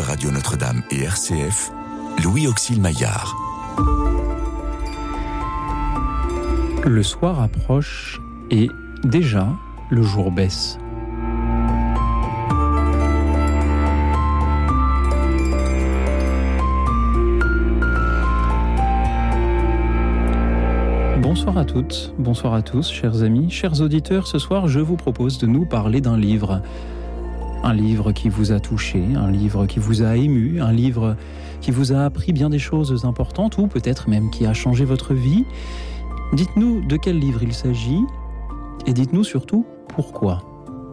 Radio Notre-Dame et RCF, Louis Auxil Maillard. Le soir approche et déjà le jour baisse. Bonsoir à toutes, bonsoir à tous, chers amis, chers auditeurs. Ce soir, je vous propose de nous parler d'un livre. Un livre qui vous a touché, un livre qui vous a ému, un livre qui vous a appris bien des choses importantes ou peut-être même qui a changé votre vie. Dites-nous de quel livre il s'agit et dites-nous surtout pourquoi.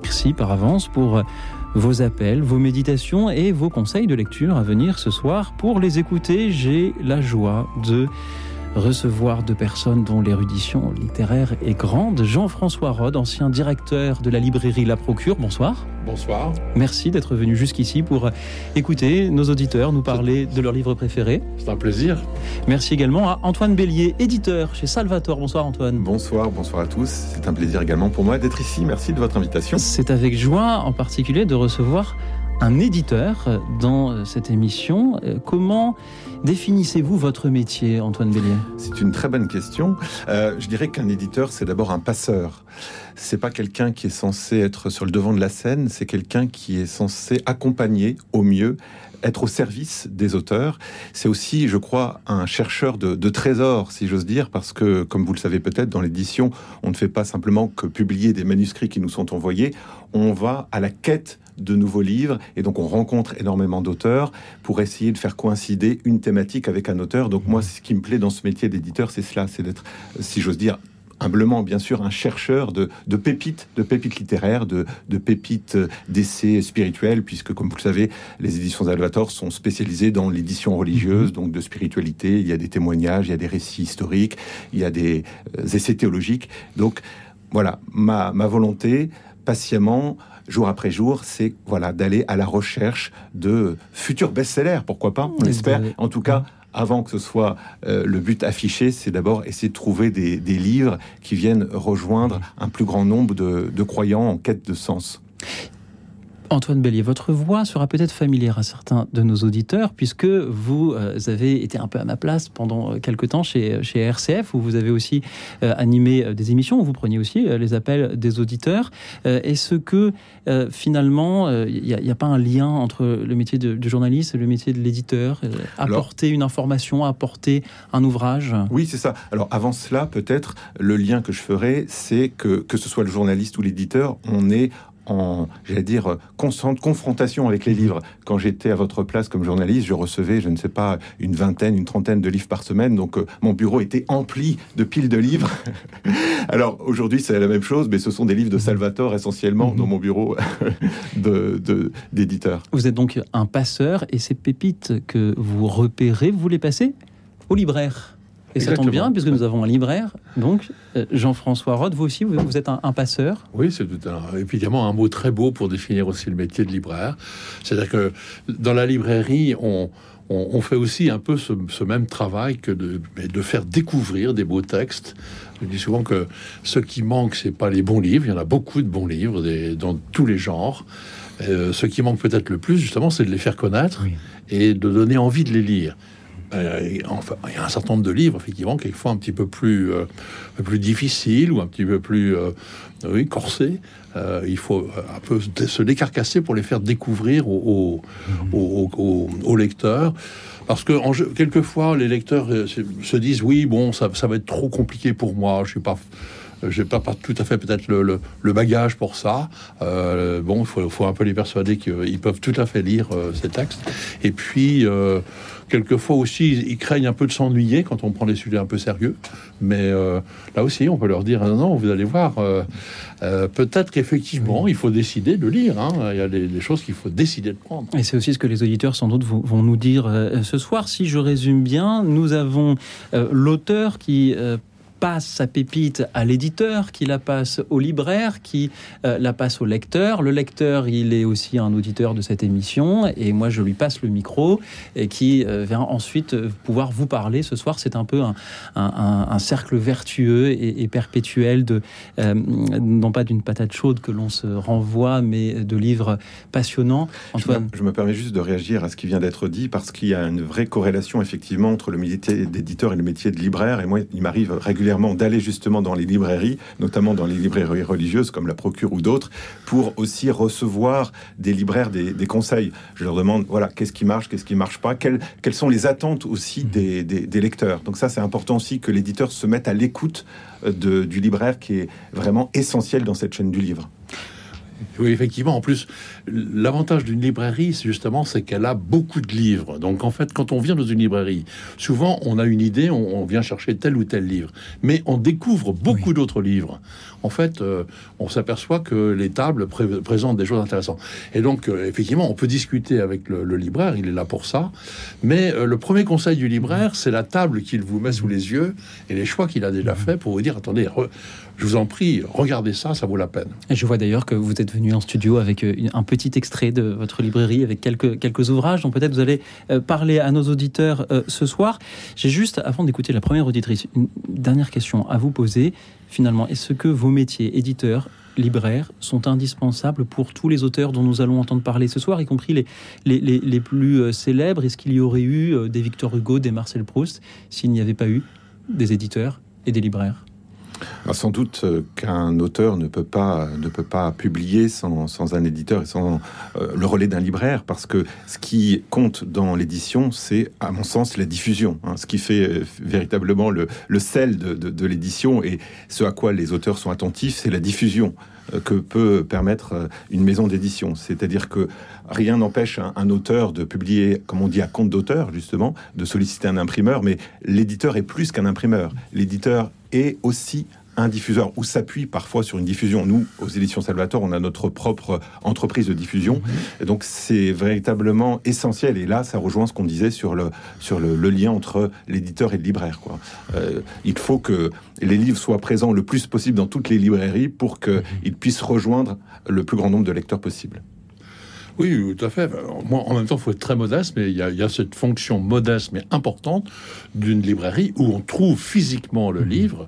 Merci par avance pour vos appels, vos méditations et vos conseils de lecture à venir ce soir. Pour les écouter, j'ai la joie de recevoir deux personnes dont l'érudition littéraire est grande. Jean-François Rode, ancien directeur de la librairie La Procure. Bonsoir. Bonsoir. Merci d'être venu jusqu'ici pour écouter nos auditeurs nous parler de leur livre préféré. C'est un plaisir. Merci également à Antoine Bélier, éditeur chez Salvatore. Bonsoir Antoine. Bonsoir, bonsoir à tous. C'est un plaisir également pour moi d'être ici. Merci de votre invitation. C'est avec joie en particulier de recevoir un éditeur dans cette émission. Comment définissez-vous votre métier, Antoine Bélier? C'est une très bonne question. Euh, je dirais qu'un éditeur, c'est d'abord un passeur. C'est pas quelqu'un qui est censé être sur le devant de la scène, c'est quelqu'un qui est censé accompagner au mieux être au service des auteurs. C'est aussi, je crois, un chercheur de, de trésors, si j'ose dire, parce que, comme vous le savez peut-être, dans l'édition, on ne fait pas simplement que publier des manuscrits qui nous sont envoyés, on va à la quête de nouveaux livres et donc on rencontre énormément d'auteurs pour essayer de faire coïncider une thématique avec un auteur. Donc moi, ce qui me plaît dans ce métier d'éditeur, c'est cela, c'est d'être, si j'ose dire, humblement bien sûr un chercheur de, pépites, de pépites littéraires, de, de pépites d'essais spirituels, puisque comme vous le savez, les éditions Salvatore sont spécialisées dans l'édition religieuse, donc de spiritualité. Il y a des témoignages, il y a des récits historiques, il y a des euh, essais théologiques. Donc voilà, ma, ma volonté, patiemment, jour après jour, c'est voilà d'aller à la recherche de futurs best-sellers, pourquoi pas, on espère. En tout cas, avant que ce soit euh, le but affiché, c'est d'abord essayer de trouver des, des, livres qui viennent rejoindre un plus grand nombre de, de croyants en quête de sens. Antoine Bélier, votre voix sera peut-être familière à certains de nos auditeurs, puisque vous euh, avez été un peu à ma place pendant euh, quelques temps chez, chez RCF, où vous avez aussi euh, animé euh, des émissions, où vous preniez aussi euh, les appels des auditeurs. Euh, Est-ce que finalement, il n'y a, a, pas un lien entre le métier de, de journaliste et le métier de l'éditeur Apporter Alors, une information, apporter un ouvrage? Oui, c'est ça. Alors avant cela, peut-être, le lien que je ferai, c'est que, que ce soit le journaliste ou l'éditeur, on est en, j'allais dire, constante confrontation avec les livres. Quand j'étais à votre place comme journaliste, je recevais, je ne sais pas, une vingtaine, une trentaine de livres par semaine. Donc, euh, mon bureau était empli de piles de livres. Alors, aujourd'hui, c'est la même chose, mais ce sont des livres de Salvatore essentiellement dans mon bureau d'éditeur. De, vous êtes donc un passeur et ces pépites que vous repérez, vous les passez au libraire? Et Exactement. ça tombe bien, puisque nous avons un libraire, donc Jean-François Roth, vous aussi, vous, êtes un, un, passeur? Oui, c'est évidemment un mot très beau pour définir aussi le métier de libraire. C'est-à-dire que dans la librairie, on, on, on, fait aussi un peu ce, ce, même travail que de, de faire découvrir des beaux textes. Je dis souvent que ce qui manque, c'est pas les bons livres. Il y en a beaucoup de bons livres des, dans tous les genres. Euh, ce qui manque peut-être le plus, justement, c'est de les faire connaître oui. et de donner envie de les lire. Euh, enfin, il y a un certain nombre de livres, effectivement, quelquefois un petit peu plus, euh, plus difficiles ou un petit peu plus euh, oui, corsés. Euh, il faut un peu se décarcasser pour les faire découvrir aux, aux lecteurs. Parce que en, quelquefois, les lecteurs se disent oui, bon, ça, ça, va être trop compliqué pour moi, je suis pas j'ai pas, pas tout à fait peut-être le, le, le, bagage pour ça. Euh, bon, il faut, faut, un peu les persuader qu'ils peuvent tout à fait lire euh, ces textes. Et puis, euh, quelquefois aussi, ils craignent un peu de s'ennuyer quand on prend des sujets un peu sérieux. Mais euh, là aussi, on peut leur dire, non, non, vous allez voir, euh, peut-être qu'effectivement, il faut décider de lire. Hein. Il y a des, des choses qu'il faut décider de prendre. Et c'est aussi ce que les auditeurs, sans doute, vont nous dire ce soir. Si je résume bien, nous avons l'auteur qui passe sa pépite à l'éditeur, qui la passe au libraire, qui euh, la passe au lecteur. Le lecteur, il est aussi un auditeur de cette émission, et moi je lui passe le micro, et qui euh, vient ensuite euh, pouvoir vous parler ce soir. C'est un peu un, cercle vertueux et, perpétuel de, non pas d'une patate chaude que l'on se renvoie, mais de livres passionnants. Antoine. Je me, permets juste de réagir à ce qui vient d'être dit, parce qu'il y a une vraie corrélation effectivement entre le métier d'éditeur et le métier de libraire. Et moi, il m'arrive régulièrement d'aller justement dans les librairies, notamment dans les librairies religieuses comme la Procure ou d'autres, pour aussi recevoir des libraires des, conseils. Je leur demande, voilà, qu'est-ce qui marche, qu'est-ce qui marche pas, quelles, quelles sont les attentes aussi mmh. des, des, lecteurs. Donc ça, c'est important aussi que l'éditeur se mette à l'écoute euh, du libraire qui est vraiment essentiel dans cette chaîne du livre. Oui, effectivement. En plus, l'avantage d'une librairie, c'est justement, c'est qu'elle a beaucoup de livres. Donc, en fait, quand on vient dans une librairie, souvent, on a une idée, on, vient chercher tel ou tel livre, mais on découvre beaucoup d'autres livres. En fait, euh, on s'aperçoit que les tables présentent des choses intéressantes. Et donc, euh, effectivement, on peut discuter avec le, libraire, il est là pour ça. Mais euh, le premier conseil du libraire, c'est la table qu'il vous met sous les yeux et les choix qu'il a déjà fait pour vous dire, attendez, je vous en prie, regardez ça, ça vaut la peine. Et je vois d'ailleurs que vous êtes venu en studio avec euh, un petit extrait de votre librairie, avec quelques, quelques ouvrages dont peut-être vous allez euh, parler à nos auditeurs euh, ce soir. J'ai juste, avant d'écouter la première auditrice, une dernière question à vous poser. Finalement, est-ce que vos métiers, éditeurs, libraires, sont indispensables pour tous les auteurs dont nous allons entendre parler ce soir, y compris les, les, les, les plus célèbres? Est-ce qu'il y aurait eu des Victor Hugo, des Marcel Proust, s'il n'y avait pas eu des éditeurs et des libraires? Bah, sans doute euh, qu'un auteur ne peut pas, ne peut pas publier sans, sans un éditeur et sans euh, le relais d'un libraire, parce que ce qui compte dans l'édition, c'est, à mon sens, la diffusion. Hein. ce qui fait euh, véritablement le, le sel de, de, l'édition et ce à quoi les auteurs sont attentifs, c'est la diffusion que peut permettre une maison d'édition. C'est-à-dire que rien n'empêche un, un, auteur de publier, comme on dit, à compte d'auteur, justement, de solliciter un imprimeur, mais l'éditeur est plus qu'un imprimeur. L'éditeur est aussi un diffuseur ou s'appuie parfois sur une diffusion. Nous, aux éditions Salvatore, on a notre propre entreprise de diffusion. Mhm. Et donc, c'est véritablement essentiel. Et là, ça rejoint ce qu'on disait sur le, sur le, lien entre l'éditeur et le libraire. Quoi. Euh, il faut que les livres soient présents le plus possible dans toutes les librairies pour qu'ils mhm. puissent rejoindre le plus grand nombre de lecteurs possible. Oui, tout à fait. Moi, en même temps, il faut être très modeste, mais il y, a, cette fonction modeste mais importante d'une librairie où on trouve physiquement le mmh. livre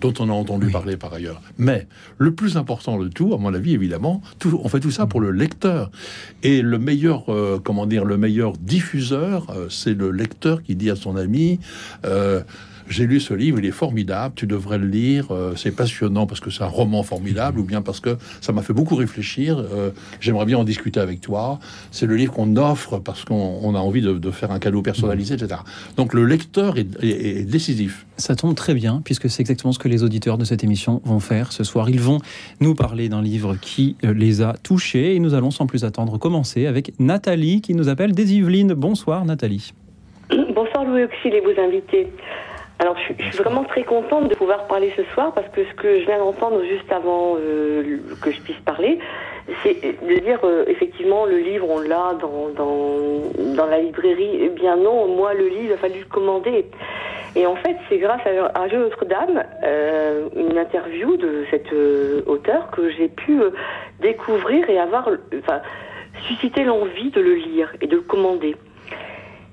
dont on a entendu parler par ailleurs. Mais le plus important de tout, à mon avis, évidemment, tout, on fait tout ça pour le lecteur. Et le meilleur, euh, comment dire, le meilleur diffuseur, euh, c'est le lecteur qui dit à son ami. Euh, j'ai lu ce livre, il est formidable, tu devrais le lire, euh, c'est passionnant parce que c'est un roman formidable, ou bien parce que ça m'a fait beaucoup réfléchir, euh, j'aimerais bien en discuter avec toi. C'est le livre qu'on offre parce qu'on a envie de, faire un cadeau personnalisé, etc. Donc le lecteur est, décisif. Ça tombe très bien, puisque c'est exactement ce que les auditeurs de cette émission vont faire ce soir. Ils vont nous parler d'un livre qui euh, les a touchés, et nous allons sans plus attendre commencer avec Nathalie qui nous appelle des Yvelines. Bonsoir Nathalie. Bonsoir Louis Auxil et vos invités. Alors, je, suis vraiment très contente de pouvoir parler ce soir parce que ce que je viens d'entendre juste avant euh, que je puisse parler, c'est de dire euh, effectivement le livre on l'a dans, dans, dans la librairie. Eh bien non, moi le livre il a fallu le commander. Et en fait, c'est grâce à un jeu Notre-Dame, euh, une interview de cet auteur que j'ai pu découvrir et avoir, enfin, susciter l'envie de le lire et de le commander.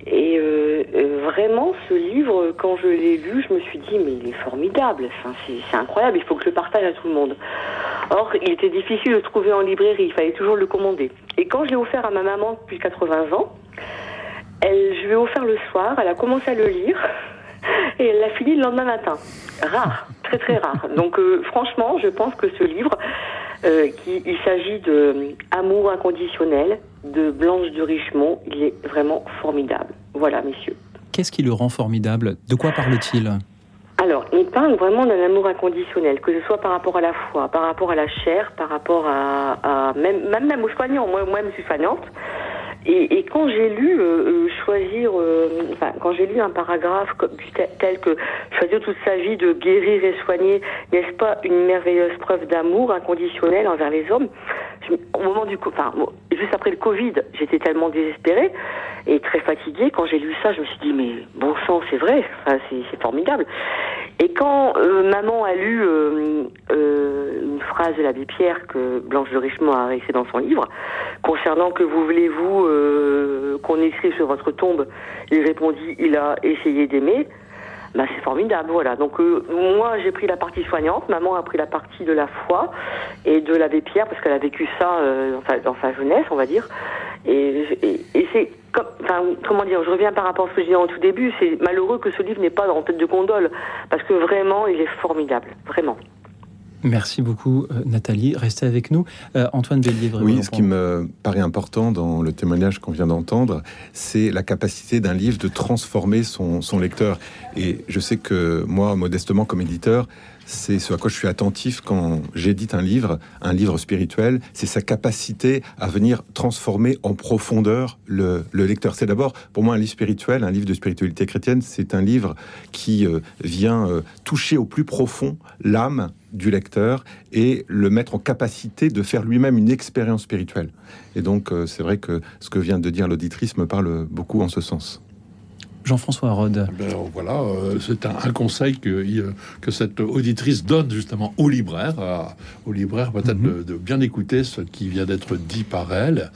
Et euh, euh, vraiment, ce livre, quand je l'ai lu, je me suis dit, mais il est formidable, enfin, c'est incroyable, il faut que je le partage à tout le monde. Or, il était difficile de le trouver en librairie, il fallait toujours le commander. Et quand je l'ai offert à ma maman depuis 80 ans, elle, je lui ai offert le soir, elle a commencé à le lire, et elle l'a fini le lendemain matin. Rare, très très rare. Donc euh, franchement, je pense que ce livre, euh, qui, il s'agit de Amour inconditionnel de Blanche de Richemont. Il est vraiment formidable. Voilà, messieurs. Qu'est-ce qui le rend formidable? De quoi parle-t-il? Alors, il parle vraiment d'un amour inconditionnel, que ce soit par rapport à la foi, par rapport à la chair, par rapport à, même, même, même aux soignants. Moi, moi, je suis soignante. Et, quand j'ai lu euh, euh, choisir, euh, enfin, quand j'ai lu un paragraphe tel que choisir toute sa vie de guérir et soigner, n'est-ce pas une merveilleuse preuve d'amour inconditionnel envers les hommes? Au moment du, enfin, juste après le Covid, j'étais tellement désespérée et très fatiguée. Quand j'ai lu ça, je me suis dit mais bon sang, c'est vrai, enfin, c'est formidable. Et quand euh, maman a lu euh, euh, une phrase de l'abbé Pierre que Blanche de Richemont a laissée dans son livre, concernant que vous voulez-vous qu'on écrive sur votre tombe, il répondit il a essayé d'aimer. Bah, c'est formidable, voilà. Donc euh, moi j'ai pris la partie soignante, maman a pris la partie de la foi et de l'abbé Pierre parce qu'elle a vécu ça euh, dans, sa, jeunesse, on va dire. Et c'est comme, enfin, comment dire, je reviens par rapport à ce que je disais en tout début, c'est malheureux que ce livre n'est pas en tête de gondole parce que vraiment il est formidable, vraiment. Merci beaucoup, euh, Nathalie. Restez avec nous. Euh, Antoine vraiment. Oui, ce qui me paraît important dans le témoignage qu'on vient d'entendre, c'est la capacité d'un livre de transformer son, son lecteur. Et je sais que moi, modestement, comme éditeur, c'est ce à quoi je suis attentif quand j'édite un livre, un livre spirituel, c'est sa capacité à venir transformer en profondeur le, le lecteur. C'est d'abord, pour moi, un livre spirituel, un livre de spiritualité chrétienne, c'est un livre qui euh, vient euh, toucher au plus profond l'âme du lecteur et le mettre en capacité de faire lui-même une expérience spirituelle. Et donc, euh, c'est vrai que ce que vient de dire l'auditrice me parle beaucoup en ce sens. Jean-François Rode. Ben, voilà, euh, c'est un, un conseil que, euh, que cette auditrice donne justement aux libraires, à- aux libraires peut-être Mhm. de, de bien écouter ce qui vient d'être dit par elle.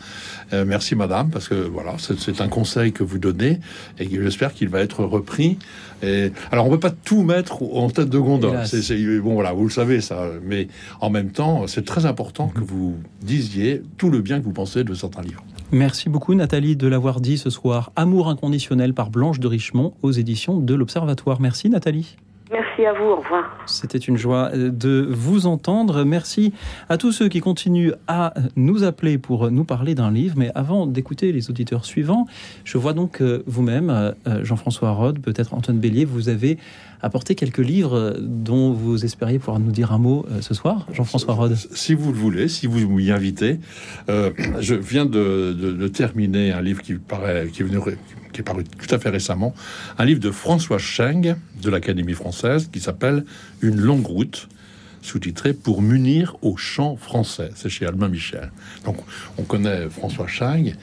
Euh, merci madame, parce que voilà, c'est un conseil que vous donnez et que j'espère qu'il va être repris. Et, alors on peut pas tout mettre en tête de gondole, bon voilà, vous le savez ça, mais en même temps c'est très important que vous disiez tout le bien que vous pensez de certains livres. Merci beaucoup, Nathalie, de l'avoir dit ce soir. Amour inconditionnel par Blanche de Richemont aux éditions de l'Observatoire. Merci, Nathalie. Merci à vous, au revoir. C'était une joie euh, de vous entendre. Merci à tous ceux qui continuent à nous appeler pour nous parler d'un livre. Mais avant d'écouter les auditeurs suivants, je vois donc que vous-même, euh, Jean-François Rode, peut-être Antoine Bélier, vous avez apporté quelques livres dont vous espériez pouvoir nous dire un mot euh, ce soir. Jean-François Rode. Si vous le voulez, si vous m'y invitez, euh, je viens de, terminer un livre qui paraît, qui est paru tout à fait récemment, un livre de François Scheng de l'Académie française qui s'appelle Une longue route, sous-titré Pour munir au chant français. C'est chez Albin Michel. Donc, on connaît François Scheng.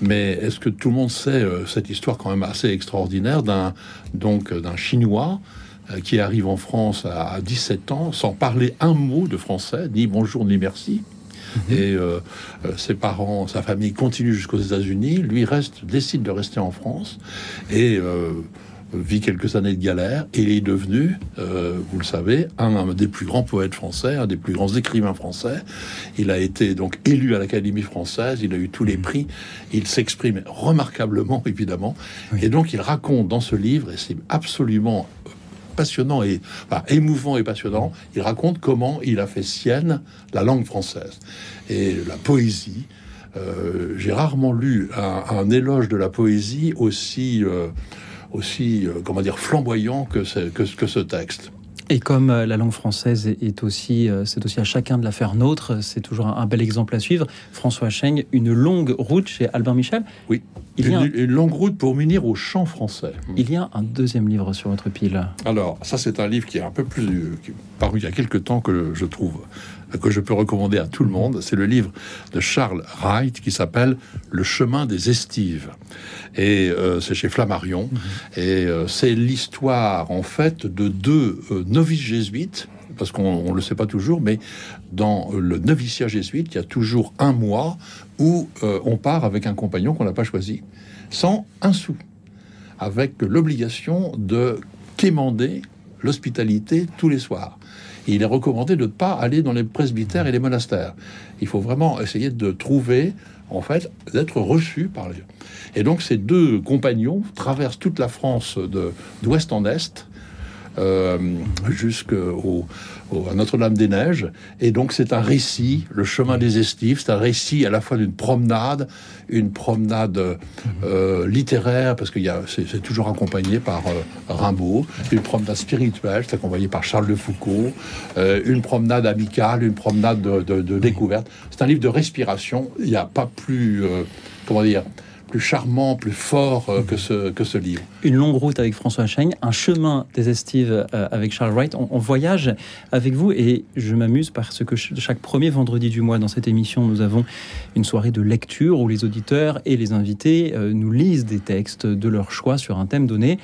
Mais est-ce que tout le monde sait euh, cette histoire quand même assez extraordinaire d'un donc euh, d'un Chinois euh, qui arrive en France à, à 17 ans sans parler un mot de français, ni bonjour ni merci. Et euh, euh, ses parents, sa famille continue jusqu'aux États-Unis. Lui reste, décide de rester en France et vit quelques années de galère. Et il est devenu, euh, vous le savez, un, des plus grands poètes français, un des plus grands écrivains français. Il a été donc élu à l'Académie française. Il a eu tous les prix. Il s'exprime remarquablement, évidemment. Oui. Et donc il raconte dans ce livre, et c'est absolument passionnant et enfin, émouvant et passionnant. Il raconte comment il a fait sienne la langue française et la poésie. Euh, J'ai rarement lu un, un éloge de la poésie aussi euh, aussi euh, comment dire flamboyant que, ce- que, que ce texte. Et comme euh, la langue française est- aussi, euh, c'est aussi à chacun de la faire nôtre, c'est toujours un, bel exemple à suivre. François Cheng, une longue route chez Albin Michel. Oui. Il y a, Une, un, une longue route pour munir au chant français. il y a un deuxième livre sur votre pile. Alors, ça, c'est un livre qui est un peu plus. qui est paru il y a quelques temps que je trouve. Que je peux recommander à tout le monde. C'est le livre de Charles Wright qui s'appelle Le chemin des estives. Et euh, c'est chez Flammarion. Et euh, c'est l'histoire, en fait, de deux euh, novices jésuites. Parce qu'on ne le sait pas toujours, mais dans le noviciat jésuite, il y a toujours un mois où euh, on part avec un compagnon qu'on n'a pas choisi, sans un sou, avec l'obligation de quémander l'hospitalité tous les soirs. Il est recommandé de ne pas aller dans les presbytères et les monastères. Il faut vraiment essayer de trouver, en fait, d'être reçu par les. Et donc ces deux compagnons traversent toute la France d'ouest en est. Euh, jusqu'au à Notre-Dame-des-Neiges. Et donc, c'est un récit, le chemin des estives, c'est un récit à la fois d'une promenade, une promenade euh, littéraire, parce que c'est toujours accompagné par euh, Rimbaud, une promenade spirituelle, c'est accompagné par Charles de Foucault, euh, une promenade amicale, une promenade de, découverte. C'est un livre de respiration. Il n'y a pas plus, comment dire, plus charmant, plus fort euh, que, ce, que ce livre. Une longue route avec François Cheng, un chemin des estives euh, avec Charles Wright. On, voyage avec vous et je m'amuse parce que ch- chaque premier vendredi du mois dans cette émission, nous avons une soirée de lecture où les auditeurs et les invités euh, nous lisent des textes de leur choix sur un thème donné.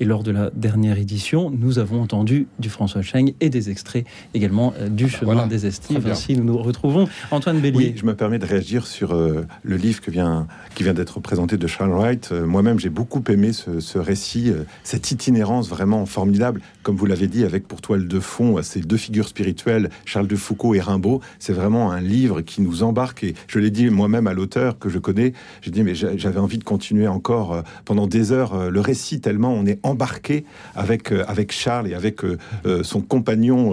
Et lors de la dernière édition, nous avons entendu du François Cheng et des extraits également euh, du Chemin des Estives. Ainsi, nous nous retrouvons. Antoine Bélier. Oui, je me permets de réagir sur euh, le livre que vient, qui vient d'être présenté de Charles Wright. Euh, moi-même, j'ai beaucoup aimé ce, récit, cette itinérance vraiment formidable. Comme vous l'avez dit, avec pour toile de fond ces deux figures spirituelles, Charles de Foucault et Rimbaud. C'est vraiment un livre qui nous embarque. Et je l'ai dit moi-même à l'auteur que je connais. J'ai dit, mais j'avais envie de continuer encore pendant des heures le récit, tellement on est embarqué avec, euh, avec Charles et avec euh, euh, son compagnon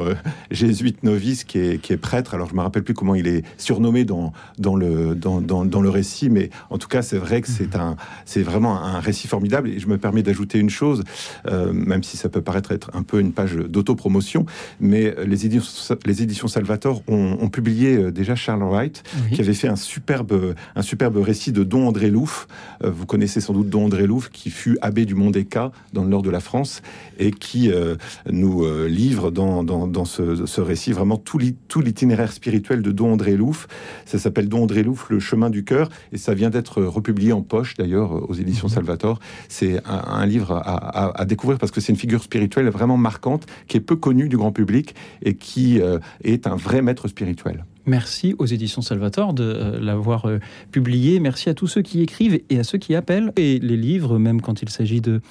jésuite novice qui est, qui est prêtre. Alors je me rappelle plus comment il est surnommé dans, dans, le, dans, dans, le récit, mais en tout cas c'est vrai que c'est un c'est vraiment un récit formidable. Et je me permets d'ajouter une chose, même si ça peut paraître être un peu une page d'autopromotion, mais les éditions, les éditions Salvator ont, publié déjà Charles Wright, qui avait fait un superbe, un superbe récit de Don André Louf. vous connaissez sans doute Don André Louf, qui fut abbé du Mont-des-Cas dans le nord de la France et qui euh, nous euh, livre dans, dans, ce, récit vraiment tout l'itinéraire spirituel de Don André Louf. Ça s'appelle Don André Louf, Le chemin du cœur, et ça vient d'être republié en poche d'ailleurs aux éditions mhm. Salvator. C'est un, livre à, découvrir parce que c'est une figure spirituelle vraiment marquante qui est peu connue du grand public et qui euh, est un vrai maître spirituel. Merci aux éditions Salvator de l'avoir publié. Merci à tous ceux qui écrivent et à ceux qui appellent. Et les livres, même quand il s'agit de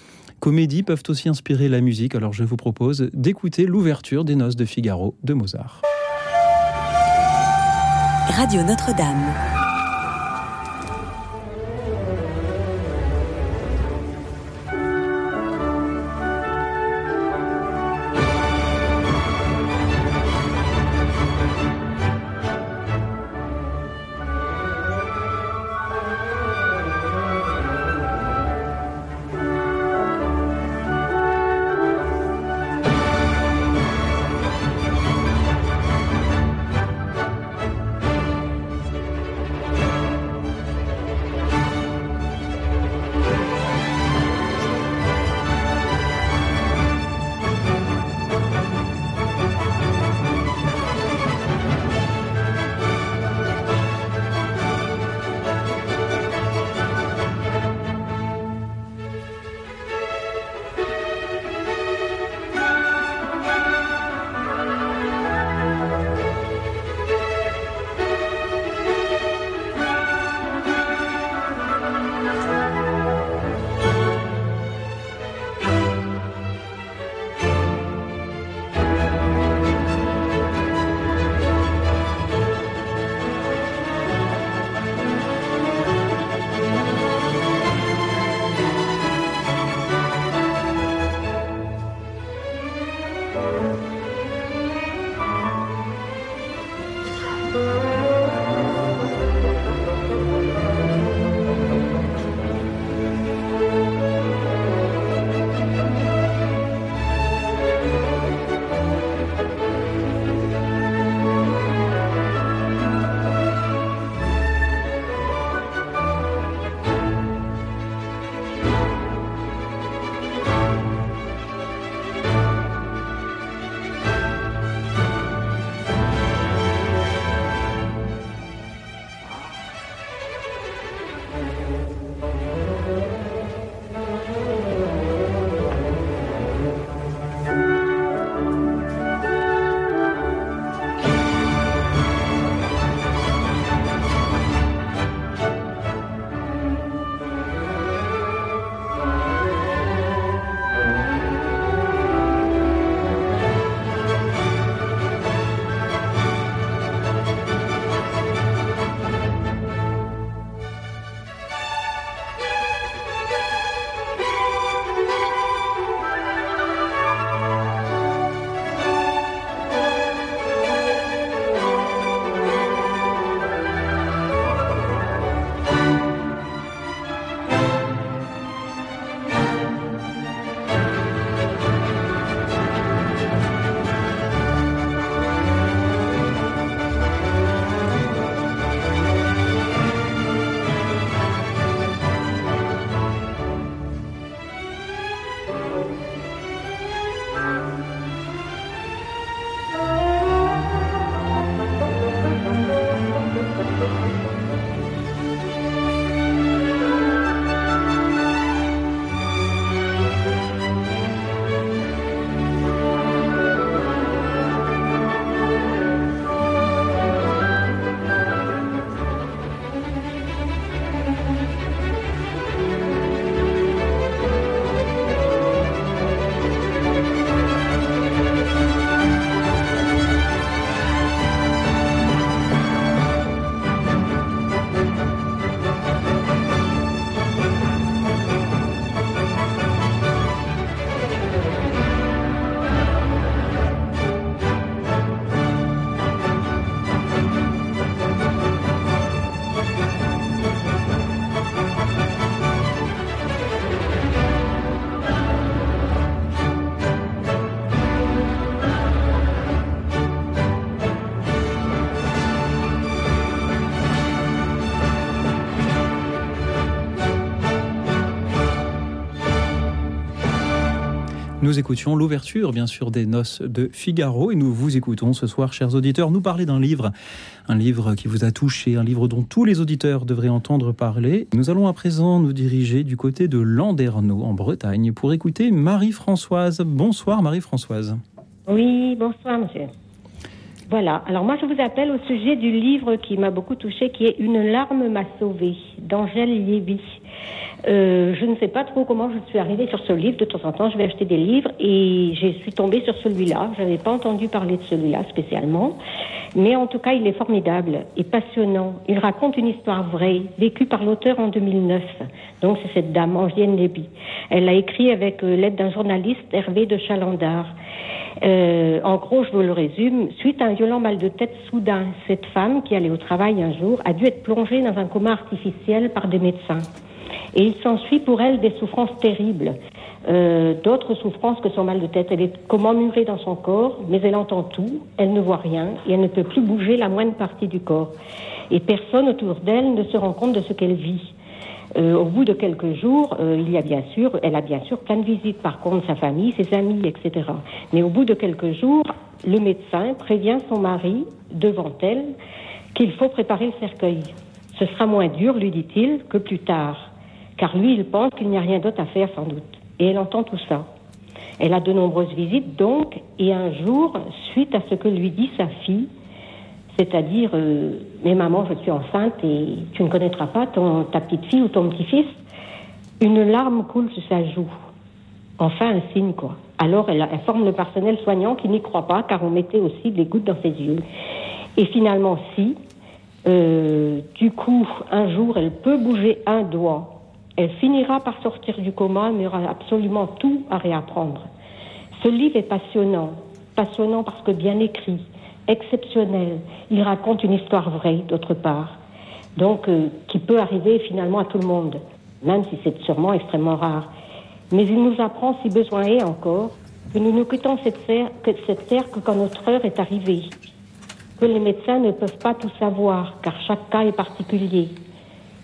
comédies peuvent aussi inspirer la musique, alors je vous propose d'écouter l'ouverture des Noces de Figaro de Mozart. Radio Notre-Dame. Nous écoutions l'ouverture, bien sûr, des noces de Figaro et nous vous écoutons ce soir, chers auditeurs, nous parler d'un livre, un livre qui vous a touché, un livre dont tous les auditeurs devraient entendre parler. Nous allons à présent nous diriger du côté de Landerneau, en Bretagne, pour écouter Marie-Françoise. Bonsoir, Marie-Françoise. Oui, bonsoir, monsieur. Voilà, alors moi je vous appelle au sujet du livre qui m'a beaucoup touché, qui est Une larme m'a sauvé d'Angèle Lévy. Euh, je ne sais pas trop comment je suis arrivée sur ce livre. De temps en temps, je vais acheter des livres et je suis tombée sur celui-là. Je n'avais pas entendu parler de celui-là spécialement. Mais en tout cas, il est formidable et passionnant. Il raconte une histoire vraie, vécue par l'auteur en 2009. Donc, c'est cette dame, Angèle Lévy. Elle l'a écrit avec euh, l'aide d'un journaliste, Hervé de Chalandard. Euh, en gros, je vous le résume, suite à un violent mal de tête soudain, cette femme qui allait au travail un jour a dû être plongée dans un coma artificiel par des médecins. Et il s'ensuit pour elle des souffrances terribles, euh, d'autres souffrances que son mal de tête. Elle est comme emmurée dans son corps, mais elle entend tout, elle ne voit rien et elle ne peut plus bouger la moindre partie du corps. Et personne autour d'elle ne se rend compte de ce qu'elle vit. Euh, au bout de quelques jours, euh, il y a bien sûr, elle a bien sûr plein de visites, par contre, sa famille, ses amis, etc. Mais au bout de quelques jours, le médecin prévient son mari, devant elle, qu'il faut préparer le cercueil. Ce sera moins dur, lui dit-il, que plus tard, car lui, il pense qu'il n'y a rien d'autre à faire sans doute. Et elle entend tout ça. Elle a de nombreuses visites, donc, et un jour, suite à ce que lui dit sa fille, c'est-à-dire, euh, mais maman, je suis enceinte et tu ne connaîtras pas ton, ta petite fille ou ton petit-fils. Une larme coule sur sa joue. Enfin, un signe, quoi. Alors, elle informe le personnel soignant qui n'y croit pas, car on mettait aussi des gouttes dans ses yeux. Et finalement, si, euh, du coup, un jour, elle peut bouger un doigt. Elle finira par sortir du coma, mais aura absolument tout à réapprendre. Ce livre est passionnant. Passionnant parce que bien écrit exceptionnel. Il raconte une histoire vraie, d'autre part, donc euh, qui peut arriver finalement à tout le monde, même si c'est sûrement extrêmement rare. Mais il nous apprend, si besoin est encore, que nous ne quittons cette terre, cette terre que quand notre heure est arrivée, que les médecins ne peuvent pas tout savoir, car chaque cas est particulier,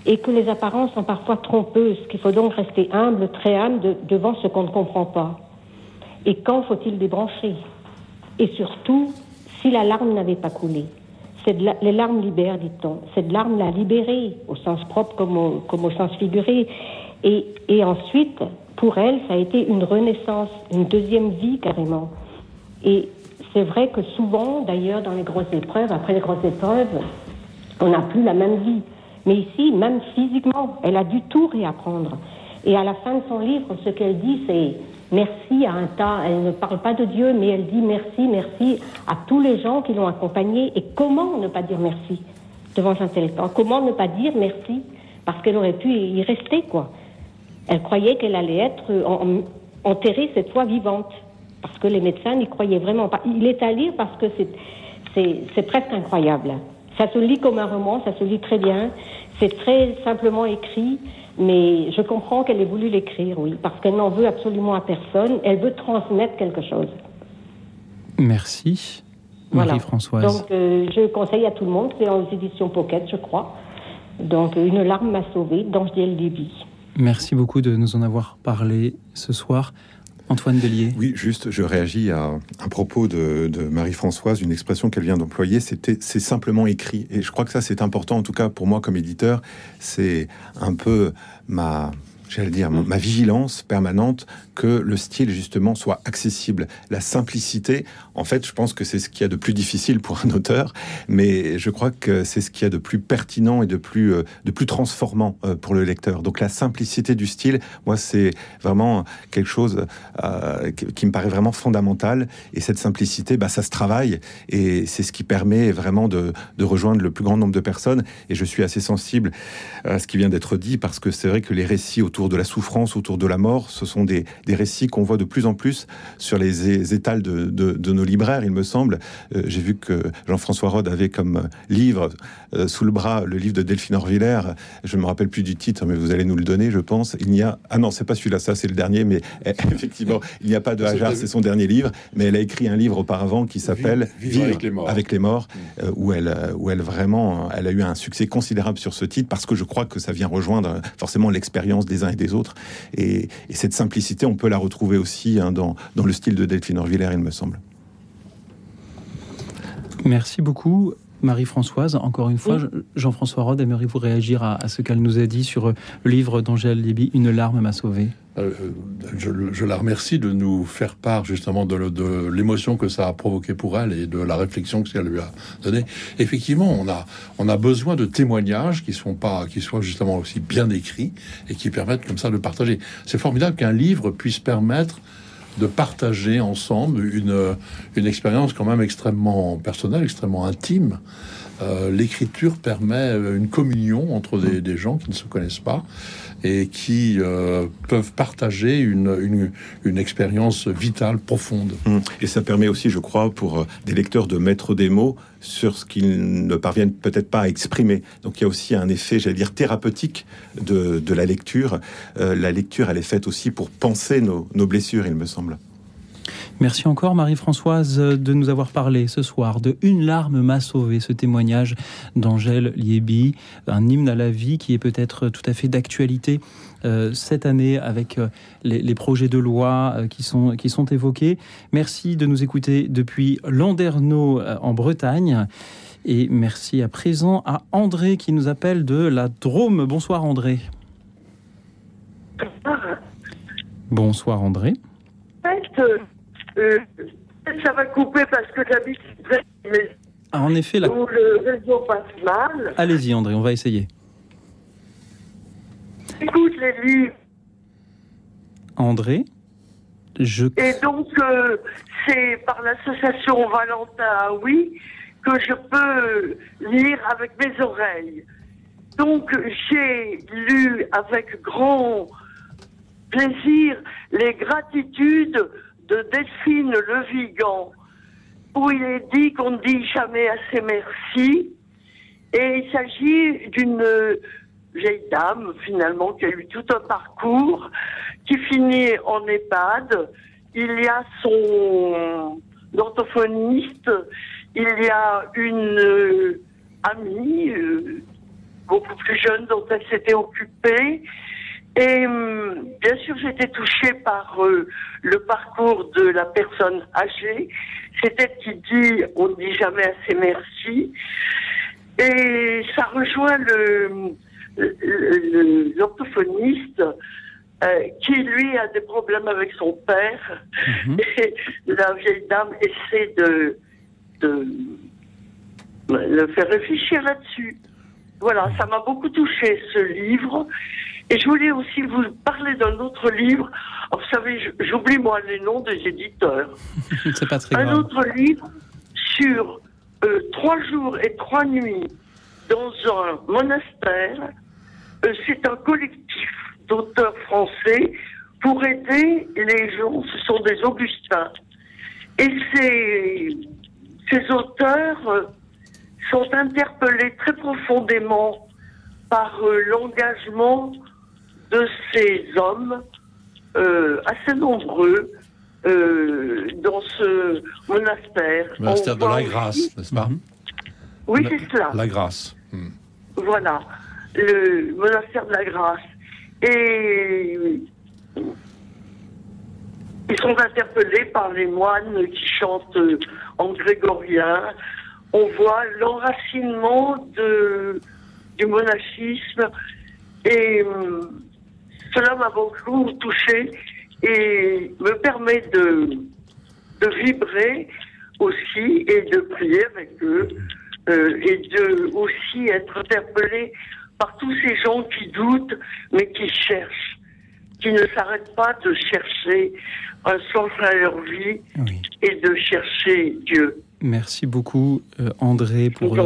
et que les apparences sont parfois trompeuses, qu'il faut donc rester humble, très humble devant ce qu'on ne comprend pas. Et quand faut-il débrancher? Et surtout, si la larme n'avait pas coulé. les larmes libèrent, dit-on. Cette larme l'a libérée, au sens propre comme au, sens figuré. Et, ensuite, pour elle, ça a été une renaissance, une deuxième vie carrément. Et c'est vrai que souvent, d'ailleurs, dans les grosses épreuves, après les grosses épreuves, on n'a plus la même vie. Mais ici, même physiquement, elle a dû tout réapprendre. Et à la fin de son livre, ce qu'elle dit, c'est merci à un tas. Elle ne parle pas de Dieu, mais elle dit merci, merci à tous les gens qui l'ont accompagnée. Et comment ne pas dire merci devant un tel temps Comment ne pas dire merci? Parce qu'elle aurait pu y rester, quoi. Elle croyait qu'elle allait être enterrée cette fois vivante. Parce que les médecins n'y croyaient vraiment pas. Il est à lire parce que c'est presque incroyable. Ça se lit comme un roman, ça se lit très bien. C'est très simplement écrit. Mais je comprends qu'elle ait voulu l'écrire, oui, parce qu'elle n'en veut absolument à personne. Elle veut transmettre quelque chose. Merci, Marie-Françoise. Donc, euh, je conseille à tout le monde, c'est aux éditions Pocket, je crois. Donc, Une larme m'a sauvée, d'Angèle Lévy. Merci beaucoup de nous en avoir parlé ce soir. Antoine Delier. Oui, juste, je réagis à un propos de, de Marie-Françoise, une expression qu'elle vient d'employer, c'était c'est simplement écrit. Et je crois que ça, c'est important, en tout cas pour moi comme éditeur, c'est un peu ma j'allais dire, ma vigilance permanente que le style justement soit accessible. La simplicité, en fait, je pense que c'est ce qu'il y a de plus difficile pour un auteur, mais je crois que c'est ce qu'il y a de plus pertinent et de plus, euh, de plus transformant euh, pour le lecteur. Donc la simplicité du style, moi, c'est vraiment quelque chose euh, qui me paraît vraiment fondamental. Et cette simplicité, bah, ça se travaille et c'est ce qui permet vraiment de, de rejoindre le plus grand nombre de personnes. Et je suis assez sensible à ce qui vient d'être dit parce que c'est vrai que les récits autour de la souffrance, autour de la mort. Ce sont des, récits qu'on voit de plus en plus sur les étals de, nos libraires, il me semble. Euh, j'ai vu que Jean-François Rode avait comme livre sous le bras le livre de Delphine Orviller. Je ne me rappelle plus du titre, mais vous allez nous le donner, je pense. Il n'y a... Ah non, c'est pas celui-là, ça c'est le dernier, mais effectivement, il n'y a pas de hasard, c'est son dernier livre. Mais elle a écrit un livre auparavant qui s'appelle Vivre, avec les morts, avec les morts mm. euh, où, elle, où elle vraiment, elle a eu un succès considérable sur ce titre parce que je crois que ça vient rejoindre forcément l'expérience des uns et des autres. Et, cette simplicité, on peut la retrouver aussi hein, dans, dans le style de Delphine Orvillers, il me semble. Merci beaucoup. Marie-Françoise, encore une fois, Jean-François Rode, aimeriez-vous réagir à, ce qu'elle nous a dit sur le livre d'Angèle Léby, Une larme m'a sauvé euh, je, la remercie de nous faire part justement de, l'émotion que ça a provoqué pour elle et de la réflexion que ça lui a donné. Effectivement, on a, on a besoin de témoignages qui, sont pas, qui soient justement aussi bien écrits et qui permettent comme ça de partager. C'est formidable qu'un livre puisse permettre de partager ensemble une, une expérience quand même extrêmement personnelle, extrêmement intime. Euh, l'écriture permet une communion entre des, des, gens qui ne se connaissent pas et qui euh, peuvent partager une, une, expérience vitale, profonde. Hum. Et ça permet aussi, je crois, pour euh, des lecteurs de mettre des mots sur ce qu'ils ne parviennent peut-être pas à exprimer. Donc il y a aussi un effet, j'allais dire, thérapeutique de, de la lecture. la lecture, elle est faite aussi pour penser nos, nos blessures, il me semble. Merci encore Marie-Françoise de nous avoir parlé ce soir de Une larme m'a sauvé, ce témoignage d'Angèle Liébi, un hymne à la vie qui est peut-être tout à fait d'actualité euh, cette année avec euh, les, projets de loi euh, qui, sont, qui sont évoqués. Merci de nous écouter depuis Landerneau en Bretagne. Et merci à présent à André qui nous appelle de la Drôme. Bonsoir André. Bonsoir André. Euh, ça va couper parce que j'habite mais ah, en effet, là. Où le réseau passe mal. Allez-y, André, on va essayer. Écoute les livres. André, je. Et donc, euh, c'est par l'association Valentin Oui que je peux lire avec mes oreilles. Donc, j'ai lu avec grand plaisir les gratitudes de Delphine Le Vigan, où il est dit qu'on ne dit jamais assez merci. Et il s'agit d'une vieille dame, finalement, qui a eu tout un parcours, qui finit en EHPAD. Il y a son orthophoniste, il y a une amie, euh, beaucoup plus jeune, dont elle s'était occupée. Et hum, bien sûr, j'étais touchée par euh, le parcours de la personne âgée. C'est elle qui dit on ne dit jamais assez merci. Et ça rejoint le l'orthophoniste euh, qui lui a des problèmes avec son père mhm. et la vieille dame essaie de, de le faire réfléchir là-dessus. Voilà, ça m'a beaucoup touché ce livre et je voulais aussi vous parler d'un autre livre. vous savez, j'oublie moi les noms des éditeurs. C'est pas très Un autre livre sur euh, trois jours et trois nuits dans un monastère. Euh, c'est un collectif d'auteurs français pour aider les gens. Ce sont des Augustins. Et ces, ces auteurs euh, sont interpellés très profondément par l'engagement de ces hommes euh, assez nombreux euh, dans ce monastère. Le monastère de la Grâce, n'est-ce pas Oui, c'est cela. La Grâce. Hmm. Voilà, le monastère de la Grâce. Et ils sont interpellés par les moines qui chantent en grégorien. On voit l'enracinement de, du monachisme et cela m'a beaucoup touché et me permet de, de vibrer aussi et de prier avec eux euh, et de aussi être interpellé par tous ces gens qui doutent mais qui cherchent, qui ne s'arrêtent pas de chercher un sens à leur vie et de chercher Dieu. Merci beaucoup euh, André pour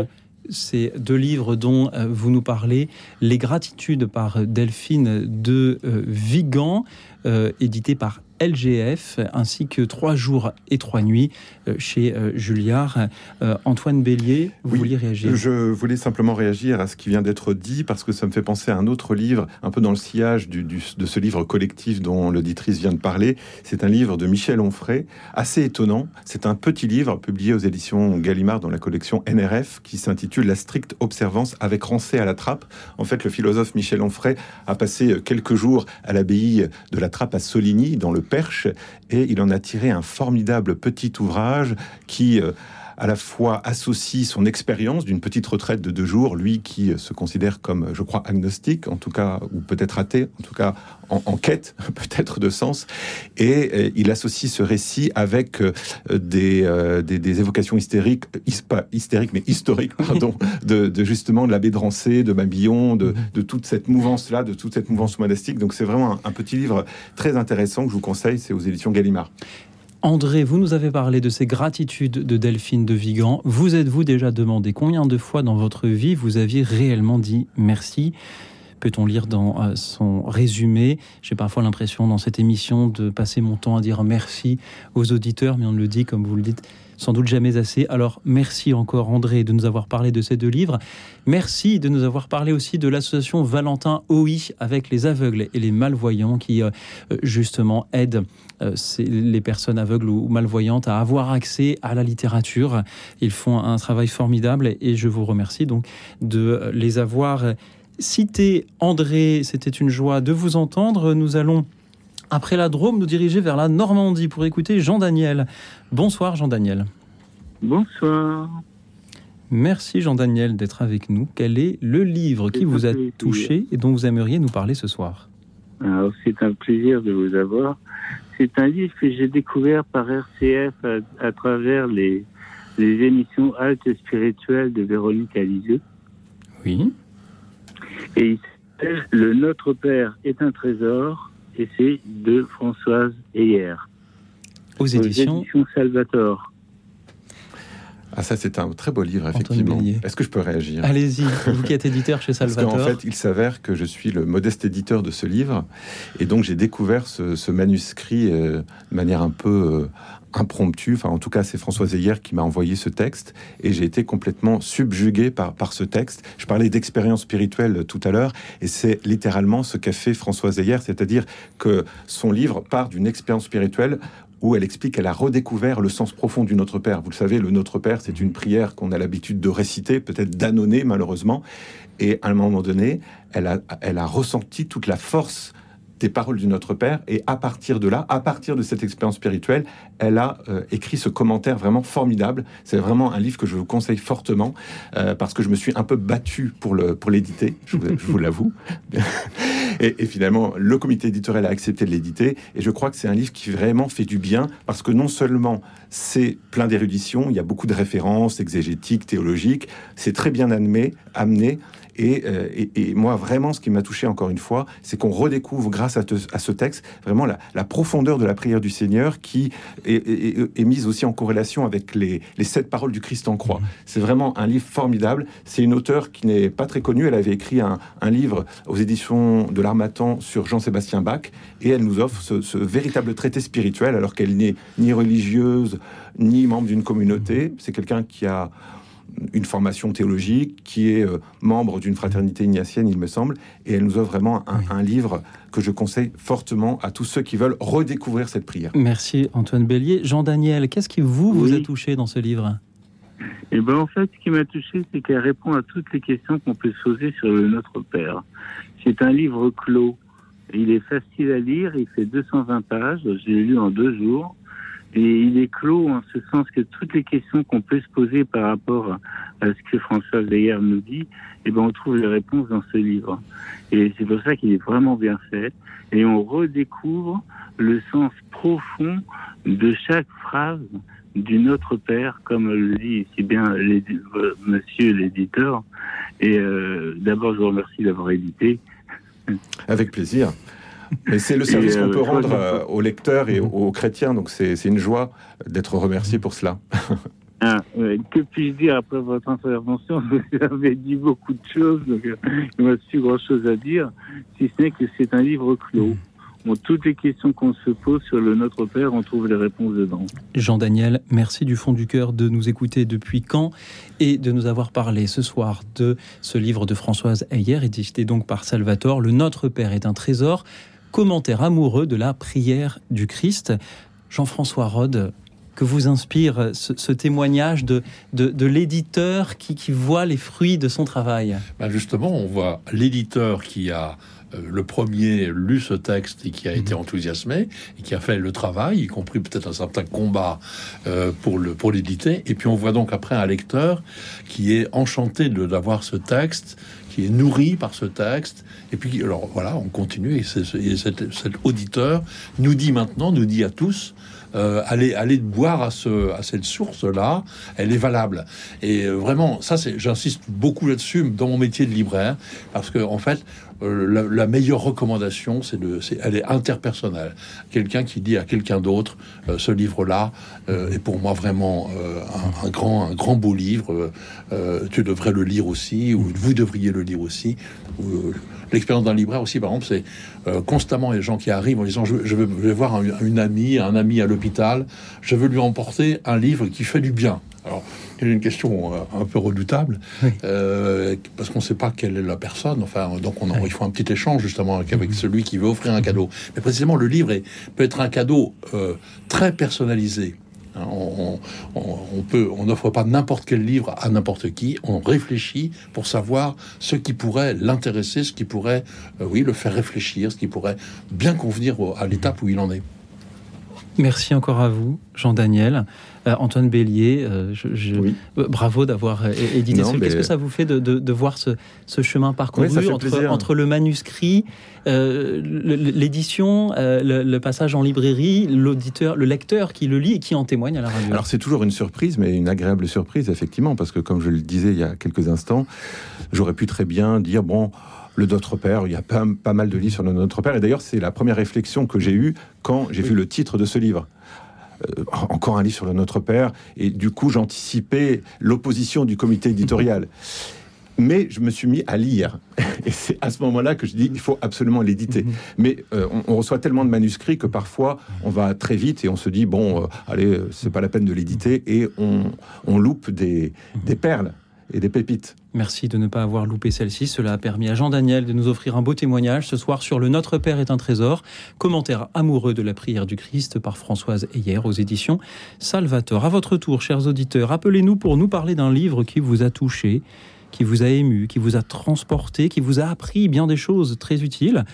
ces deux livres dont euh, vous nous parlez, Les gratitudes par Delphine de euh, Vigan. euh, édité par LGF, ainsi que Trois jours et trois nuits euh, chez euh, Julliard. Euh, Antoine Bélier, vous Oui, vouliez réagir? Je voulais simplement réagir à ce qui vient d'être dit parce que ça me fait penser à un autre livre, un peu dans le sillage du- du- de ce livre collectif dont l'auditrice vient de parler. C'est un livre de Michel Onfray, assez étonnant. C'est un petit livre publié aux éditions Gallimard dans la collection NRF qui s'intitule La stricte observance avec Rancé à la trappe. En fait, le philosophe Michel Onfray a passé quelques jours à l'abbaye de la Trappe à Soligny, dans le Perche, et il en a tiré un formidable petit ouvrage qui euh, à la fois associe son expérience d'une petite retraite de deux jours, lui qui euh, se considère comme, euh, je crois, agnostique, en tout cas, ou peut-être athée, en tout cas en, en quête peut-être de sens, et euh, il associe ce récit avec euh, des, euh, des, des évocations hystériques, his- pas hystériques, mais historiques, pardon, de, de justement de l'abbé de Rancé, de Mabillon, de, de toute cette mouvance-là, de toute cette mouvance monastique. Donc c'est vraiment un, un petit livre très intéressant que je vous conseille, c'est aux éditions Gallimard. André, vous nous avez parlé de ces gratitudes de Delphine de Vigan. Vous êtes-vous déjà demandé combien de fois dans votre vie vous aviez réellement dit merci Peut-on lire dans euh, son résumé? J'ai parfois l'impression dans cette émission de passer mon temps à dire merci aux auditeurs, mais on ne le dit, comme vous le dites, sans doute jamais assez. Alors merci encore André de nous avoir parlé de ces deux livres. Merci de nous avoir parlé aussi de l'association Valentin OI avec les aveugles et les malvoyants qui euh, euh, justement aident les personnes aveugles ou malvoyantes à avoir accès à la littérature. Ils font un travail formidable et je vous remercie donc de les avoir cités. André, c'était une joie de vous entendre. Nous allons, après la Drôme, nous diriger vers la Normandie pour écouter Jean-Daniel. Bonsoir Jean-Daniel. Bonsoir. Merci Jean-Daniel d'être avec nous. Quel est le livre qui vous a touché et dont vous aimeriez nous parler ce soir? Alors, c'est un plaisir de vous avoir. C'est un livre que j'ai découvert par RCF à, à travers les, les émissions Halte spirituelles de Véronique Alizeux. Oui. Et il s'appelle Le Notre Père est un trésor et c'est de Françoise Heyer. Aux éditions Salvatore. Ah ça c'est un très beau livre effectivement. Est-ce que je peux réagir? Allez-y, vous qui êtes éditeur chez Parce Salvatore. qu'en fait, il s'avère que je suis le modeste éditeur de ce livre, et donc j'ai découvert ce, ce manuscrit euh, de manière un peu euh, impromptue. Enfin, en tout cas, c'est Françoise Heyer qui m'a envoyé ce texte, et j'ai été complètement subjugué par, par ce texte. Je parlais d'expérience spirituelle tout à l'heure, et c'est littéralement ce qu'a fait Françoise Heyer, c'est-à-dire que son livre part d'une expérience spirituelle où elle explique qu'elle a redécouvert le sens profond du Notre Père. Vous le savez, le Notre Père, c'est une prière qu'on a l'habitude de réciter, peut-être d'annonner malheureusement. Et à un moment donné, elle a, elle a ressenti toute la force des paroles du Notre Père. Et à partir de là, à partir de cette expérience spirituelle, elle a euh, écrit ce commentaire vraiment formidable. C'est vraiment un livre que je vous conseille fortement euh, parce que je me suis un peu battu pour le pour l'éditer. Je vous, l'avoue. Et, et finalement, le comité éditorial a accepté de l'éditer. Et je crois que c'est un livre qui vraiment fait du bien parce que non seulement c'est plein d'érudition, il y a beaucoup de références exégétiques, théologiques, c'est très bien amené, amené. Et, euh, et, et moi, vraiment, ce qui m'a touché encore une fois, c'est qu'on redécouvre, grâce à, te- à ce texte, vraiment la, la profondeur de la prière du Seigneur qui est, est- est- est mise aussi en corrélation avec les, les sept paroles du Christ en croix. C'est vraiment un livre formidable. C'est une auteure qui n'est pas très connue. Elle avait écrit un, un livre aux éditions de l'Armatan sur Jean-Sébastien Bach et elle nous offre ce, ce véritable traité spirituel alors qu'elle n'est ni religieuse ni membre d'une communauté. C'est quelqu'un qui a une formation théologique, qui est euh, membre d'une fraternité ignatienne, il me semble, et elle nous offre vraiment un, un livre que je conseille fortement à tous ceux qui veulent redécouvrir cette prière. Merci Antoine Bélier. Jean-Daniel, qu'est-ce qui vous, vous a touché dans ce livre? Et ben en fait, ce qui m'a touché, c'est qu'elle répond à toutes les questions qu'on peut se poser sur le Notre Père. C'est un livre clos. Il est facile à lire, il fait 220 pages, je l'ai lu en deux jours. Et il est clos en ce sens que toutes les questions qu'on peut se poser par rapport à ce que François Zeyer nous dit, eh ben on trouve les réponses dans ce livre. Et c'est pour ça qu'il est vraiment bien fait. Et on redécouvre le sens profond de chaque phrase du Notre Père, comme le dit si bien euh, monsieur l'éditeur. Et euh, d'abord, je vous remercie d'avoir édité. Avec plaisir. Mais c'est le service Et, qu'on euh, peut rendre vois- euh, aux lecteurs et aux, aux chrétiens, donc c'est c'est une joie d'être remercié pour cela. Ah, euh, que puis-je dire après votre intervention? Vous avez dit beaucoup de choses, donc euh, il ne reste plus grand-chose à dire, si ce n'est que c'est un livre clos. Bon, toutes les questions qu'on se pose sur le Notre Père, on trouve les réponses dedans. Jean-Daniel, merci du fond du cœur de nous écouter depuis quand et de nous avoir parlé ce soir de ce livre de Françoise Heyer, édité donc par Salvatore, Le Notre Père est un trésor, commentaire amoureux de la prière du Christ. Jean-François Rode, que vous inspire ce, témoignage de, de, l'éditeur qui, qui, voit les fruits de son travail? Ben Justement, on voit l'éditeur qui a euh, le premier lu ce texte et qui a été mhm. enthousiasmé et qui a fait le travail, y compris peut-être un certain combat euh, pour le pour l'éditer. Et puis on voit donc après un lecteur qui est enchanté de d'avoir ce texte, qui est nourri par ce texte. Et puis alors voilà, on continue et, et cet, cet auditeur nous dit maintenant, nous dit à tous euh, aller boire à, ce, à cette source-là, elle est valable. Et euh, vraiment, ça, c'est, j'insiste beaucoup là-dessus dans mon métier de libraire, parce que en fait, euh, la, meilleure recommandation, c'est de, c'est, elle est interpersonnelle. Quelqu'un qui dit à quelqu'un d'autre, ce livre-là est pour moi vraiment un, grand, un grand beau livre. tu devrais le lire aussi, ou vous devriez le lire aussi. L'expérience d'un libraire aussi, par exemple, c'est euh, constamment les gens qui arrivent en disant je, je, vais, voir une amie, un ami à l'hôpital, je veux lui emporter un livre qui fait du bien. Alors, il y a une question euh, un peu redoutable, euh, parce qu'on ne sait pas quelle est la personne. Enfin, donc on il faut un petit échange justement avec, avec, mhm. celui qui veut offrir un cadeau. Mais précisément, le livre est, peut être un cadeau très personnalisé. Hein, on, n'offre pas n'importe quel livre à n'importe qui. On réfléchit pour savoir ce qui pourrait l'intéresser, ce qui pourrait, euh, oui, le faire réfléchir, ce qui pourrait bien convenir à l'étape où il en est. Merci encore à vous, Jean-Daniel. Euh, Antoine Bélier, euh, bravo d'avoir édité ce Qu'est-ce que ça vous fait de, voir ce, chemin parcouru entre, le manuscrit, l'édition, le, passage en librairie, l'auditeur, le lecteur qui le lit et qui en témoigne à la radio? Alors c'est toujours une surprise, mais une agréable surprise, effectivement, parce que comme je le disais il y a quelques instants, j'aurais pu très bien dire, bon, le Notre Père. Il y a pas, pas mal de livres sur le Notre Père. Et d'ailleurs, c'est la première réflexion que j'ai eue quand j'ai vu le titre de ce livre. Euh, encore un livre sur le Notre Père. Et du coup, j'anticipais l'opposition du comité éditorial. Mais je me suis mis à lire. Et c'est à ce moment-là que je dis il faut absolument l'éditer. Mhm. Mais euh, on, reçoit tellement de manuscrits que parfois on va très vite et on se dit bon, euh, allez, c'est pas la peine de l'éditer. Et on, loupe des perles et des pépites. Merci de ne pas avoir loupé celle-ci. Cela a permis à Jean-Daniel de nous offrir un beau témoignage ce soir sur le Notre Père est un trésor, commentaire amoureux de la prière du Christ par Françoise Heyer aux éditions Salvator. À votre tour, chers auditeurs, appelez-nous pour nous parler d'un livre qui vous a touché, qui vous a ému, qui vous a transporté, qui vous a appris bien des choses très utiles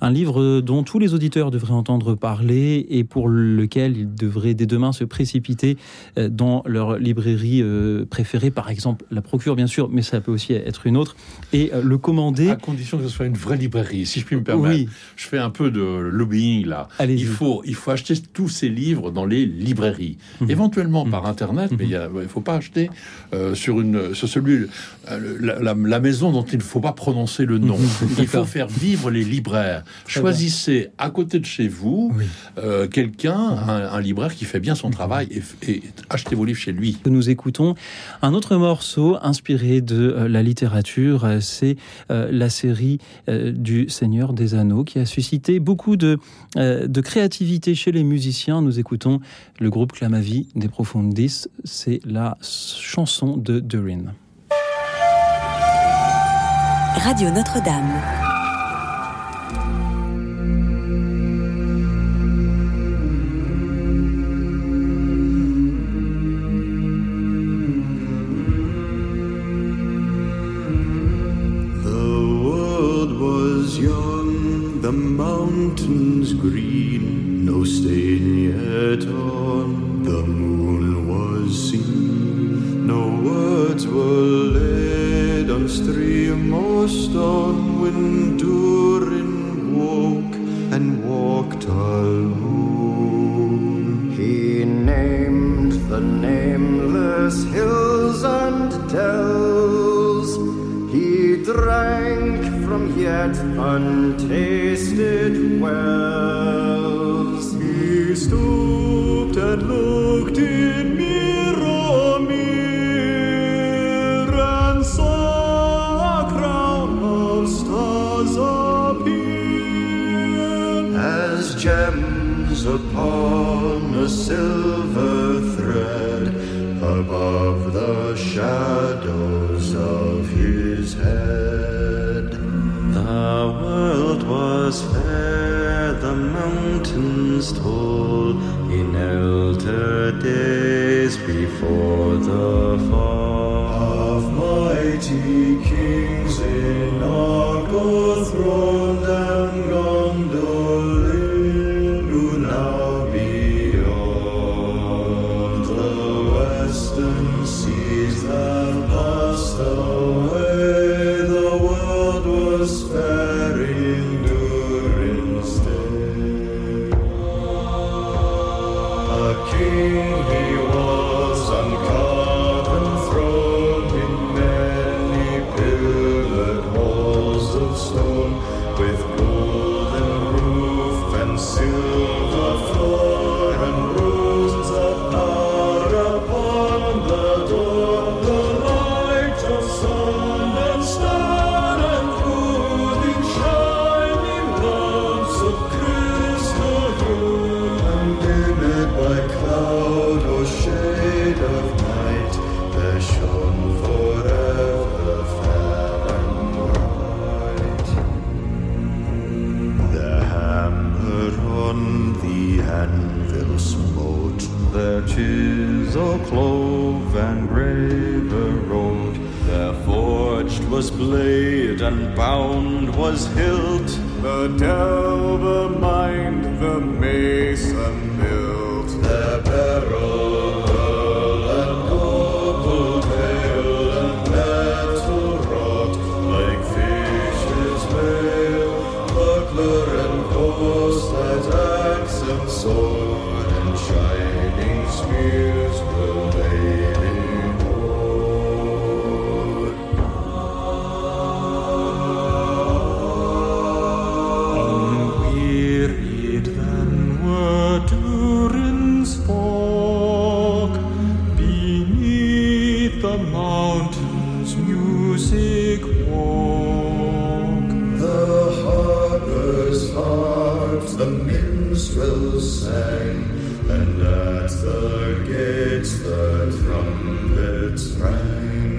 un livre dont tous les auditeurs devraient entendre parler et pour lequel ils devraient dès demain se précipiter euh, dans leur librairie euh, préférée, par exemple la Procure bien sûr, mais ça peut aussi être une autre, et euh, le commander. À condition que ce soit une vraie librairie, si je puis me permettre. Oui. Je fais un peu de lobbying là. Il faut, il faut acheter tous ces livres dans les librairies, mhm. éventuellement par mhm. internet, mais mhm. il ne faut pas acheter sur une, sur celui, la, la, maison dont il ne faut pas prononcer le nom. il faut faire vivre les libraires. Choisissez à côté de chez vous euh, quelqu'un, un, libraire qui fait bien son travail et, achetez vos livres chez lui. Nous écoutons un autre morceau inspiré de euh, la littérature, euh, c'est la série du Seigneur des Anneaux qui a suscité beaucoup de, de créativité chez les musiciens. Nous écoutons le groupe Clamavi des Profundis, c'est la chanson de Durin. Radio Notre-Dame. Green, no stain minstrels sang, and at the gates the trumpets rang.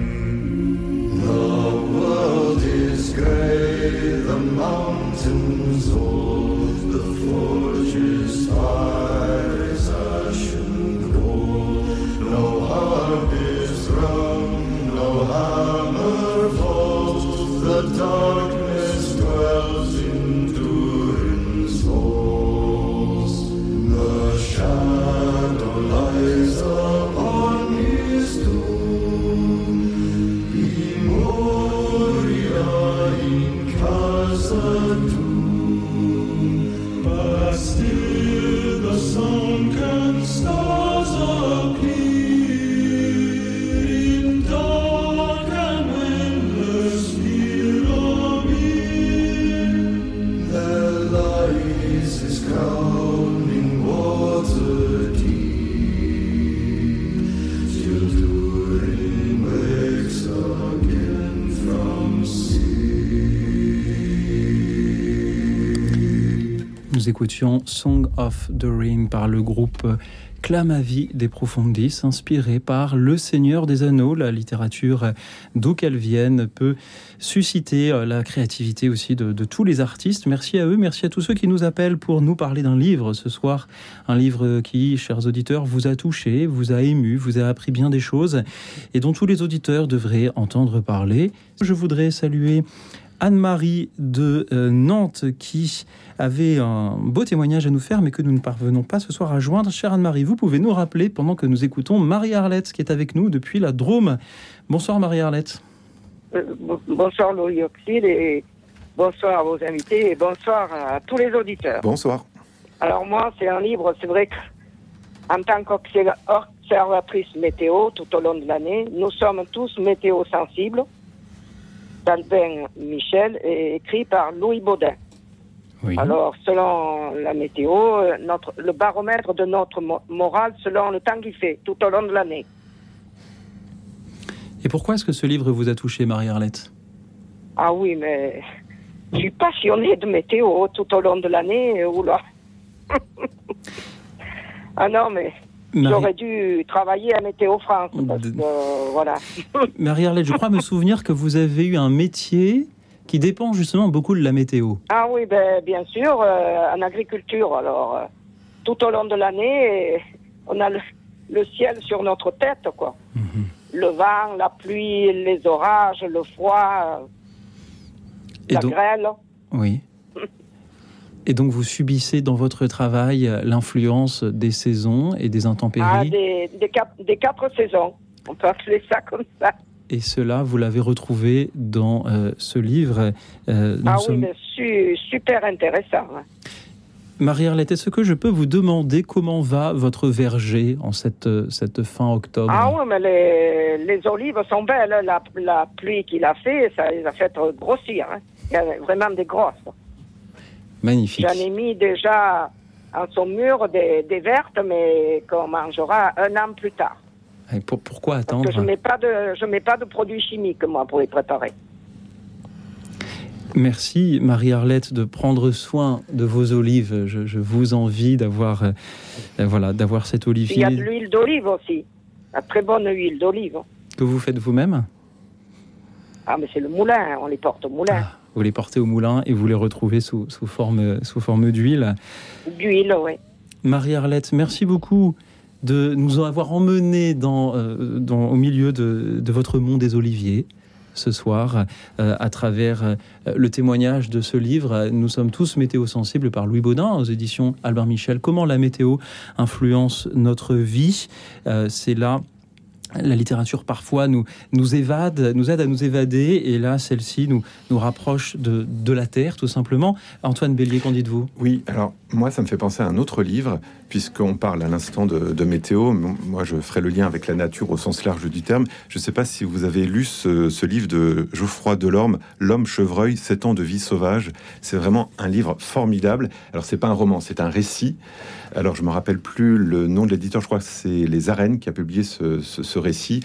Écoutions Song of the Ring par le groupe Clamavi des Profundis, inspiré par Le Seigneur des Anneaux. La littérature, d'où qu'elle vienne, peut susciter euh, la créativité aussi de, de tous les artistes. Merci à eux, merci à tous ceux qui nous appellent pour nous parler d'un livre ce soir. Un livre qui, chers auditeurs, vous a touché, vous a ému, vous a appris bien des choses et dont tous les auditeurs devraient entendre parler. Je voudrais saluer Anne-Marie de euh, Nantes qui avait un beau témoignage à nous faire, mais que nous ne parvenons pas ce soir à joindre. Chère Anne-Marie, vous pouvez nous rappeler pendant que nous écoutons Marie-Arlette qui est avec nous depuis la Drôme. Bonsoir Marie-Arlette. Euh, bon- bonsoir Louis et bonsoir à vos invités et bonsoir à tous les auditeurs. Bonsoir. Alors moi, c'est un livre, c'est vrai que en tant qu'observatrice météo tout au long de l'année, nous sommes tous météo sensibles. d'Albin Michel est écrit par Louis Baudin. Alors, selon la météo, euh, notre, le baromètre de notre mo- morale selon le temps qu'il fait tout au long de l'année. Et pourquoi est-ce que ce livre vous a touché, Marie-Arlette? Ah oui, mais je suis passionnée de météo tout au long de l'année. euh, Oula. Ah non, mais Marie- j'aurais dû travailler à Météo France. Parce que, euh, voilà. Marie-Arlette, je crois me souvenir que vous avez eu un métier qui dépend justement beaucoup de la météo. Ah oui, ben, bien sûr, euh, en agriculture. Alors, euh, tout au long de l'année, on a le, le ciel sur notre tête, quoi. Mhm. Le vent, la pluie, les orages, le froid, Et la donc- grêle. Oui. Et donc vous subissez dans votre travail l'influence des saisons et des Ah, intempéries. des, des, quatre, des quatre saisons. On peut appeler ça comme ça. Et cela, vous l'avez retrouvé dans euh, ce livre. Euh, ah oui, sommes- su- super intéressant. hein. Marie-Arlette, est-ce que je peux vous demander comment va votre verger en cette, euh, cette fin octobre Ah oui, mais les, les olives sont belles. hein. La, la pluie qu'il a fait, ça les a fait grossir. hein. Il y a vraiment des grosses. Magnifique. J'en ai mis déjà en son mur des, des vertes, mais qu'on mangera un an plus tard. Et pour- pourquoi Parce attendre que je mets pas de je mets pas de produits chimiques moi pour les préparer. Merci Marie-Arlette de prendre soin de vos olives. Je, je vous envie d'avoir euh, euh, voilà, d'avoir cet Il y a de olivier l'huile d'olive aussi, la très bonne huile d'olive. que vous faites vous-même? Ah mais c'est le moulin, on les porte au moulin. Vous les portez au moulin et vous les retrouvez sous, sous forme, sous forme d'huile. D'huile, oui. Marie-Arlette, merci beaucoup de nous avoir emmenés dans, euh, dans- au milieu de, de votre monde des oliviers ce soir euh, à travers euh, le témoignage de ce livre. Nous sommes tous météo-sensibles par Louis Baudin aux éditions Albert Michel. Comment la météo influence notre vie? Euh, C'est là la littérature parfois nous, nous évade, nous aide à nous évader, et là, celle-ci nous, nous rapproche de, de la Terre, tout simplement. Antoine Bélier, qu'en dites-vous? Oui, alors moi, ça me fait penser à un autre livre, puisqu'on parle à l'instant de, météo. Moi, je ferai le lien avec la nature au sens large du terme. Je ne sais pas si vous avez lu ce, livre de Geoffroy Delorme, L'homme chevreuil, 7 ans de vie sauvage. C'est vraiment un livre formidable. Alors, c'est pas un roman, c'est un récit. Alors, je me rappelle plus le nom de l'éditeur, je crois que c'est Les Arènes qui a publié ce, récit,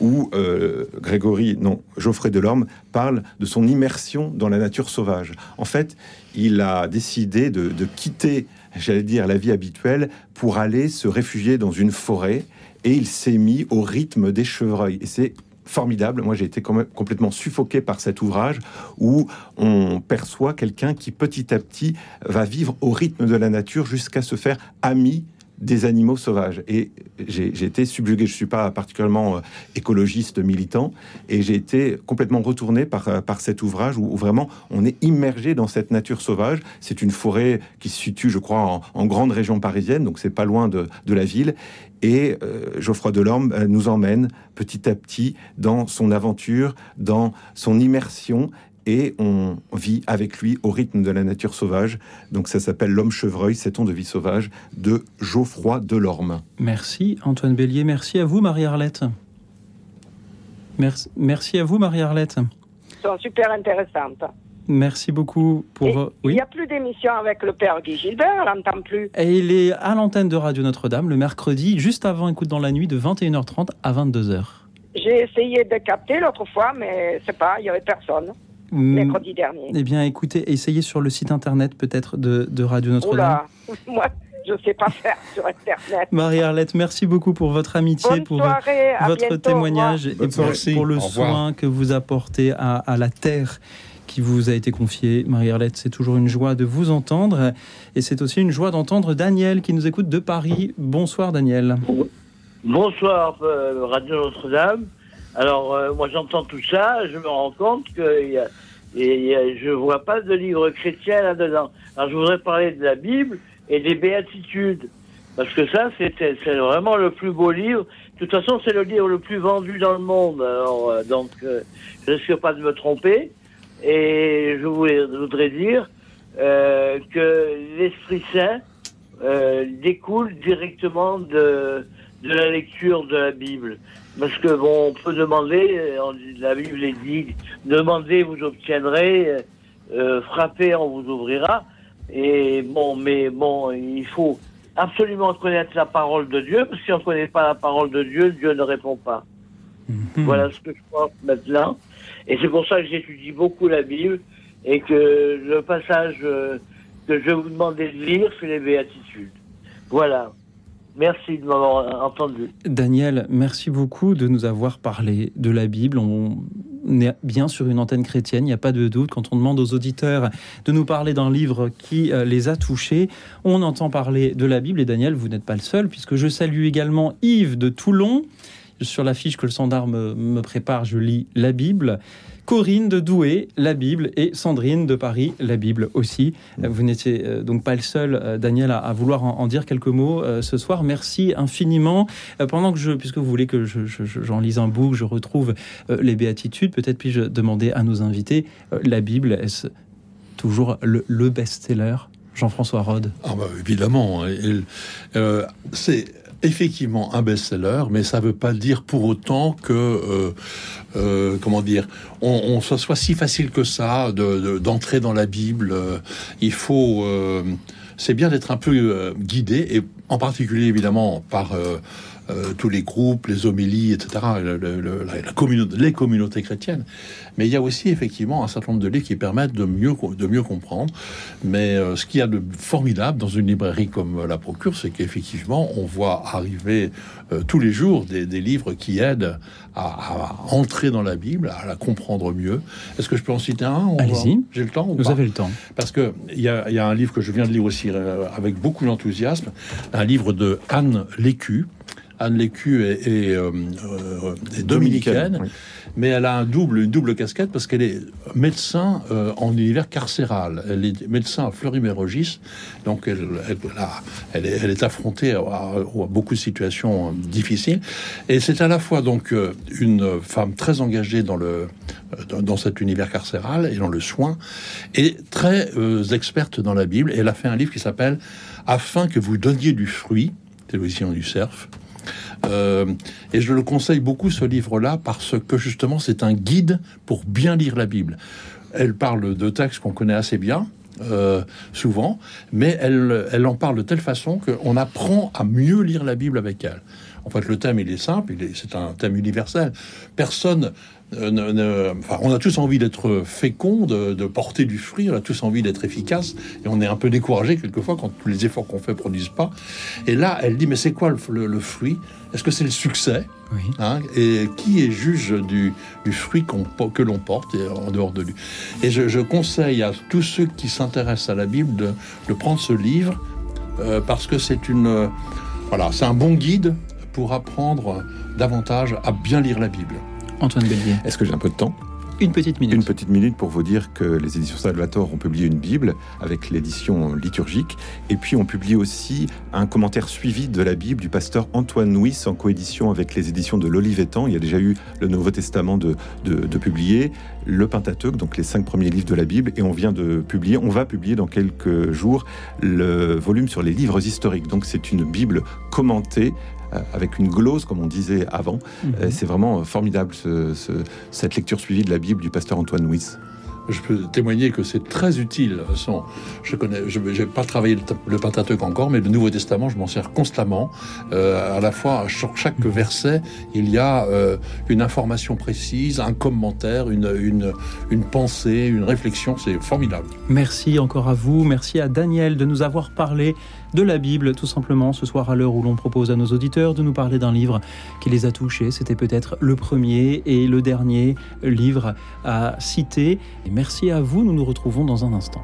où euh, Grégory, non, Geoffrey Delorme parle de son immersion dans la nature sauvage. En fait, il a décidé de, de quitter, j'allais dire, la vie habituelle pour aller se réfugier dans une forêt et il s'est mis au rythme des chevreuils. Et c'est formidable. Moi, j'ai été quand même complètement suffoqué par cet ouvrage où on perçoit quelqu'un qui petit à petit va vivre au rythme de la nature jusqu'à se faire ami des animaux sauvages. Et j'ai été subjugué. Je suis pas particulièrement euh, écologiste militant, et j'ai été complètement retourné par, euh, par cet ouvrage où, vraiment on est immergé dans cette nature sauvage. C'est une forêt qui se situe, je crois, en, grande région parisienne, donc c'est pas loin de, de la ville. Et euh, Geoffroy Delorme nous emmène petit à petit dans son aventure, dans son immersion, et on vit avec lui au rythme de la nature sauvage. Donc ça s'appelle L'homme chevreuil, 7 ans de vie sauvage, de Geoffroy Delorme. Merci Antoine Bélier, merci à vous Marie-Arlette. Merci, merci à vous Marie-Arlette. Sont super intéressantes. Merci beaucoup pour... Et Il Oui. n'y a plus d'émission avec le père Guy Gilbert, on l'entend plus. Et il est à l'antenne de Radio Notre-Dame le mercredi, juste avant Écoute dans la nuit, de 21h30 à 22h. J'ai essayé de capter l'autre fois, mais c'est pas, il n'y avait personne. Mm. Mercredi dernier. Eh bien écoutez, essayez sur le site internet peut-être de, de Radio Notre-Dame. Moi, je ne sais pas faire sur Internet. Marie-Arlette, merci beaucoup pour votre amitié, Bonne pour soirée, votre bientôt, témoignage et pour, le soin que vous apportez à, à la terre qui vous a été confiée. Marie-Arlette, c'est toujours une joie de vous entendre et c'est aussi une joie d'entendre Daniel qui nous écoute de Paris. Bonsoir Daniel. Bonsoir, euh, Radio Notre-Dame. Alors, euh, moi, j'entends tout ça, je me rends compte que y a- y a- je vois pas de livre chrétien là-dedans. Alors, je voudrais parler de la Bible et des béatitudes. Parce que ça, c'est vraiment le plus beau livre. De toute façon, c'est le livre le plus vendu dans le monde. Alors, euh, donc, euh, je ne risque pas de me tromper. Et je voudrais dire euh, que l'Esprit Saint euh, découle directement de, de la lecture de la Bible. Parce que bon, on peut demander, euh, la Bible est dit, demandez, vous obtiendrez, euh, frappez, on vous ouvrira. Et bon, mais bon, il faut absolument connaître la parole de Dieu, parce que si on ne connaît pas la parole de Dieu, Dieu ne répond pas. Voilà ce que je pense maintenant. Et c'est pour ça que j'étudie beaucoup la Bible et que le passage euh, que je vais vous demander de lire, c'est les béatitudes. Voilà. Merci de m'avoir entendu. Daniel, merci beaucoup de nous avoir parlé de la Bible. On est bien sur une antenne chrétienne, il n'y a pas de doute. Quand on demande aux auditeurs de nous parler d'un livre qui euh, les a touchés, on entend parler de la Bible. Et Daniel, vous n'êtes pas le seul, puisque je salue également Yves de Toulon. Sur la fiche que le standard me, me prépare, je lis la Bible. Corinne de Douai, la Bible, et Sandrine de Paris, la Bible aussi. Euh, Vous n'étiez euh, donc pas le seul, euh, Daniel, à, vouloir en, dire quelques mots euh, ce soir. Merci infiniment. Pendant que je, puisque vous voulez que je- je- je- j'en lise un bout, que je retrouve les béatitudes, peut-être puis-je demander à nos invités, la Bible, est-ce toujours le, le best-seller? Jean-François Rode Ah bah, évidemment, hein, euh, c'est effectivement un best-seller, mais ça ne veut pas dire pour autant que, euh, euh, comment dire, on, ce soit si facile que ça de- de- d'entrer dans la Bible. Il faut, euh, c'est bien d'être un peu guidé, et en particulier évidemment par euh, tous les groupes, les homélies, etc., le- le- le- la, la communauté, les communautés chrétiennes. Mais il y a aussi effectivement un certain nombre de livres qui permettent de mieux, co- de mieux comprendre. Mais euh, ce qu'il y a de formidable dans une librairie comme euh, la Procure, c'est qu'effectivement, on voit arriver euh, tous les jours des, des livres qui aident à, à entrer dans la Bible, à la comprendre mieux. Est-ce que je peux en citer un Allez-y. J'ai le temps ou Vous pas avez le temps. parce que il y, a y a un livre que je viens de lire aussi avec beaucoup d'enthousiasme, un livre de Anne Lécu. Anne Lécu est, est, euh, euh, est dominicaine, oui. mais elle a un double, une double casquette parce qu'elle est médecin euh, en univers carcéral. Elle est médecin à Fleury-Mérogis, donc elle, elle, a- elle est, elle est affrontée à, à- à beaucoup de situations difficiles. Et c'est à la fois donc une femme très engagée dans le dans, dans cet univers carcéral et dans le soin, et très euh, experte dans la Bible. Et elle a fait un livre qui s'appelle Afin que vous donniez du fruit, c'est l'édition du Cerf. Euh, et je le conseille beaucoup ce livre-là parce que justement c'est un guide pour bien lire la Bible. Elle parle de textes qu'on connaît assez bien, euh, souvent, mais elle, elle en parle de telle façon qu'on apprend à mieux lire la Bible avec elle. En fait, le thème, il est simple, c'est un thème universel. Personne ne- ne- enfin, on a tous envie d'être fécond, de, de porter du fruit, on a tous envie d'être efficace, et on est un peu découragé quelquefois quand tous les efforts qu'on fait produisent pas. Et là, elle dit, mais c'est quoi le, le- le fruit? Est-ce que c'est le succès? Oui. Hein, Et qui est juge du, du fruit que l'on porte et en dehors de lui? Et je, je conseille à tous ceux qui s'intéressent à la Bible de, de prendre ce livre, euh, parce que c'est une... euh, voilà, c'est un bon guide pour apprendre davantage à bien lire la Bible. Antoine Bellier. Est-ce que j'ai un peu de temps? Une petite minute. Une petite minute pour vous dire que les éditions Salvator ont publié une Bible avec l'édition liturgique. Et puis on publie aussi un commentaire suivi de la Bible du pasteur Antoine Nuis en coédition avec les éditions de l'Olivetan. Il y a déjà eu le Nouveau Testament de, de, de publier, le Pentateuque, donc les cinq premiers livres de la Bible. Et on vient de publier, on va publier dans quelques jours le volume sur les livres historiques. Donc c'est une Bible commentée euh, avec une glose, comme on disait avant. Mhm. Euh, C'est vraiment formidable ce- ce- cette lecture suivie de la Bible du pasteur Antoine Nuis. Je peux témoigner que c'est très utile. Je n'ai pas travaillé le, le Pentateuque encore, mais le Nouveau Testament, je m'en sers constamment. Euh, à la fois, sur chaque verset, il y a euh, une information précise, un commentaire, une pensée, une réflexion. C'est formidable. Merci encore à vous. Merci à Daniel de nous avoir parlé de la Bible, tout simplement, ce soir à l'heure où l'on propose à nos auditeurs de nous parler d'un livre qui les a touchés. C'était peut-être le premier et le dernier livre à citer. Et merci à vous. Nous nous retrouvons dans un instant.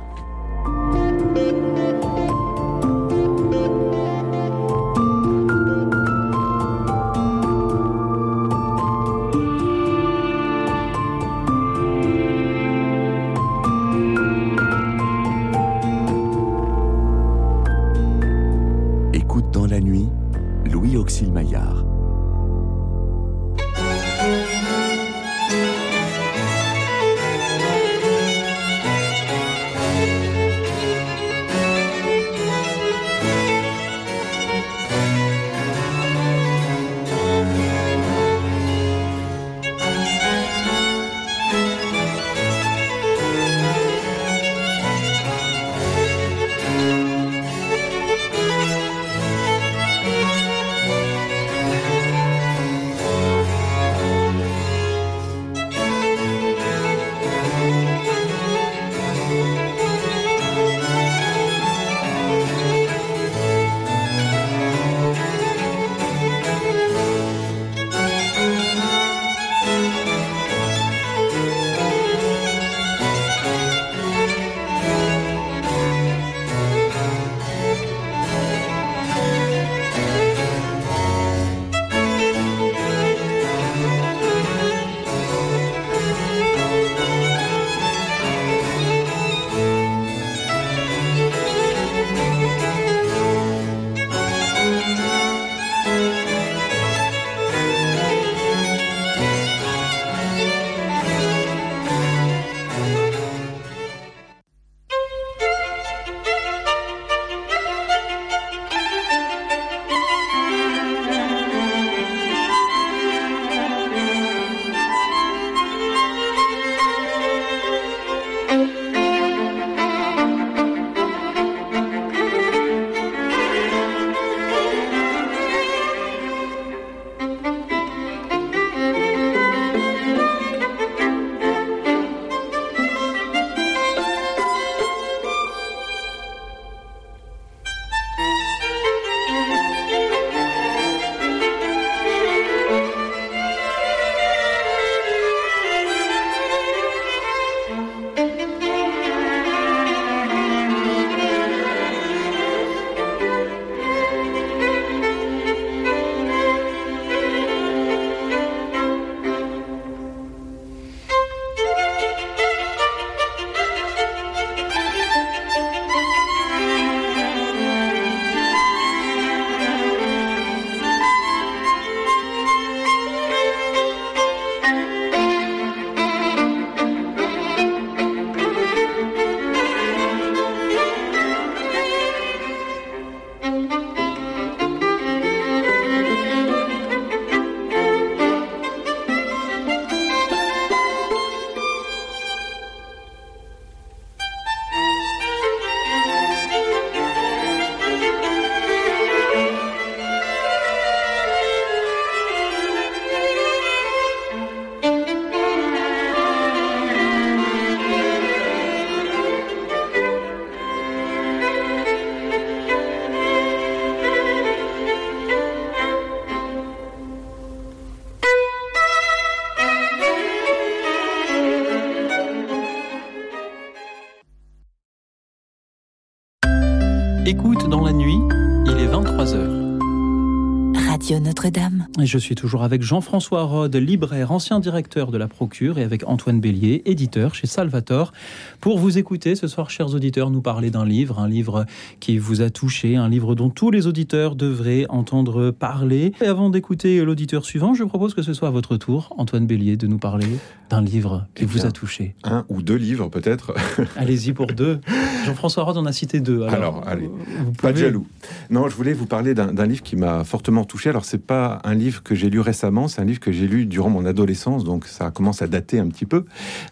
Je suis toujours avec Jean-François Rode, libraire, ancien directeur de la Procure, et avec Antoine Bélier, éditeur chez Salvator, pour vous écouter ce soir, chers auditeurs, nous parler d'un livre, un livre qui vous a touché, un livre dont tous les auditeurs devraient entendre parler. Et avant d'écouter l'auditeur suivant, je propose que ce soit à votre tour, Antoine Bélier, de nous parler d'un livre qui Eh vous a touché. Un ou deux livres peut-être. Allez-y pour deux. Jean-François Rode en a cité deux. Alors, Alors, allez, vous pas de jaloux. Non, je voulais vous parler d'un d'un livre qui m'a fortement touché. Alors, c'est pas un livre que j'ai lu récemment, c'est un livre que j'ai lu durant mon adolescence, donc ça commence à dater un petit peu.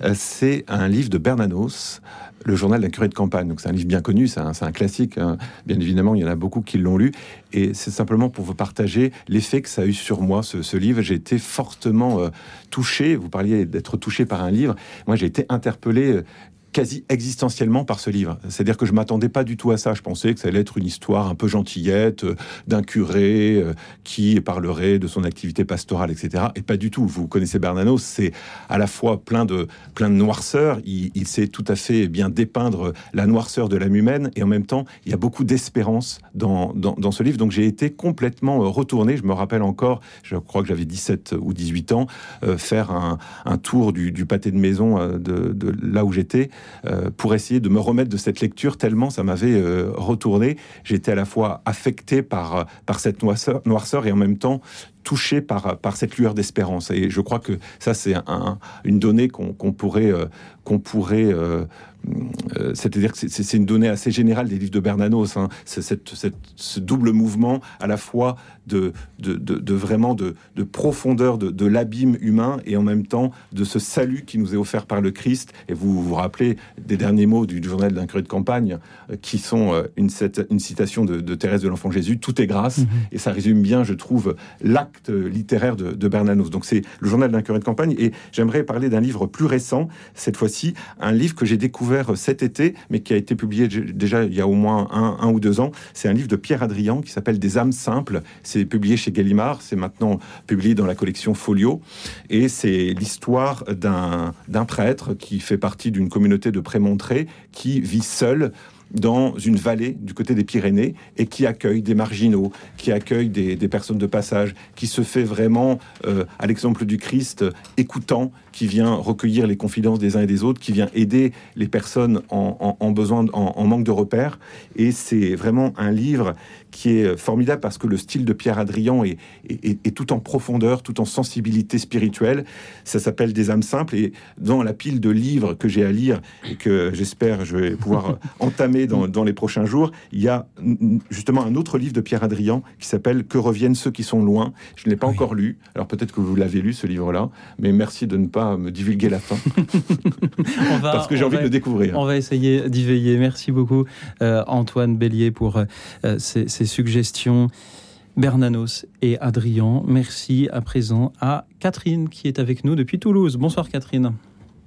Euh, c'est un livre de Bernanos, le journal d'un curé de campagne. Donc, c'est un livre bien connu, c'est un, classique. hein. Bien évidemment, il y en a beaucoup qui l'ont lu. Et c'est simplement pour vous partager l'effet que ça a eu sur moi, ce, livre. J'ai été fortement euh, touché. Vous parliez d'être touché par un livre. Moi, j'ai été interpellé. Quasi existentiellement par ce livre. C'est-à-dire que je m'attendais pas du tout à ça. Je pensais que ça allait être une histoire un peu gentillette euh, d'un curé euh, qui parlerait de son activité pastorale, etc. Et pas du tout. Vous connaissez Bernanos, c'est à la fois plein de plein de noirceur. Il, sait tout à fait bien dépeindre la noirceur de l'âme humaine et en même temps, il y a beaucoup d'espérance dans, dans, ce livre. Donc j'ai été complètement euh, retourné. Je me rappelle encore, je crois que j'avais 17 ou 18 ans, faire un, un tour du, du pâté de maison de, de là où j'étais euh, pour essayer de me remettre de cette lecture tellement ça m'avait euh, retourné. J'étais à la fois affecté par, euh, par cette noirceur, et en même temps touché par, par cette lueur d'espérance. Et je crois que ça, c'est un- une donnée qu'on pourrait, pourrait c'est-à-dire que c'est- une donnée assez générale des livres de Bernanos. hein. Cette- ce double mouvement à la fois de, de, de- de vraiment de, de profondeur de, de l'abîme humain et en même temps de ce salut qui nous est offert par le Christ. Et vous vous rappelez des derniers mots du, journal d'un curé de campagne euh, qui sont euh, une, cette- une citation de, Thérèse de l'Enfant Jésus, tout est grâce. Et ça résume bien, je trouve, l'acte littéraire de, Bernanos. Donc c'est le journal d'un curé de campagne. Et j'aimerais parler d'un livre plus récent, cette fois-ci, un livre que j'ai découvert cet été, mais qui a été publié déjà il y a au moins un, un ou deux ans. C'est un livre de Pierre Adrian qui s'appelle Des âmes simples. C'est publié chez Gallimard. C'est maintenant publié dans la collection Folio. Et c'est l'histoire d'un prêtre qui fait partie d'une communauté de prémontrés qui vit seul dans une vallée du côté des Pyrénées et qui accueille des marginaux, qui accueille des, personnes de passage, qui se fait vraiment, euh, à l'exemple du Christ, écoutant, qui vient recueillir les confidences des uns et des autres, qui vient aider les personnes en, besoin, en, manque de repères. Et c'est vraiment un livre qui est formidable parce que le style de Pierre Adrian est- est tout en profondeur, tout en sensibilité spirituelle. Ça s'appelle Des âmes simples et dans la pile de livres que j'ai à lire et que j'espère je vais pouvoir entamer dans, dans les prochains jours, il y a mm, justement un autre livre de Pierre Adrian qui s'appelle Que reviennent ceux qui sont loin. Je ne l'ai pas encore lu. Alors peut-être que vous l'avez lu ce livre-là, mais merci de ne pas me divulguer la fin On va- parce que j'ai envie va- de le découvrir. On va essayer d'y veiller. Merci beaucoup, euh, Antoine Bélier, pour euh, ces, ces suggestions. Bernanos et Adrien, merci à présent à Catherine qui est avec nous depuis Toulouse. Bonsoir Catherine.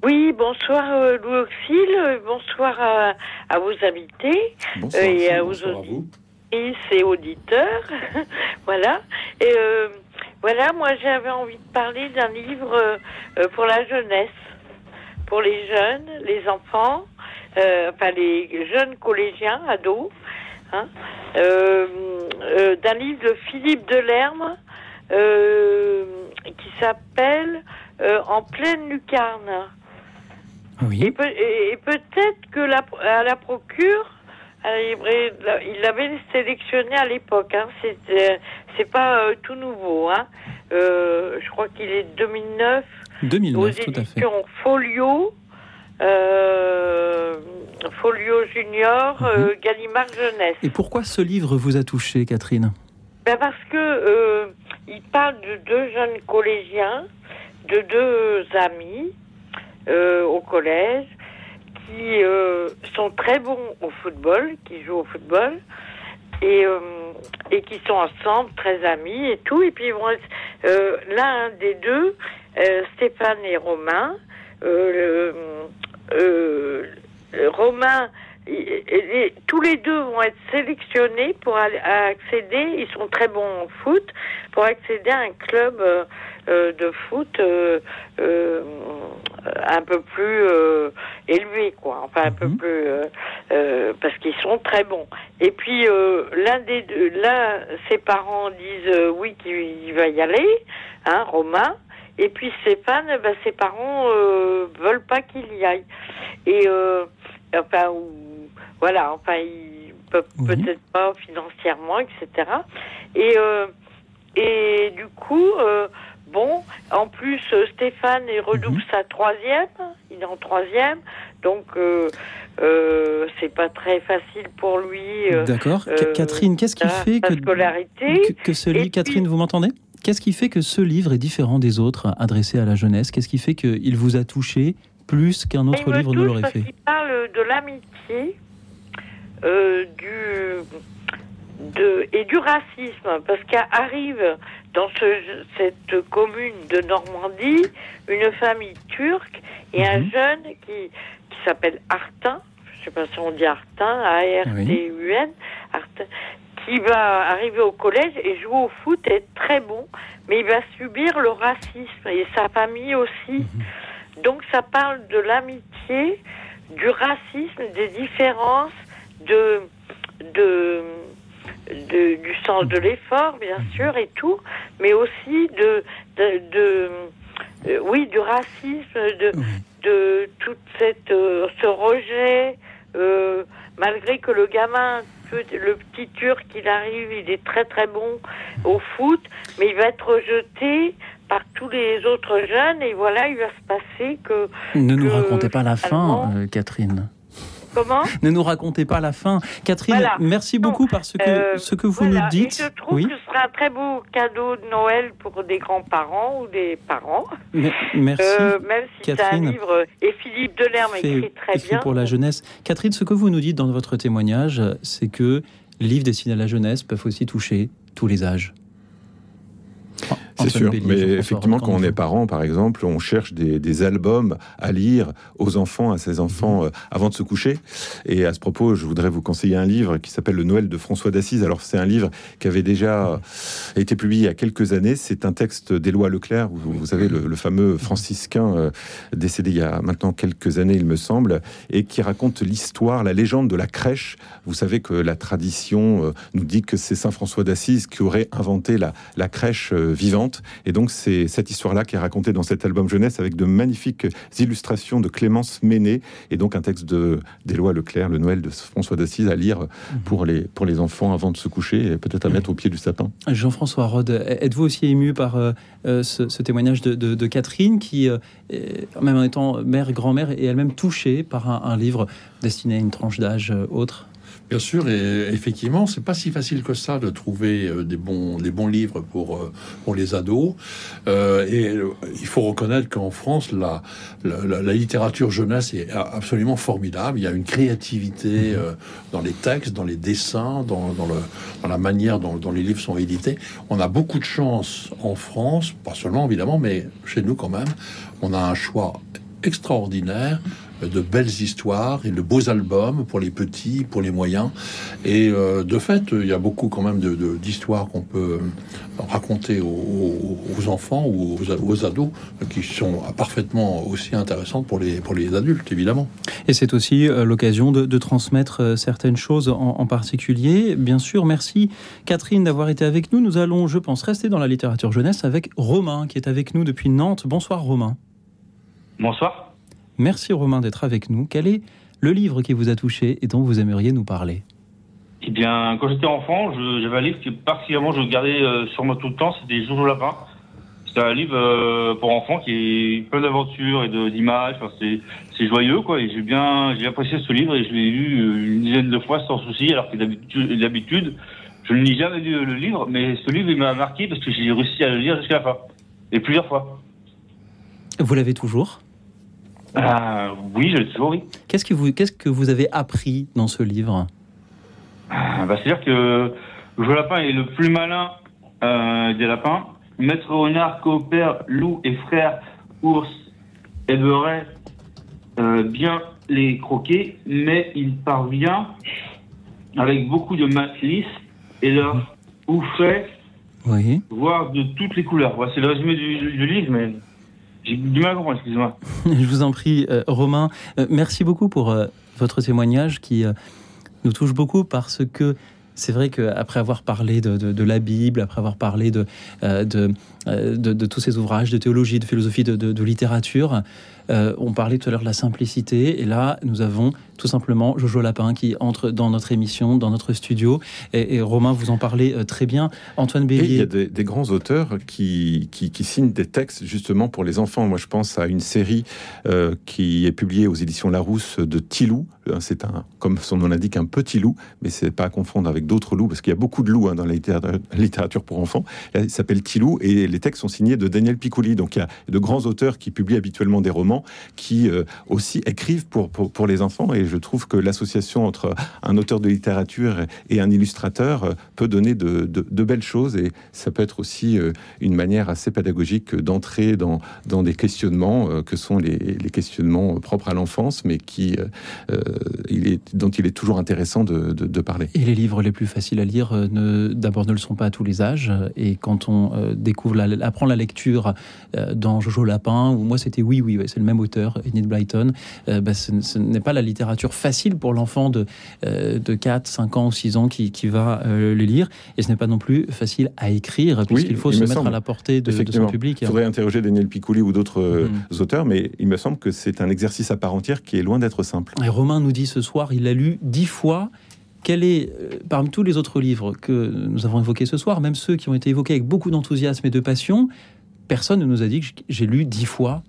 Oui, bonsoir euh, Louis Auxil, euh, bonsoir à, à vos invités Bonsoir. euh, et à vos Bonsoir à vous. auditrices et auditeurs. voilà. Et euh, voilà, moi j'avais envie de parler d'un livre euh, pour la jeunesse, pour les jeunes, les enfants, enfin les jeunes collégiens, ados, hein, d'un livre de Philippe Delerme qui s'appelle En pleine lucarne. Oui. Et, peut- et- et peut-être que la, à la procure, à la librairie, la- il l'avait sélectionné à l'époque. Hein, c'est, euh, c'est pas euh, tout nouveau. Hein. Euh, je crois qu'il est 2009 aux 2009, tout à fait. Folio. euh, Folio Junior, euh, Gallimard Jeunesse. Et pourquoi ce livre vous a touché, Catherine? Ben parce que euh, il parle de deux jeunes collégiens, de deux amis euh, au collège, qui euh, sont très bons au football, qui jouent au football, et, euh, et qui sont ensemble, très amis et tout. Et puis ils vont être, l'un des deux, euh, Stéphane et Romain, euh, le- Romain et- tous les deux vont être sélectionnés pour aller- accéder. Ils sont très bons en foot pour accéder à un club euh, euh, de foot euh, euh, un peu plus euh, élevé, quoi. Enfin, un peu plus euh, euh, parce qu'ils sont très bons. Et puis euh, l'un des deux, là, ses parents disent euh, oui qu'il va y aller, hein, Romain. Et puis Stéphane, ben, ses parents euh, veulent pas qu'il y aille. Et euh, enfin, voilà, enfin, ils peuvent peut-être pas financièrement, etc. Et euh, et du coup, euh, bon, en plus euh, Stéphane il redouble sa troisième, il est en troisième, donc euh, euh, c'est pas très facile pour lui. euh, D'accord. Ca- Catherine, qu'est-ce qui fait que, scolarité que, que ce livre, Catherine, vous m'entendez? Qu'est-ce qui fait que ce livre est différent des autres adressés à la jeunesse? Qu'est-ce qui fait qu'il vous a touché plus qu'un Il autre livre ne l'aurait fait? qu'il parle de l'amitié euh, du, de, et du racisme, parce qu'arrive dans ce, cette commune de Normandie une famille turque et un jeune qui, qui s'appelle Artin, je sais pas si on dit Artin, A-R-T-U-N, Artin, qui va arriver au collège et jouer au foot et être très bon, mais il va subir le racisme et sa famille aussi. Donc ça parle de l'amitié, du racisme, des différences, de, de, de- du sens de l'effort, bien sûr, et tout, mais aussi de, de, de- euh, oui, du racisme, de, de toute cette, euh, ce rejet, euh, malgré que le gamin, le petit turc, il arrive, il est très très bon au foot, mais il va être rejeté par tous les autres jeunes, et voilà, il va se passer que... Ne nous racontez pas la fin, Catherine. Comment Ne nous racontez pas la fin. Catherine, Voilà. merci beaucoup parce que Euh, ce que vous voilà. nous dites. Et je trouve oui. que ce serait un très beau cadeau de Noël pour des grands-parents ou des parents. Me- Merci. Euh, même si c'est un Catherine. livre. Et Philippe Delerme fait, écrit très fait bien. pour la jeunesse. Catherine, ce que vous nous dites dans votre témoignage, c'est que les livres destinés à la jeunesse peuvent aussi toucher tous les âges. C'est sûr, Bélier, mais effectivement, quand on est parent, par exemple, on cherche des, des albums à lire aux enfants, à ses enfants, euh, avant de se coucher. Et à ce propos, je voudrais vous conseiller un livre qui s'appelle Le Noël de François d'Assise. Alors, c'est un livre qui avait déjà été publié il y a quelques années. C'est un texte d'Éloi Leclerc, vous, vous savez, le, le fameux franciscain euh, décédé il y a maintenant quelques années, il me semble, et qui raconte l'histoire, la légende de la crèche. Vous savez que la tradition euh, nous dit que c'est Saint François d'Assise qui aurait inventé la, la crèche euh, Et donc, c'est cette histoire-là qui est racontée dans cet album jeunesse avec de magnifiques illustrations de Clémence Ménet et donc un texte de d'Éloi Leclerc, Le Noël de François d'Assise, à lire pour les, pour les enfants avant de se coucher et peut-être à mettre au pied du sapin. Jean-François Rode, êtes-vous aussi ému par euh, euh, ce, ce témoignage de, de- de Catherine qui, euh, même en étant mère, grand-mère, est elle-même touchée par un, un livre destiné à une tranche d'âge autre? Bien sûr, et effectivement, c'est pas si facile que ça de trouver euh, des bons, des bons livres pour, euh, pour les ados. Euh, et il faut reconnaître qu'en France, la, la, littérature jeunesse est absolument formidable. Il y a une créativité euh, dans les textes, dans les dessins, dans, dans, le, dans la manière dont, dont les livres sont édités. On a beaucoup de chance en France, pas seulement évidemment, mais chez nous quand même. On a un choix extraordinaire de belles histoires et de beaux albums pour les petits, pour les moyens. Et euh, de fait, il y a beaucoup quand même de- de- d'histoires qu'on peut euh, raconter aux, enfants ou aux, aux ados qui sont parfaitement aussi intéressantes pour les, pour les adultes, évidemment. Et c'est aussi euh, l'occasion de, de transmettre certaines choses en, en particulier. Bien sûr, merci Catherine d'avoir été avec nous. Nous allons, je pense, rester dans la littérature jeunesse avec Romain qui est avec nous depuis Nantes. Bonsoir Romain. Bonsoir. Merci Romain d'être avec nous. Quel est le livre qui vous a touché et dont vous aimeriez nous parler? Eh bien, quand j'étais enfant, j'avais un livre que particulièrement je gardais euh, sur moi tout le temps, c'était Jojo Lapin. C'est un livre euh, pour enfants qui est plein d'aventures et d'images. Enfin, c'est, c'est joyeux, quoi. Et j'ai bien, j'ai apprécié ce livre et je l'ai lu euh, une dizaine de fois sans souci, alors que d'habitude, d'habitude, je ne lis jamais lu le livre, mais ce livre il m'a marqué parce que j'ai réussi à le lire jusqu'à la fin et plusieurs fois. Vous l'avez toujours? Ah, oui, je l'ai toujours, oui. Qu'est-ce que, vous, qu'est-ce que vous avez appris dans ce livre? Ah, bah, C'est-à-dire que le lapin est le plus malin euh, des lapins. Maître renard coopère, loup et frère ours aideraient euh, bien les croquer, mais il parvient avec beaucoup de malice et leur fait Oui. voir de toutes les couleurs. Voilà, c'est le résumé du, du livre, mais j'ai du mal excusez-moi. Je vous en prie, euh, Romain. euh, merci beaucoup pour euh, votre témoignage qui nous touche beaucoup parce que c'est vrai qu'après avoir parlé de, la Bible, après avoir parlé de, tous ces ouvrages de théologie, de philosophie, de littérature, euh, on parlait tout à l'heure de la simplicité. Et là, nous avons tout simplement Jojo Lapin qui entre dans notre émission, dans notre studio. Et, et Romain, vous en parlez euh, très bien. Antoine Et il y Bélier. a des, des grands auteurs qui, qui, qui signent des textes justement pour les enfants. Moi, je pense à une série euh, qui est publiée aux éditions Larousse de Tilou. Euh, C'est un, comme son nom l'indique, un petit loup, mais c'est pas à confondre avec d'autres loups, parce qu'il y a beaucoup de loups hein, dans la littérature, pour enfants. Là, il s'appelle Tilou et les textes sont signés de Daniel Piccoli. Donc il y a de grands auteurs qui publient habituellement des romans, qui euh, aussi écrivent pour, pour, les enfants. Et je trouve que l'association entre un auteur de littérature et un illustrateur euh, peut donner de, de- belles choses. Et ça peut être aussi euh, une manière assez pédagogique d'entrer dans, dans des questionnements que sont les, les questionnements propres à l'enfance, mais qui, il est, dont il est toujours intéressant de, de- parler. Et les livres les plus faciles à lire, ne- d'abord, ne le sont pas à tous les âges. Et quand on découvre, la, apprend la lecture dans Jojo Lapin, ou moi c'était Oui, oui, c'est le même auteur, Enid Blyton, euh, bah, ce, ce n'est pas la littérature facile pour l'enfant de, euh, de 4, 5 ans ou 6 ans qui, qui va euh, les lire. Et ce n'est pas non plus facile à écrire, puisqu'il faut il se me mettre semble. à la portée de, de son public. Il faudrait interroger Daniel Piccoli ou d'autres euh, Mhm. auteurs, mais il me semble que c'est un exercice à part entière qui est loin d'être simple. Et Romain nous dit ce soir, il l'a lu dix fois. Quel est, euh, parmi tous les autres livres que nous avons évoqués ce soir, même ceux qui ont été évoqués avec beaucoup d'enthousiasme et de passion, personne ne nous a dit que j'ai lu dix fois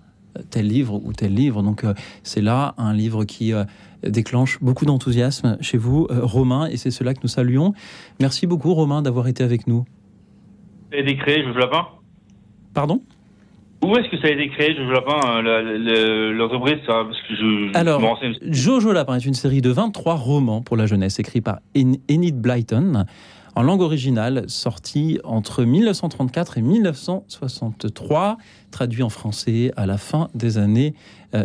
tel livre ou tel livre. Donc euh, c'est là un livre qui euh, déclenche beaucoup d'enthousiasme chez vous, euh, Romain, et c'est cela que nous saluons. Merci beaucoup, Romain, d'avoir été avec nous. Ça a été créé, Jojo Lapin Pardon? Où est-ce que ça a été créé, Jojo Lapin, la- la- l'entreprise, ça Parce que je, je Alors, renseigne. Jojo Lapin est une série de 23 romans pour la jeunesse, écrits par En- Enid Blyton, en langue originale, sorti entre 1934 et 1963, traduit en français à la fin des années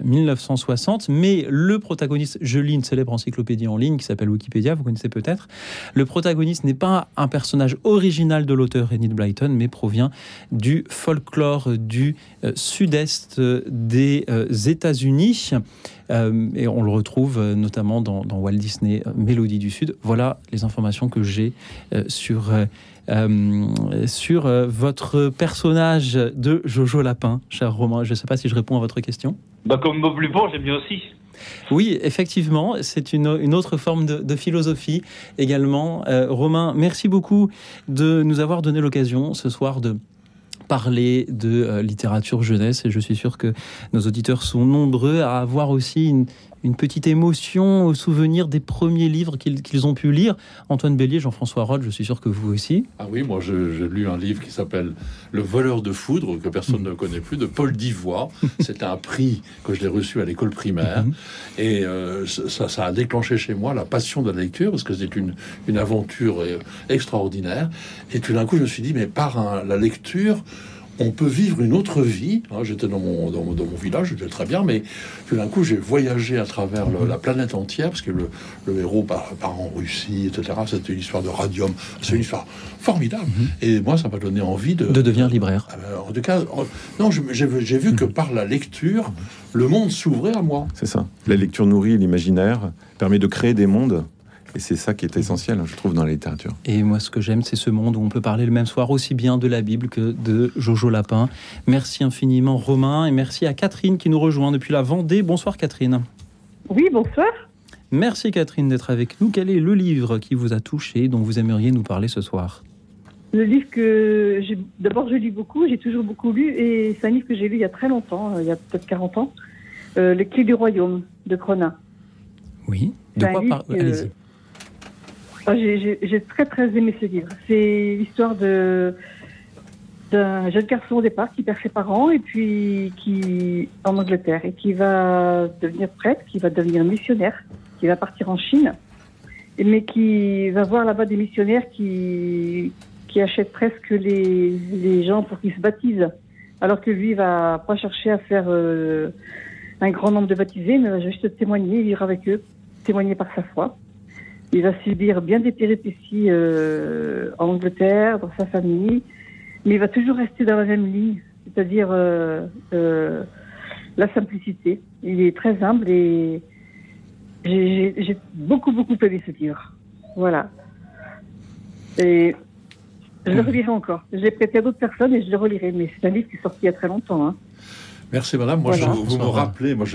1960. Mais le protagoniste, je lis une célèbre encyclopédie en ligne qui s'appelle Wikipédia, vous connaissez peut-être. Le protagoniste n'est pas un personnage original de l'auteur Enid Blyton, mais provient du folklore du euh, sud-est euh, des euh, États-Unis. Euh, et on le retrouve euh, notamment dans, Walt Disney euh, Mélodie du Sud. Voilà les informations que j'ai euh, sur, euh, euh, sur euh, votre personnage de Jojo Lapin, cher Romain. Je ne sais pas si je réponds à votre question. Bah, comme Bob Lupon, j'aime bien aussi. Oui, effectivement, c'est une, autre forme de, de philosophie également. Euh, Romain, merci beaucoup de nous avoir donné l'occasion ce soir de parler de euh, littérature jeunesse et je suis sûr que nos auditeurs sont nombreux à avoir aussi une, une petite émotion au souvenir des premiers livres qu'ils ont pu lire. Antoine Bélier, Jean-François Rode, je suis sûr que vous aussi. Ah oui, moi je- j'ai lu un livre qui s'appelle Le voleur de foudre, que personne ne connaît plus, de Paul Divois. C'était un prix que je l'ai reçu à l'école primaire. Et euh, ça, ça a déclenché chez moi la passion de la lecture, parce que c'est une, une aventure euh, extraordinaire. Et tout d'un coup, je me suis dit, mais par un- la lecture, on peut vivre une autre vie. Hein, J'étais dans mon, dans, mon- dans mon village, j'étais très bien, mais tout d'un coup, j'ai voyagé à travers le- la planète entière, parce que le, le héros part, part en Russie, etc. C'était une histoire de radium. C'est une histoire formidable. Et moi, ça m'a donné envie de... De devenir libraire. Ah ben, en tout cas, non, j'ai vu- j'ai vu que par la lecture, le monde s'ouvrait à moi. C'est ça. La lecture nourrit l'imaginaire, permet de créer des mondes. Et c'est ça qui est essentiel, je trouve, dans la littérature. Et moi, ce que j'aime, c'est ce monde où on peut parler le même soir aussi bien de la Bible que de Jojo Lapin. Merci infiniment, Romain, et merci à Catherine qui nous rejoint depuis la Vendée. Bonsoir, Catherine. Oui, bonsoir. Merci, Catherine, d'être avec nous. Quel est le livre qui vous a touché, dont vous aimeriez nous parler ce soir? Le livre que j'ai. D'abord, je lis beaucoup, j'ai toujours beaucoup lu, et c'est un livre que j'ai lu il y a très longtemps, euh, il y a peut-être 40 ans. Euh, Les Clés du Royaume de Cronin. Oui. De quoi livre par... que- Allez-y. Ah, j'ai- très très aimé ce livre. C'est l'histoire de d'un jeune garçon au départ qui perd ses parents et puis qui en Angleterre et qui va devenir prêtre, qui va devenir missionnaire, qui va partir en Chine, mais qui va voir là-bas des missionnaires qui qui achètent presque les, les gens pour qu'ils se baptisent, alors que lui va pas chercher à faire euh, un grand nombre de baptisés, mais va juste témoigner, vivre avec eux, témoigner par sa foi. Il va subir bien des péripéties euh, en Angleterre, dans sa famille, mais il va toujours rester dans la même ligne, c'est-à-dire euh, euh, la simplicité. Il est très humble et j'ai j'ai- j'ai beaucoup, beaucoup aimé ce livre. Voilà. Et je le relirai encore. Je l'ai prêté à d'autres personnes et je le relirai, mais c'est un livre qui est sorti il y a très longtemps. Hein. Merci madame. Moi, Voilà. je, vous me rappelez, moi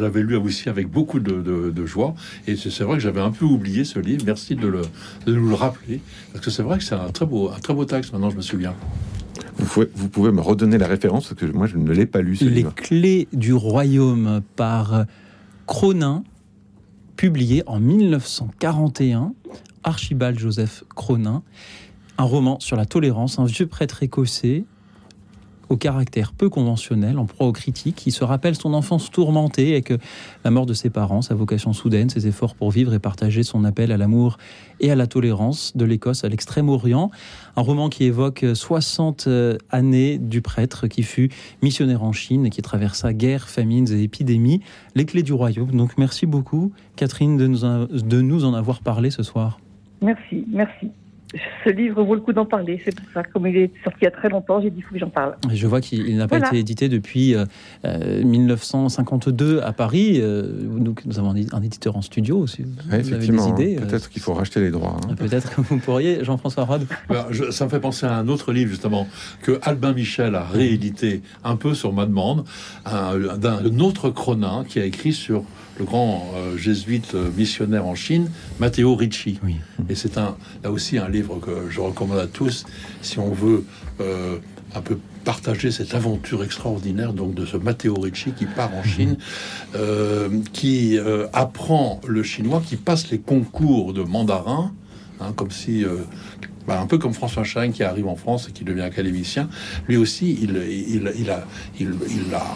l'avais lu aussi avec beaucoup de, de- de joie. Et c'est c'est vrai que j'avais un peu oublié ce livre. Merci de, le, de nous le rappeler. Parce que c'est vrai que c'est un très beau, un très beau texte, maintenant je me souviens. Vous pouvez, vous pouvez me redonner la référence parce que moi je ne l'ai pas lu ce Les livre. clés du royaume par Cronin, publié en 1941, Archibald Joseph Cronin, un roman sur la tolérance, un vieux prêtre écossais au caractère peu conventionnel, en proie aux critiques, qui se rappelle son enfance tourmentée et que la mort de ses parents, sa vocation soudaine, ses efforts pour vivre et partager son appel à l'amour et à la tolérance de l'Écosse à l'extrême-orient. Un roman qui évoque 60 euh, années du prêtre qui fut missionnaire en Chine et qui traversa guerres, famines et épidémies. Les clés du royaume. Donc merci beaucoup, Catherine, de nous, en- de nous en avoir parlé ce soir. Merci, merci. Ce livre vaut le coup d'en parler, c'est pour ça. Comme il est sorti il y a très longtemps, j'ai dit il faut que j'en parle. Et je vois qu'il il n'a pas Voilà. été édité depuis euh, euh, 1952 à Paris. Euh, nous avons un éditeur en studio. Si vous Ouais, avez des effectivement, idées, euh, peut-être qu'il faut racheter les droits. hein. peut-être que vous pourriez, Jean-François Rode. Alors, je- ça me fait penser à un autre livre, justement, que Albin Michel a réédité un peu sur ma demande, un, d'un autre Cronin qui a écrit sur le grand euh, jésuite euh, missionnaire en Chine, Matteo Ricci. Et c'est un, là aussi un livre que je recommande à tous si on veut euh, un peu partager cette aventure extraordinaire donc de ce Matteo Ricci qui part en Chine, euh, qui apprend le chinois, qui passe les concours de mandarin, hein, comme si bah, un peu comme François Chagne qui arrive en France et qui devient académicien, lui aussi, il, il, il a, il, il a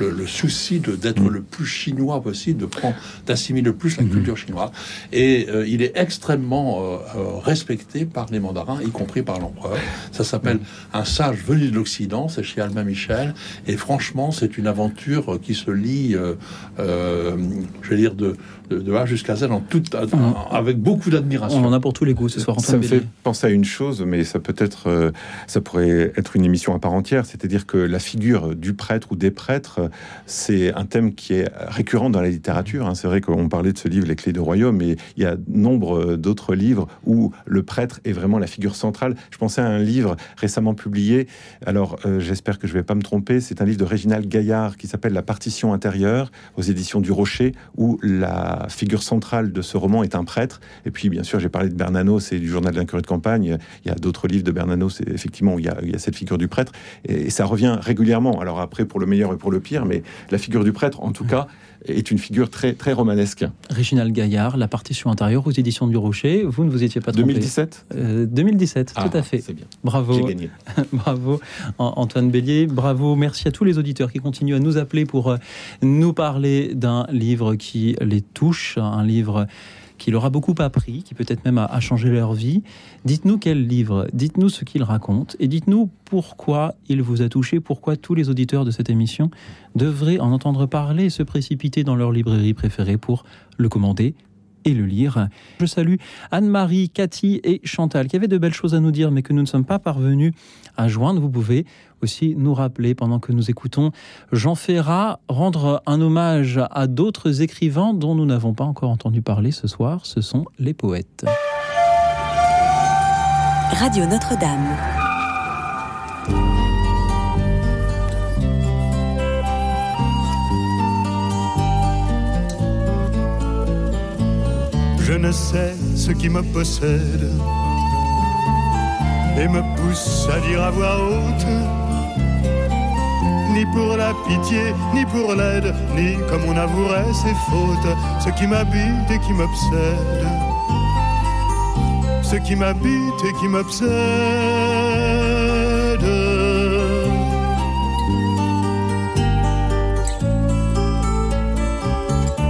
le, le souci de- d'être le plus chinois possible, de prendre, d'assimiler le plus la culture chinoise. Et euh, il est extrêmement euh, euh, respecté par les mandarins, y compris par l'empereur. Ça s'appelle Un sage venu de l'Occident, c'est chez Albin Michel. Et franchement, c'est une aventure qui se lit, euh, euh, je vais dire, de, de, de A jusqu'à Z, en toute, en- avec beaucoup d'admiration. On en a pour tous les goûts ce soir. Ça me fait penser à une chose, mais ça peut être, ça pourrait être une émission à part entière. C'est-à-dire que la figure du prêtre ou des prêtres, c'est un thème qui est récurrent dans la littérature. hein. C'est vrai qu'on parlait de ce livre Les Clés du Royaume, mais il y a nombre d'autres livres où le prêtre est vraiment la figure centrale. Je pensais à un livre récemment publié. Alors, euh, j'espère que je vais pas me tromper. C'est un livre de Réginald Gaillard qui s'appelle La partition intérieure aux éditions du Rocher, où la figure centrale de ce roman est un prêtre. Et puis, bien sûr, j'ai parlé de Bernanos et du journal d'un curé de campagne. Il y a d'autres livres de Bernanos, et effectivement, où il y, a, il y a cette figure du prêtre. Et, et ça revient régulièrement. Alors après, pour le meilleur et pour le pire, mais la figure du prêtre, en tout cas, est une figure très, très romanesque. Réginald Gaillard, La partition intérieure aux éditions du Rocher. Vous ne vous étiez pas trompé. 2017 Euh, 2017, Ah, tout à fait. c'est bien. Bravo. J'ai gagné. bravo An- Antoine Bélier. Bravo. Merci à tous les auditeurs qui continuent à nous appeler pour euh, nous parler d'un livre qui les touche, un livre qui leur beaucoup appris, qui peut-être même a, a changé leur vie. Dites-nous quel livre, dites-nous ce qu'il raconte et dites-nous pourquoi il vous a touché, pourquoi tous les auditeurs de cette émission devraient en entendre parler et se précipiter dans leur librairie préférée pour le commander et le lire. Je salue Anne-Marie, Cathy et Chantal qui avaient de belles choses à nous dire mais que nous ne sommes pas parvenus à joindre. Vous pouvez aussi nous rappeler pendant que nous écoutons Jean Ferrat rendre un hommage à d'autres écrivains dont nous n'avons pas encore entendu parler ce soir. Ce sont les poètes. Radio Notre-Dame. Je ne sais ce qui me possède et me pousse à dire à voix haute, ni pour la pitié, ni pour l'aide, ni comme on avouerait ses fautes, ce qui m'habite et qui m'obsède, ce qui m'habite et qui m'obsède.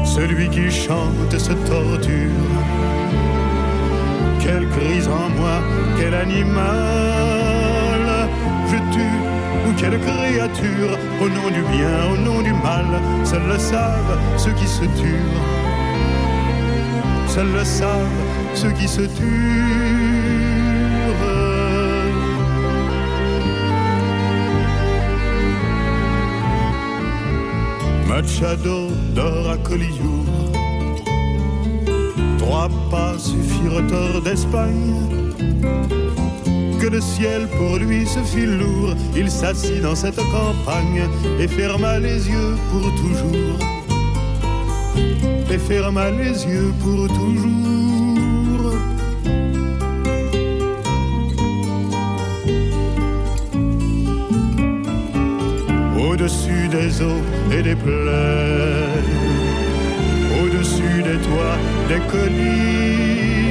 Celui qui chante se torture. Quelle crise en moi, quel animal quelle créature, au nom du bien, au nom du mal, seuls le savent ceux qui se tuent. Seuls le savent ceux qui se tuent. Machado dort à Collioure. Trois pas suffirent d'Espagne. Que le ciel pour lui se fit lourd. Il s'assit dans cette campagne et ferma les yeux pour toujours. Et ferma les yeux pour toujours. Au-dessus des eaux et des plaines, au-dessus des toits, des collines,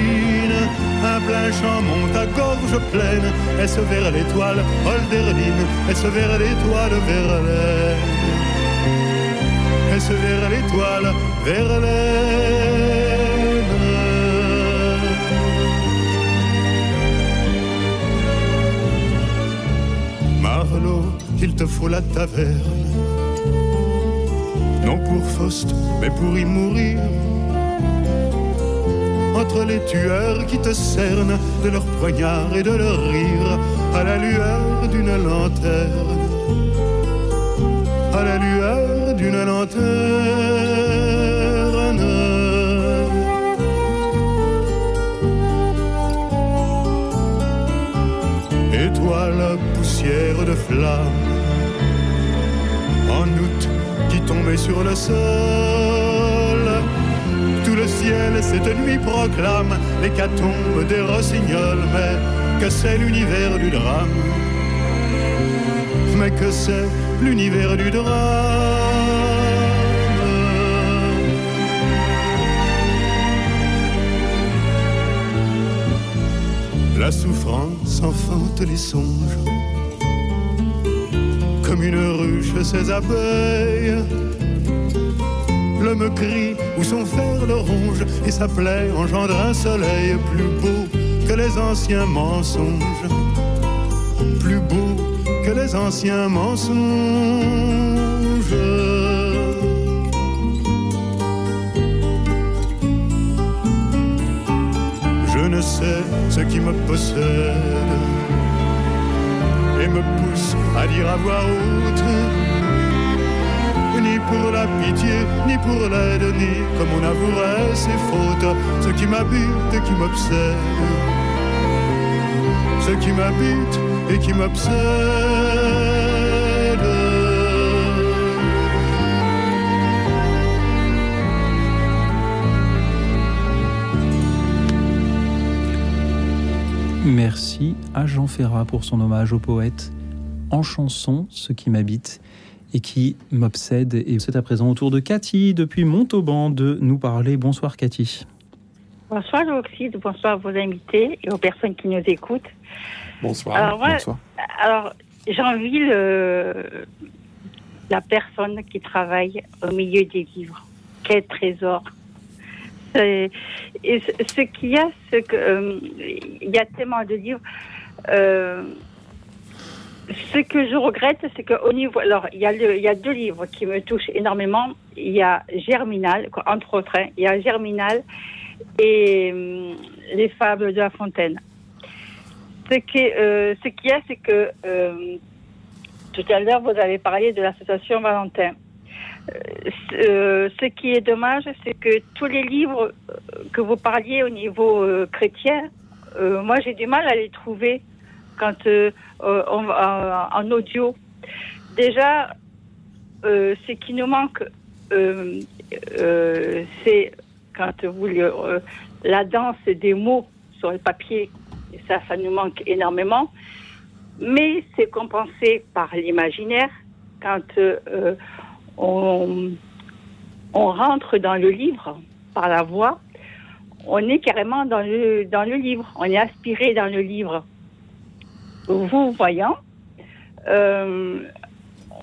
un plein champ monte à gorge pleine, est-ce vers l'étoile Holderline, est-ce vers l'étoile Verlaine, est-ce vers l'étoile Verlaine? Marlowe, il te faut la taverne. Non pour Faust, mais pour y mourir. Entre les tueurs qui te cernent de leurs poignards et de leurs rires, à la lueur d'une lanterne. À la lueur d'une lanterne. Et toi, la poussière de flamme, en août qui tombait sur le sol. Le ciel cette nuit proclame l'hécatombe des rossignols, mais que c'est l'univers du drame? Mais que c'est l'univers du drame? La souffrance enfante les songes comme une ruche ses abeilles. L'homme crie où son fer le ronge et sa plaie engendre un soleil plus beau que les anciens mensonges. Plus beau que les anciens mensonges. Je ne sais ce qui me possède et me pousse à dire à voix haute pour la pitié, ni pour l'aide, ni comme on avouerait ses fautes, ce qui m'habite et qui m'obsède, ce qui m'habite et qui m'obsède. Merci à Jean Ferrat pour son hommage au poète. En chanson, ce qui m'habite et qui m'obsède. Et c'est à présent au tour de Cathy depuis Montauban de nous parler. Bonsoir Cathy. Bonsoir Oxyde, bonsoir à vos invités et aux personnes qui nous écoutent. Bonsoir. Alors, moi, Bonsoir. alors j'envie le, la personne qui travaille au milieu des livres. Quel trésor. Et ce qu'il y a, c'est euh, il y a tellement de livres. euh, ce que je regrette, c'est qu'au niveau. Alors, il y, a y a deux livres qui me touchent énormément. Il y a Germinal, entre autres. hein. il y a Germinal et hum, Les Fables de La Fontaine. Ce qui- euh, ce qu'il y c'est que euh, tout à l'heure, vous avez parlé de l'association Valentin. Euh, euh, ce qui est dommage, c'est que tous les livres euh, que vous parliez au niveau chrétien, moi j'ai du mal à les trouver quand euh, euh, on va en audio. Déjà, euh, ce qui nous manque, euh, euh, c'est quand vous euh, la danse des mots sur le papier. Ça, ça nous manque énormément. Mais c'est compensé par l'imaginaire quand euh, on, on rentre dans le livre par la voix. On est carrément dans le, dans le livre. On est aspiré dans le livre. Vous voyant, euh,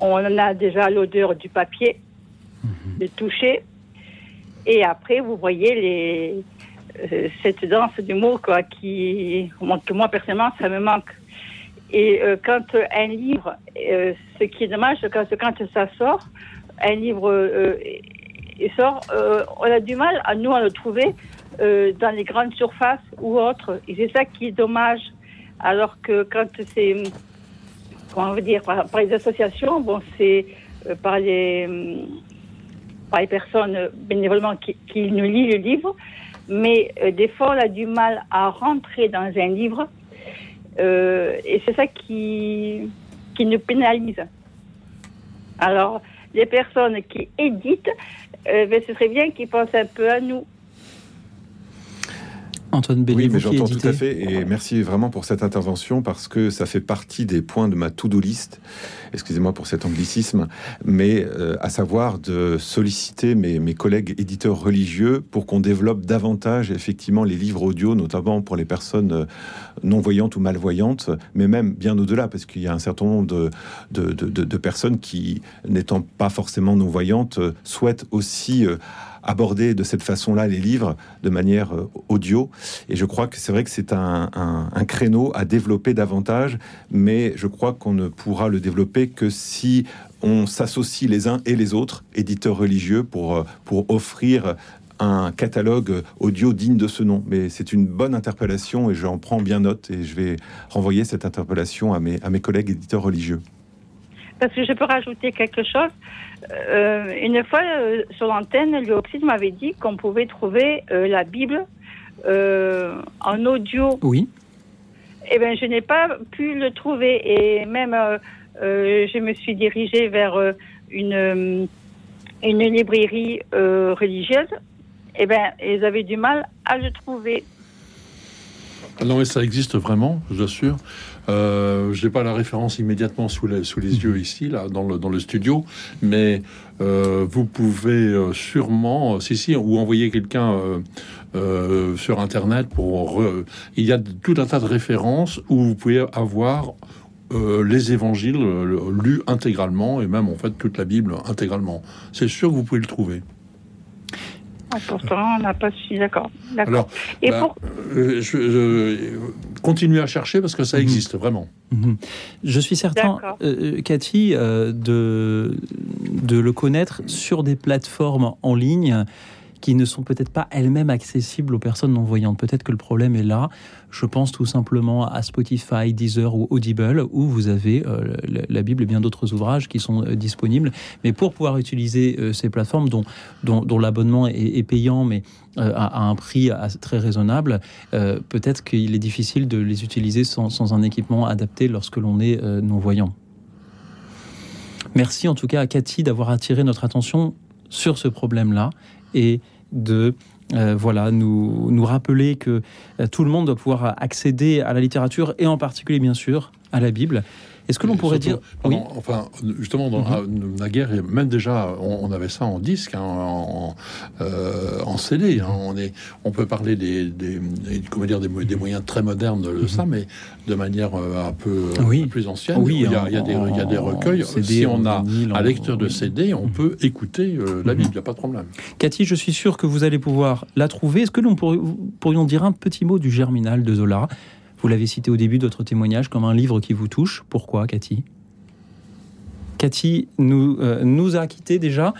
on a déjà l'odeur du papier, le toucher. Et après, vous voyez les, euh, cette danse du mot quoi, qui, que moi personnellement, ça me manque. Et euh, quand un livre, euh, ce qui est dommage, quand, quand ça sort, un livre il sort, on a du mal à nous à le trouver dans les grandes surfaces ou autres. Et c'est ça qui est dommage. Alors que quand c'est, comment on veut dire, par, les associations, bon, c'est euh, par les hum, par les personnes euh, bénévolement qui, nous lisent le livre, mais euh, des fois on a du mal à rentrer dans un livre euh, et c'est ça qui, nous pénalise. Alors, les personnes qui éditent, euh, ben, ce serait bien qu'ils pensent un peu à nous. Antoine Bélier, Oui, mais j'entends tout à fait et merci vraiment pour cette intervention parce que ça fait partie des points de ma to-do list. Excusez-moi pour cet anglicisme, mais euh, à savoir de solliciter mes, mes collègues éditeurs religieux pour qu'on développe davantage effectivement les livres audio, notamment pour les personnes euh, non-voyantes ou malvoyantes, mais même bien au-delà parce qu'il y a un certain nombre de, de, de- de- de personnes qui, n'étant pas forcément non-voyantes, euh, souhaitent aussi euh, aborder de cette façon-là les livres de manière euh, audio. Et je crois que c'est vrai que c'est un, créneau à développer davantage, mais je crois qu'on ne pourra le développer que si on s'associe les uns et les autres, éditeurs religieux, pour, euh, pour offrir un catalogue audio digne de ce nom. Mais c'est une bonne interpellation et j'en prends bien note et je vais renvoyer cette interpellation à mes, à mes collègues éditeurs religieux. Parce que je peux rajouter quelque chose. Euh, une fois euh, sur l'antenne, Luoxide m'avait dit qu'on pouvait trouver euh, la Bible euh, en audio. Oui. Eh bien, je n'ai pas pu le trouver et même euh, euh, je me suis dirigée vers euh, une, une librairie euh, religieuse. Eh bien, ils avaient du mal à le trouver. Ah Non, mais ça existe vraiment, je l'assure. Euh, je n'ai pas la référence immédiatement sous les, sous les yeux ici, là, dans le, dans le studio, mais euh, vous pouvez euh, sûrement, si, si, ou envoyer quelqu'un euh, sur Internet pour... il y a tout un tas de références où vous pouvez avoir euh, les évangiles lus intégralement, et même en fait toute la Bible intégralement. C'est sûr que vous pouvez le trouver. Ah, pourtant, on n'a pas su. D'accord. D'accord. Alors, Et bah, pour euh, je, je- continuez à chercher parce que ça existe vraiment. Mhm. Je suis certain, D'accord. euh, Cathy, euh, de, de le connaître sur des plateformes en ligne qui ne sont peut-être pas elles-mêmes accessibles aux personnes non-voyantes. Peut-être que le problème est là. Je pense tout simplement à Spotify, Deezer ou Audible, où vous avez euh, la, Bible et bien d'autres ouvrages qui sont euh, disponibles. Mais pour pouvoir utiliser euh, ces plateformes dont, l'abonnement est, payant, mais à, un prix très raisonnable, peut-être qu'il est difficile de les utiliser sans, sans un équipement adapté lorsque l'on est non-voyant. Merci en tout cas à Cathy d'avoir attiré notre attention sur ce problème-là et de euh, voilà, nous, nous rappeler que euh, tout le monde doit pouvoir accéder à la littérature et en particulier, bien sûr, à la Bible. Est-ce que l'on pourrait dire... Pendant- Enfin, justement, dans la, la guerre, même déjà, on, on avait ça en disque, hein, en, euh, en CD. hein. on, est, on peut parler des, des, des- comment dire, des, mo- des moyens très modernes de ça, mais de manière euh, un peu euh, Oui. plus ancienne. Oui, il, y a, il y a des, en- il y a des en recueils. CD, si on a un lecteur de CD, on peut écouter euh, la Bible, il n'y a pas de problème. Cathy, je suis sûr que vous allez pouvoir la trouver. Est-ce que nous pourri- pourrions dire un petit mot du Germinal de Zola? Vous l'avez cité au début de votre témoignage comme un livre qui vous touche. Pourquoi, Cathy? Cathy nous, euh, nous a quittés déjà,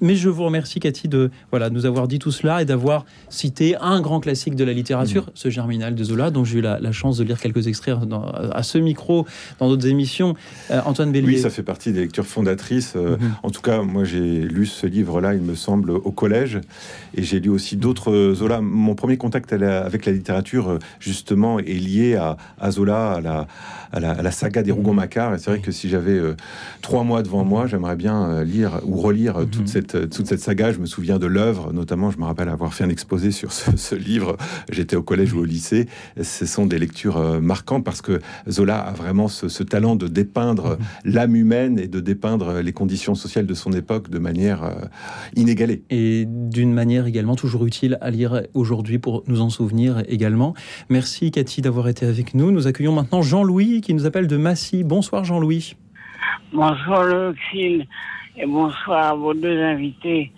mais je vous remercie Cathy de voilà, nous avoir dit tout cela et d'avoir cité un grand classique de la littérature, ce Germinal de Zola, dont j'ai eu la, la chance de lire quelques extraits dans- à ce micro dans d'autres émissions. Euh, Antoine Bélier. Oui, ça fait partie des lectures fondatrices. Euh, Mhm. En tout cas, moi, j'ai lu ce livre-là, il me semble, au collège. Et j'ai lu aussi d'autres euh, Zola. Mon premier contact la- avec la littérature, justement, est lié à, à Zola, à la, à la, à la saga des Rougon-Macquart. Et c'est vrai que si j'avais euh, trois mois devant moi, j'aimerais bien lire ou relire euh, toute, cette, euh, toute cette saga. Je me souviens de l'œuvre, notamment, je me rappelle avoir fait un exposé sur ce, ce livre. J'étais au collège ou au lycée. Ce sont des lectures euh, marquantes parce que Zola a vraiment ce, ce talent de dépeindre l'âme humaine et de dépeindre les conditions sociales de son époque de manière euh, inégalée. et d'une manière également toujours utile à lire aujourd'hui pour nous en souvenir également. Merci Cathy d'avoir été avec nous. Nous accueillons maintenant Jean-Louis qui nous appelle de Massy. Bonsoir Jean-Louis. Bonsoir Luxine et bonsoir à vos deux invités.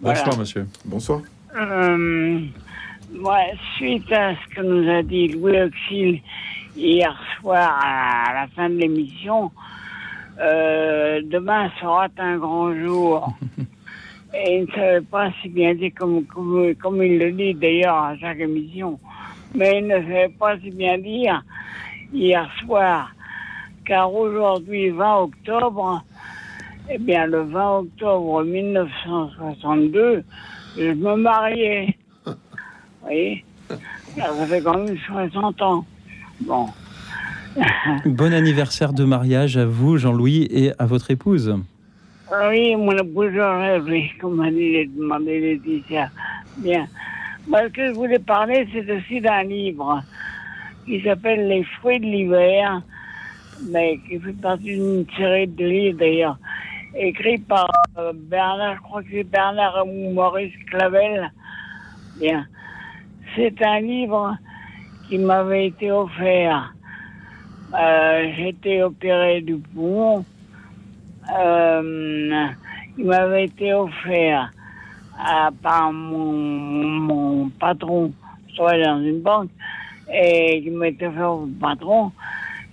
Voilà. Bonsoir, monsieur. Bonsoir. Euh, moi, suite à ce que nous a dit Louis Auxil, hier soir à la fin de l'émission, euh, demain sera un grand jour. Et il ne savait pas si bien dit comme, comme, comme il le dit d'ailleurs à chaque émission, mais il ne savait pas si bien dire hier soir, car aujourd'hui, 20 octobre, eh bien le 20 octobre 1962, je me mariais. Vous voyez Ça fait quand même 60 ans. Bon. Bon anniversaire de mariage à vous, Jean-Louis, et à votre épouse. Oui, mon épouse comme a demandé Laetitia. Bien. Moi, ce que je voulais parler, c'est aussi d'un livre qui s'appelle Les fruits de l'hiver, mais qui fait partie d'une série de livres d'ailleurs, écrit par euh, Bernard, je crois que c'est Bernard ou Maurice Clavel. Bien. C'est un livre qui m'avait été offert. Euh, J'étais opéré du poumon. Euh, il m'avait été offert par mon, mon patron. Travaillais dans une banque et il été offert au patron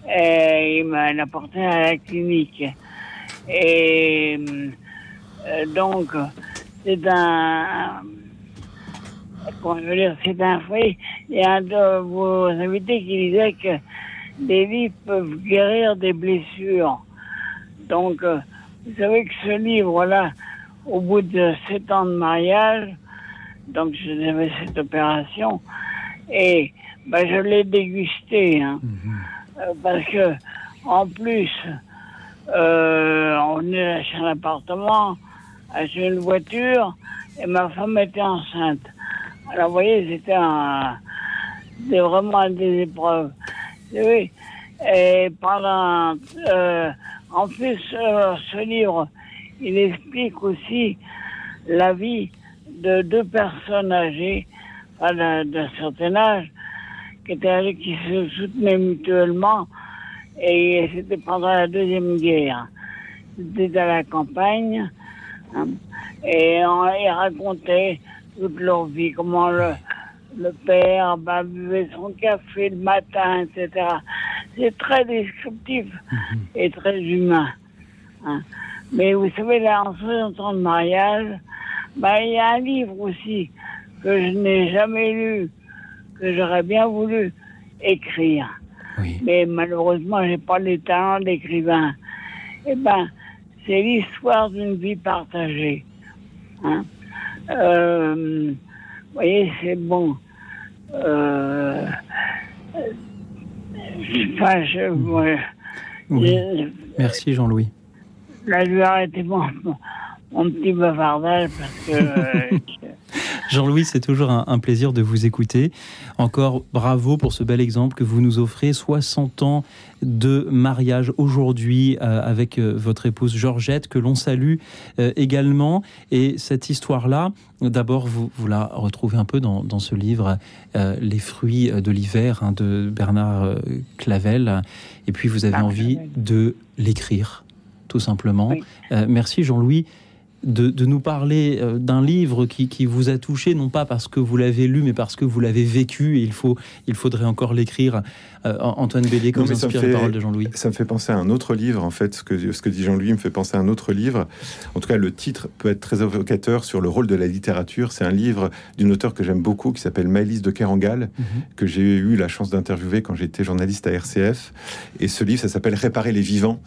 et il m'a apporté à la clinique. Et euh, donc, c'est un, comment je veux dire, c'est un fait. Il y a un de vos invités qui disait que des livres peuvent guérir des blessures. Donc, euh, vous savez que ce livre-là, au bout de sept ans de mariage, donc j'avais cette opération, et ben, je l'ai dégusté, hein, Euh, parce que en plus, euh, on est chez un appartement, chez une voiture, et ma femme était enceinte. Alors, vous voyez, c'était un, vraiment des épreuves. Oui. Et pendant, euh, en plus, euh, ce livre, il explique aussi la vie de deux personnes âgées, d'un certain âge, qui étaient qui se soutenaient mutuellement, et c'était pendant la Deuxième Guerre. C'était à la campagne, hein, et on y racontait toute leur vie, comment le, le père bah, buvait son café le matin, etc. C'est très descriptif et très humain. hein. Mais vous savez, là, en 60 ans de mariage, bah, il y a un livre aussi que je n'ai jamais lu, que j'aurais bien voulu écrire. Mais malheureusement, j'ai pas le talent d'écrivain. Eh ben, c'est l'histoire d'une vie partagée. Hein. Euh, vous voyez, c'est bon. Euh, enfin, je, ouais. Oui. Je- Merci, Jean-Louis. Là, je vais arrêter mon, mon, mon petit bavardage parce que euh, Jean-Louis, c'est toujours un, un plaisir de vous écouter. Encore bravo pour ce bel exemple que vous nous offrez. 60 ans de mariage aujourd'hui euh, avec euh, votre épouse Georgette, que l'on salue euh, également. Et cette histoire-là, d'abord, vous, vous la retrouvez un peu dans, dans ce livre, Les fruits de l'hiver, hein, de Bernard Clavel. Et puis, vous avez envie de l'écrire, tout simplement. Merci, Jean-Louis de, de nous parler euh, d'un livre qui, qui vous a touché, non pas parce que vous l'avez lu, mais parce que vous l'avez vécu, et il, faut, il faudrait encore l'écrire. Euh, Antoine Bélier, Non, vous inspire fait- les paroles de Jean-Louis. Ça me fait penser à un autre livre, en fait. Ce que, ce que dit Jean-Louis me fait penser à un autre livre. En tout cas, le titre peut être très évocateur sur le rôle de la littérature. C'est un livre d'une auteure que j'aime beaucoup qui s'appelle Maëlys de Kerangal, que j'ai eu la chance d'interviewer quand j'étais journaliste à RCF. Et ce livre, ça s'appelle Réparer les vivants.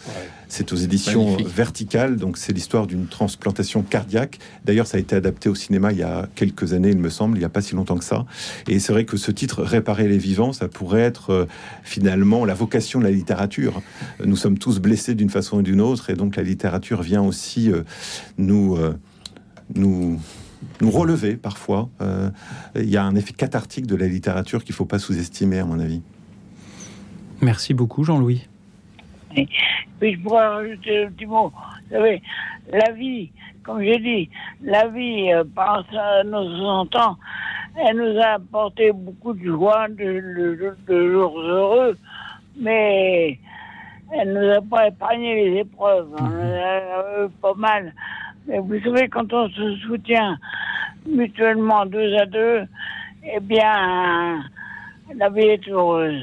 C'est aux éditions Magnifique. Verticales. Donc, c'est l'histoire d'une transplantation cardiaque. D'ailleurs, ça a été adapté au cinéma il y a quelques années, il me semble, il n'y a pas si longtemps que ça. Et c'est vrai que ce titre, Réparer les vivants, ça pourrait être euh, finalement la vocation de la littérature. Nous sommes tous blessés d'une façon ou d'une autre, et donc la littérature vient aussi euh, nous, euh, nous, nous relever parfois. Euh, Il y a un effet cathartique de la littérature qu'il ne faut pas sous-estimer, à mon avis. Merci beaucoup, Jean-Louis. Puis je pourrais rajouter un petit mot. Vous savez, la vie, comme j'ai dit, la vie, euh, par sa- nos 60 ans, elle nous a apporté beaucoup de joie, de, de- de jours heureux, mais elle nous a pas épargné les épreuves. On en a eu pas mal. Mais vous savez, quand on se soutient mutuellement deux à deux, eh bien, la vie est heureuse.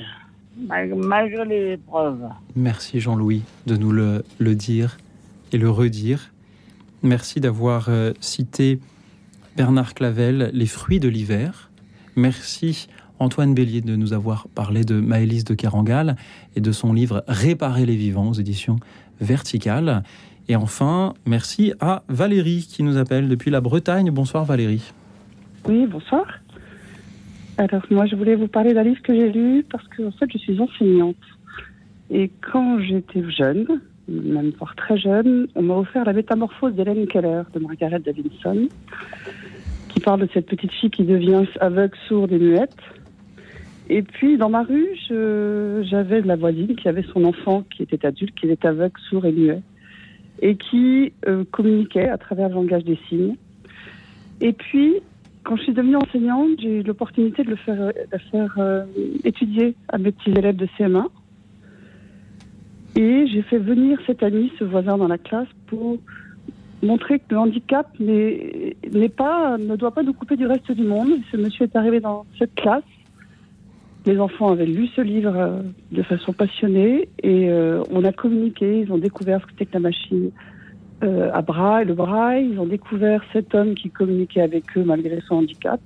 malgré les épreuves. Merci Jean-Louis de nous le, le, dire et le redire. Merci d'avoir euh, cité Bernard Clavel, Les fruits de l'hiver. Merci Antoine Bélier de nous avoir parlé de Maëlys de Carangal et de son livre Réparer les vivants aux éditions Verticales. Et enfin, merci à Valérie qui nous appelle depuis la Bretagne. Bonsoir Valérie. Oui, bonsoir. Alors moi, je voulais vous parler d'un livre que j'ai lu parce que en fait, je suis enseignante. Et quand j'étais jeune, même fort très jeune, on m'a offert La métamorphose d'Hélène Keller de Margaret Davidson, parle de cette petite fille qui devient aveugle, sourde et muette. Et puis, dans ma rue, j'avais la voisine qui avait son enfant qui était adulte, qui était aveugle, sourd et muet, et qui euh, communiquait à travers le langage des signes. Et puis, quand je suis devenue enseignante, j'ai eu l'opportunité de le faire, de faire euh, étudier à mes petits élèves de CM1. Et j'ai fait venir cet ami, ce voisin dans la classe, pour montrer que le handicap n'est pas, ne doit pas nous couper du reste du monde. Ce monsieur est arrivé dans cette classe. Les enfants avaient lu ce livre euh, de façon passionnée et euh, on a communiqué. Ils ont découvert ce que c'était que la machine euh, à braille, le braille. Ils ont découvert cet homme qui communiquait avec eux malgré son handicap.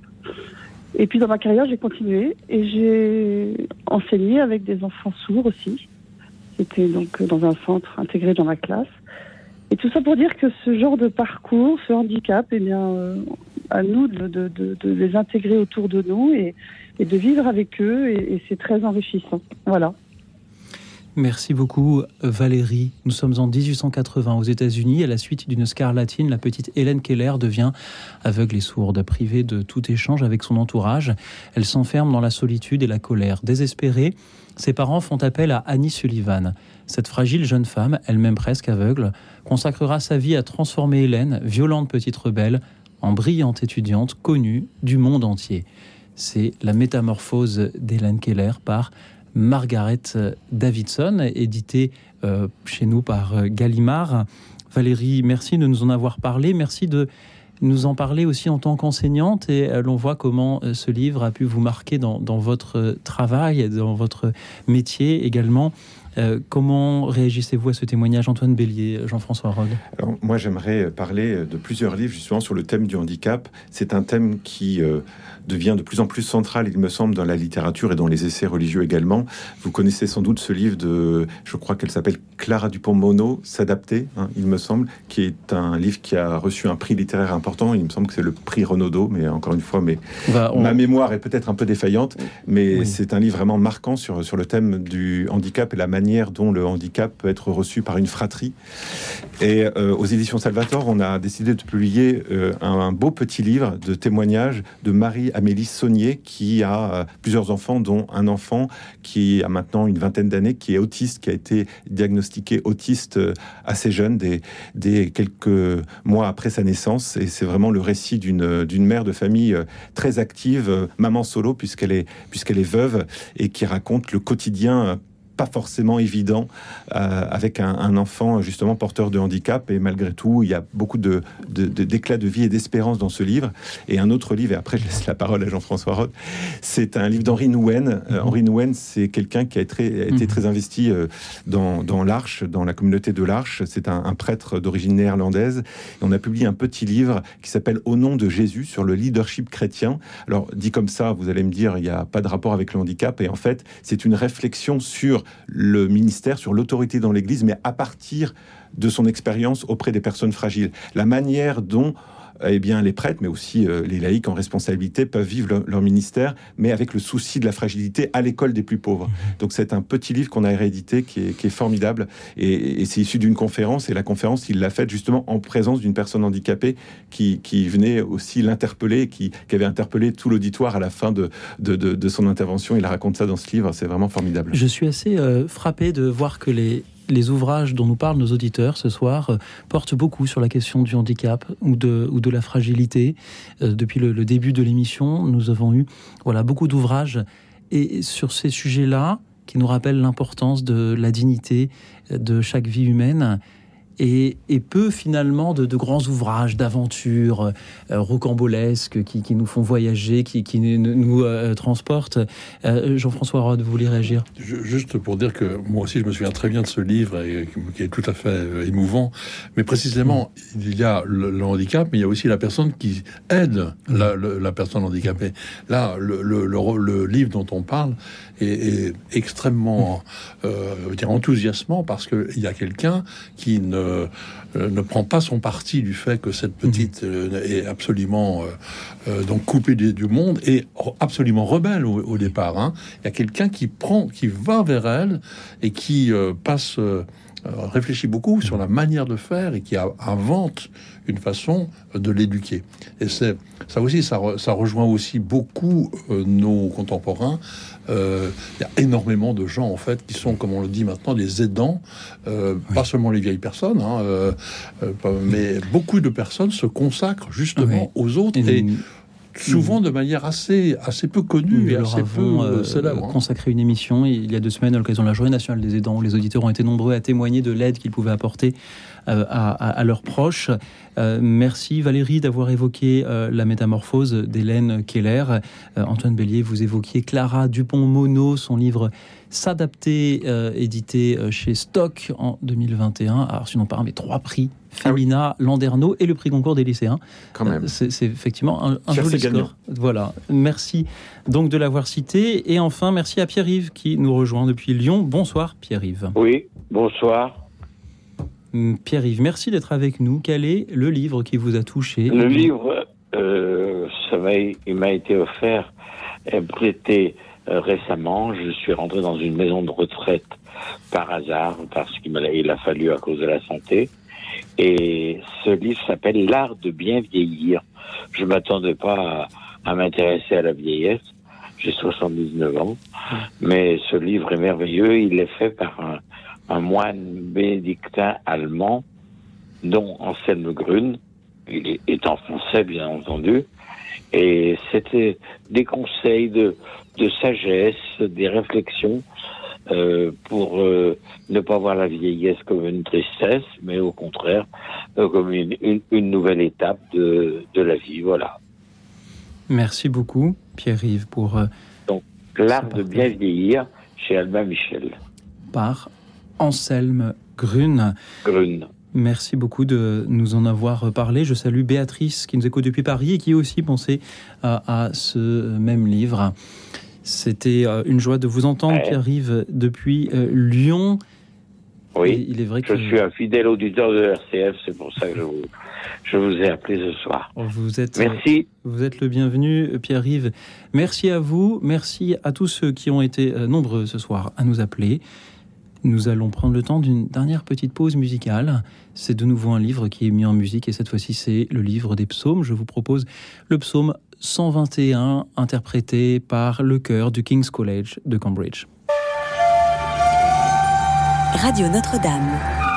Et puis dans ma carrière, j'ai continué et j'ai enseigné avec des enfants sourds aussi. C'était donc dans un centre intégré dans ma classe. Tout ça pour dire que ce genre de parcours, ce handicap, eh bien, à nous de, les intégrer autour de nous et, de vivre avec eux. Et c'est très enrichissant. Voilà. Merci beaucoup Valérie. Nous sommes en 1880 aux États-Unis. À la suite d'une scarlatine, la petite Hélène Keller devient aveugle et sourde. Privée de tout échange avec son entourage, elle s'enferme dans la solitude et la colère. Désespérée, ses parents font appel à Annie Sullivan. Cette fragile jeune femme, elle-même presque aveugle, consacrera sa vie à transformer Hélène, violente petite rebelle, en brillante étudiante connue du monde entier. C'est la métamorphose d'Hélène Keller par Margaret Davidson, édité euh, chez nous par euh, Gallimard. Valérie, merci de nous en avoir parlé. Merci de nous en parler aussi en tant qu'enseignante. Et euh, l'on voit comment ce livre a pu vous marquer dans, dans votre travail, dans votre métier également. Euh, comment réagissez-vous à ce témoignage, Antoine Bélier, Jean-François Rode Alors, Moi, j'aimerais parler de plusieurs livres justement sur le thème du handicap. C'est un thème qui euh, devient de plus en plus central, il me semble, dans la littérature et dans les essais religieux également. Vous connaissez sans doute ce livre de, je crois qu'elle s'appelle Clara Dupont-Mono, S'adapter, hein, il me semble, qui est un livre qui a reçu un prix littéraire important. Il me semble que c'est le prix Renaudot, mais encore une fois, mais Bah, on- ma mémoire est peut-être un peu défaillante, mais Oui. c'est un livre vraiment marquant sur, sur le thème du handicap et la manière dont le handicap peut être reçu par une fratrie. Et euh, aux éditions Salvator, on a décidé de publier euh, un, beau petit livre de témoignages de Marie-Amélie Saunier, qui a euh, plusieurs enfants, dont un enfant qui a maintenant une vingtaine d'années, qui est autiste, qui a été diagnostiqué autiste assez jeune, des, quelques mois après sa naissance. Et c'est vraiment le récit d'une mère de famille très active, maman solo, puisqu'elle est, puisqu'elle est veuve, et qui raconte le quotidien pas forcément évident euh, avec un, un enfant justement porteur de handicap. Et malgré tout il y a beaucoup de de- de- d'éclats de, vie et d'espérance dans ce livre. Et un autre livre et après je laisse la parole à Jean-François Roth c'est un livre d'Henri Nouwen. Euh, Henri Nouwen c'est quelqu'un qui a été, a été Mhm. très investi euh, dans, dans l'Arche dans la communauté de l'Arche. C'est un, un prêtre d'origine néerlandaise. Et on a publié un petit livre qui s'appelle Au nom de Jésus sur le leadership chrétien. Alors dit comme ça vous allez me dire il n'y a pas de rapport avec le handicap. Et en fait c'est une réflexion sur le ministère, sur l'autorité dans l'Église, mais à partir de son expérience auprès des personnes fragiles. La manière dont eh bien, les prêtres, mais aussi euh, les laïcs en responsabilité, peuvent vivre leur, leur ministère, mais avec le souci de la fragilité à l'école des plus pauvres. Donc c'est un petit livre qu'on a réédité qui est, qui est formidable, et, et c'est issu d'une conférence, et la conférence, il l'a faite justement en présence d'une personne handicapée qui, qui venait aussi l'interpeller, qui, qui avait interpellé tout l'auditoire à la fin de, de, de- de son intervention. Il raconte ça dans ce livre, c'est vraiment formidable. Je suis assez euh, frappé de voir que les, les ouvrages dont nous parlent nos auditeurs ce soir euh, portent beaucoup sur la question du handicap ou de, la fragilité. Euh, depuis le, le début de l'émission, nous avons eu voilà, beaucoup d'ouvrages et sur ces sujets-là qui nous rappellent l'importance de la dignité euh, de chaque vie humaine. Et, peu finalement de, grands ouvrages d'aventures euh, rocambolesques qui, nous font voyager, qui, nous, euh, transportent. Euh, Jean-François Rode, vous voulez réagir? Ju- Juste pour dire que moi aussi, je me souviens très bien de ce livre et, qui est tout à fait émouvant. Mais précisément, il y a le, handicap, mais il y a aussi la personne qui aide la, personne handicapée. Là, le livre dont on parle est, est extrêmement euh, dire, enthousiasmant parce qu'il y a quelqu'un qui ne, euh, ne prend pas son parti du fait que cette petite euh, est absolument euh, donc coupée du, du monde et absolument rebelle au, au départ. hein. Il y a quelqu'un qui prend, qui va vers elle et qui passe, réfléchit beaucoup sur la manière de faire et qui a- invente une façon de l'éduquer. Et c'est ça aussi, ça, re- ça rejoint aussi beaucoup euh, nos contemporains. Euh, Il y a énormément de gens en fait qui sont, comme on le dit maintenant, des aidants. Euh, Pas seulement les vieilles personnes, hein, euh, euh, mais beaucoup de personnes se consacrent justement aux autres et, souvent de manière assez assez peu connue Nous et assez peu avons euh, euh, célèbre. hein. consacré une émission il y a deux semaines à l'occasion de la Journée nationale des aidants. où Les auditeurs ont été nombreux à témoigner de l'aide qu'ils pouvaient apporter euh, à, à- à leurs proches. Euh, merci Valérie d'avoir évoqué la métamorphose d'Hélène Keller. Antoine Bélier, vous évoquiez Clara Dupont-Mono, son livre S'adapter, édité chez Stock en 2021, a reçu non pas un, mais trois prix. Femina, Landerneau et le prix Goncourt des lycéens. Quand même. Euh, C'est c'est effectivement un, joli gagnant. score. Voilà. Merci donc de l'avoir cité. Et enfin, merci à Pierre-Yves qui nous rejoint depuis Lyon. Bonsoir Pierre-Yves. Oui, bonsoir. Hum, Pierre-Yves, merci d'être avec nous. Quel est le livre qui vous a touché Le livre, euh, ça m'a, il m'a été offert, euh, prêté euh, récemment. Je suis rentré dans une maison de retraite par hasard, parce qu'il m'a, il a fallu à cause de la santé. Et ce livre s'appelle L'art de bien vieillir. Je m'attendais pas à, m'intéresser à la vieillesse. J'ai 79 ans. Mais ce livre est merveilleux. Il est fait par un, moine bénédictin allemand, dont Anselme Grün. Il est, en français, bien entendu. Et c'était des conseils de sagesse, des réflexions euh, pour euh, ne pas voir la vieillesse comme une tristesse, mais au contraire euh, comme une, une, une nouvelle étape de, de la vie. Voilà. Merci beaucoup Pierre-Yves pour Donc, l'art de bien vieillir chez Albin Michel. par Anselme Grune. Grune. Merci beaucoup de nous en avoir parlé. Je salue Béatrice qui nous écoute depuis Paris et qui a aussi pensé à, à ce même livre. C'était euh, une joie de vous entendre, Ouais. Pierre-Yves, depuis euh, Lyon. Oui, Et il est vrai je que suis un fidèle auditeur de RCF, c'est pour ça que je vous, je vous ai appelé ce soir. vous êtes, Merci. vous êtes le bienvenu, Pierre-Yves. Merci à vous. Merci à tous ceux qui ont été euh, nombreux ce soir à nous appeler. Nous allons prendre le temps d'une dernière petite pause musicale. C'est de nouveau un livre qui est mis en musique et cette fois-ci c'est le livre des psaumes. Je vous propose le psaume 121 interprété par le chœur du King's College de Cambridge. Radio Notre-Dame.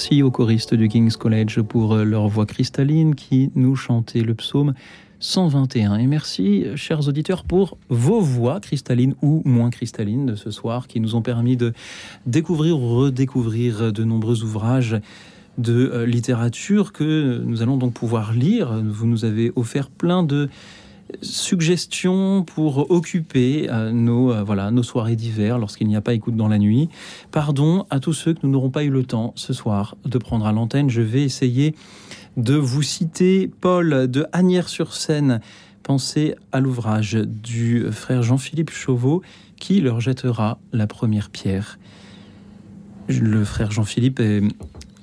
Merci aux choristes du King's College pour euh, leur voix cristalline qui nous chantait le psaume 121. Et merci, chers auditeurs, pour vos voix cristallines ou moins cristallines de ce soir qui nous ont permis de découvrir ou redécouvrir de nombreux ouvrages de euh, littérature que nous allons donc pouvoir lire. Vous nous avez offert plein de suggestions pour occuper euh, nos, euh, voilà, nos soirées d'hiver lorsqu'il n'y a pas écoute dans la nuit. Pardon à tous ceux que nous n'aurons pas eu le temps ce soir de prendre à l'antenne. Je vais essayer de vous citer Paul de Agnières-sur-Seine. Pensez à l'ouvrage du frère Jean-Philippe Chauveau qui leur jettera la première pierre. Le frère Jean-Philippe est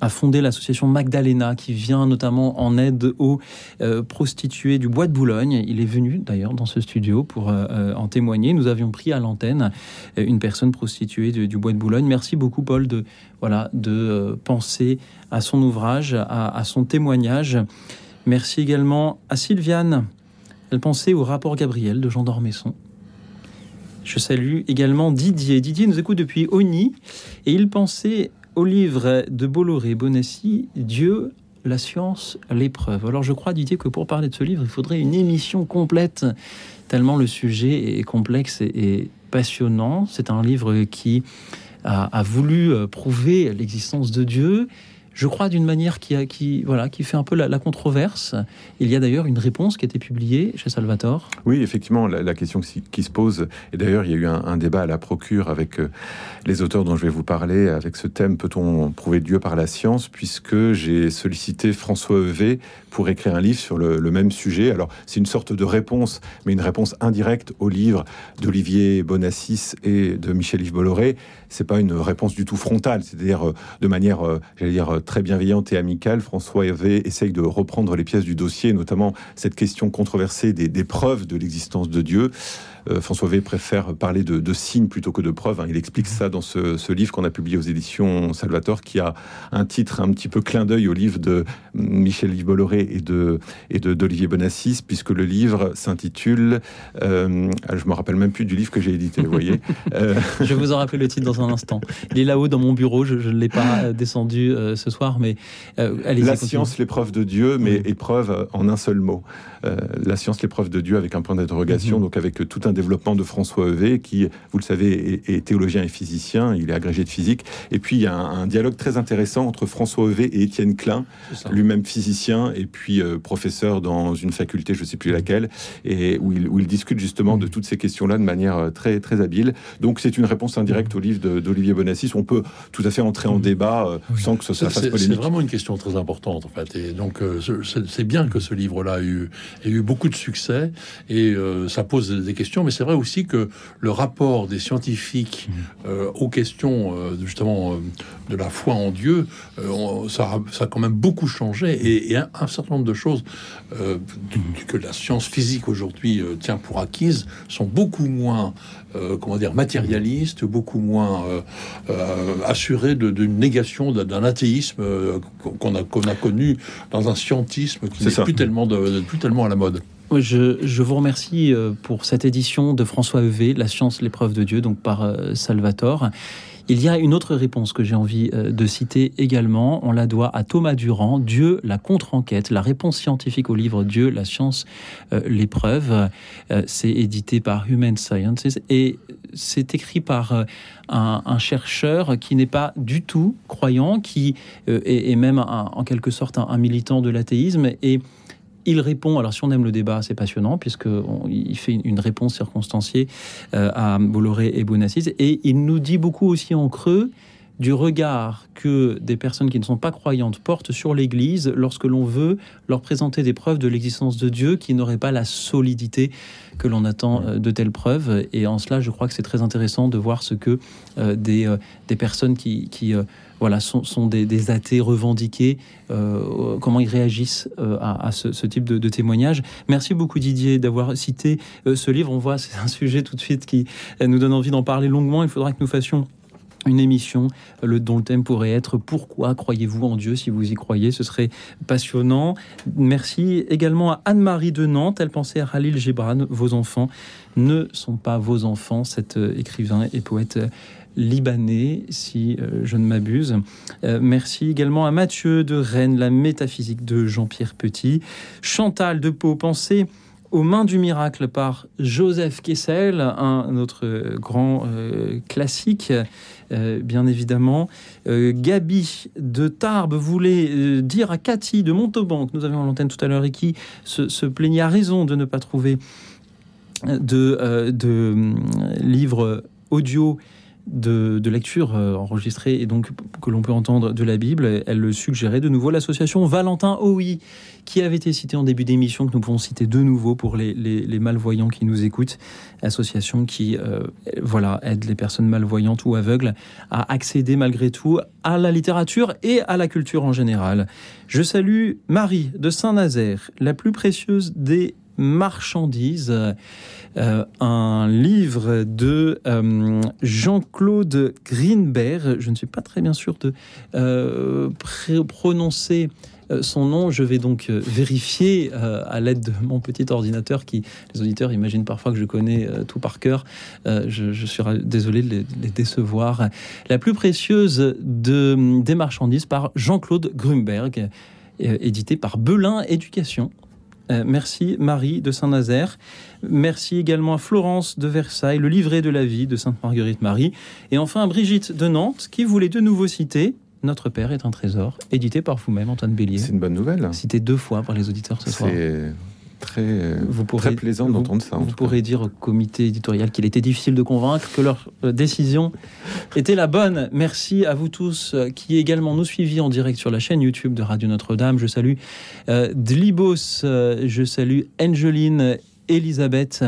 a fondé l'association Magdalena qui vient notamment en aide aux euh, prostituées du Bois de Boulogne. Il est venu d'ailleurs dans ce studio pour euh, euh, en témoigner. Nous avions pris à l'antenne une personne prostituée du, Bois de Boulogne. Merci beaucoup Paul de voilà de penser à son ouvrage, à, son témoignage. Merci également à Sylviane. Elle pensait au rapport Gabriel de Jean d'Ormesson. Je salue également Didier. Didier nous écoute depuis Oni et il pensait au livre de Bolloré-Bonassi, Dieu, la science, l'épreuve. Alors je crois, Didier, que pour parler de ce livre, il faudrait une émission complète, tellement le sujet est complexe et, passionnant. C'est un livre qui a voulu euh, prouver l'existence de Dieu je crois, d'une manière qui, a, qui, voilà, qui fait un peu la, controverse. Il y a d'ailleurs une réponse qui a été publiée chez Salvatore. Oui, effectivement, la, question qui, se pose, et d'ailleurs il y a eu un, débat à la procure avec euh, les auteurs dont je vais vous parler, avec ce thème, peut-on prouver Dieu par la science, puisque j'ai sollicité François Evé pour écrire un livre sur le, même sujet. Alors c'est une sorte de réponse, mais une réponse indirecte au livre d'Olivier Bonassis et de Michel-Yves Bolloré. C'est pas une réponse du tout frontale, c'est-à-dire euh, de manière, euh, j'allais dire, très bienveillante et amicale, François Hervé essaye de reprendre les pièces du dossier, notamment cette question controversée des, des preuves de l'existence de Dieu. Euh, François V préfère parler de, signes plutôt que de preuves. Hein. Il explique ça dans ce, livre qu'on a publié aux éditions Salvatore, qui a un titre un petit peu clin d'œil au livre de Michel Yves Bolloré et de et d'Olivier Bonassis, puisque le livre s'intitule. Euh, je me rappelle même plus du livre que j'ai édité. Vous voyez. Euh, je vous en rappelle le titre dans un instant. Il est là-haut dans mon bureau. Je, ne l'ai pas descendu ce soir, mais allez La science, l'épreuve de Dieu, mais épreuve en un seul mot. la science, l'épreuve de Dieu, avec un point d'interrogation, mm-hmm. donc avec tout un développement de François Evé, qui, vous le savez, est, théologien et physicien, il est agrégé de physique. Et puis, il y a un, dialogue très intéressant entre François Evé et Étienne Klein, lui-même physicien, et puis euh, professeur dans une faculté, je ne sais plus laquelle, et où il, où il discute justement de toutes ces questions-là de manière euh, très, très habile. Donc, c'est une réponse indirecte au livre d'Olivier Bonassis. On peut tout à fait entrer en débat euh, sans que ce soit fasse polémique. C'est vraiment une question très importante, en fait. Et donc, c'est bien que ce livre-là ait ait eu beaucoup de succès, et ça pose des questions mais c'est vrai aussi que le rapport des scientifiques mmh. euh, aux questions euh, justement euh, de la foi en Dieu, ça, ça, a quand même beaucoup changé et, un, certain nombre de choses que la science physique aujourd'hui tient pour acquises sont beaucoup moins comment dire matérialistes, beaucoup moins assurées d'une négation d'un athéisme qu'on a, qu'on a connu dans un scientisme qui n'est plus tellement, de, plus tellement à la mode. Je, vous remercie euh, pour cette édition de François Evé, La science, l'épreuve de Dieu, donc par euh, Salvatore. Il y a une autre réponse que j'ai envie euh, de citer également. On la doit à Thomas Durand, Dieu, la contre-enquête, la réponse scientifique au livre Dieu, la science, l'épreuve. C'est édité par Human Sciences et c'est écrit par un, chercheur qui n'est pas du tout croyant, qui est, même en quelque sorte un, un militant de l'athéisme et il répond, alors si on aime le débat, c'est passionnant, puisqu'il fait une réponse circonstanciée euh, à Bolloré et Bounassis, et il nous dit beaucoup aussi en creux du regard que des personnes qui ne sont pas croyantes portent sur l'Église lorsque l'on veut leur présenter des preuves de l'existence de Dieu qui n'auraient pas la solidité que l'on attend euh, de telles preuves. Et en cela, je crois que c'est très intéressant de voir ce que euh, des, des personnes qui, qui voilà, sont, sont des, athées revendiqués, euh, comment ils réagissent euh, à, ce, type de, témoignage. Merci beaucoup Didier d'avoir cité euh, ce livre. On voit, c'est un sujet tout de suite qui nous donne envie d'en parler longuement. Il faudra que nous fassions une émission le, dont le thème pourrait être Pourquoi croyez-vous en Dieu? Si vous y croyez, ce serait passionnant. Merci également à Anne-Marie de Nantes. Elle pensait à Khalil Gibran. Vos enfants ne sont pas vos enfants, cet écrivain et poète libanais, si euh, je ne m'abuse. Euh, merci également à Mathieu de Rennes, la métaphysique de Jean-Pierre Petit. Chantal de Pau, pensée aux mains du miracle par Joseph Kessel, un autre grand euh, classique, euh, bien évidemment. Gabi de Tarbes voulait dire à Cathy de Montauban, que nous avions l'antenne tout à l'heure et qui se, plaignait à raison de ne pas trouver de livres audio de, lecture euh, enregistrée et donc que l'on peut entendre de la Bible. Elle le suggérait de nouveau l'association Valentin OI, qui avait été citée en début d'émission, que nous pouvons citer de nouveau pour les, malvoyants qui nous écoutent. Association qui euh, voilà, aide les personnes malvoyantes ou aveugles à accéder malgré tout à la littérature et à la culture en général. Je salue Marie de Saint-Nazaire, la plus précieuse des marchandises. Euh, un livre de euh, Jean-Claude Greenberg. Je ne suis pas très bien sûr de euh, prononcer son nom. Je vais donc vérifier à l'aide de mon petit ordinateur qui, les auditeurs imaginent parfois que je connais tout par cœur. je, suis désolé de les, décevoir. La plus précieuse de, des marchandises par Jean-Claude Grunberg, édité par Belin Éducation. Merci Marie de Saint-Nazaire. Merci également à Florence de Versailles, le livret de la vie de Sainte Marguerite Marie. Et enfin à Brigitte de Nantes, qui voulait de nouveau citer Notre Père est un trésor, édité par vous-même, Antoine Bélier. C'est une bonne nouvelle. Cité deux fois par les auditeurs ce soir. Très, vous pourrez, très plaisant d'entendre ça. vous pourrez dire au comité éditorial qu'il était difficile de convaincre, que leur euh, décision était la bonne. Merci à vous tous euh, qui également nous suiviez en direct sur la chaîne YouTube de Radio Notre-Dame. Je salue euh, Dlibos, je salue Angeline Elisabeth,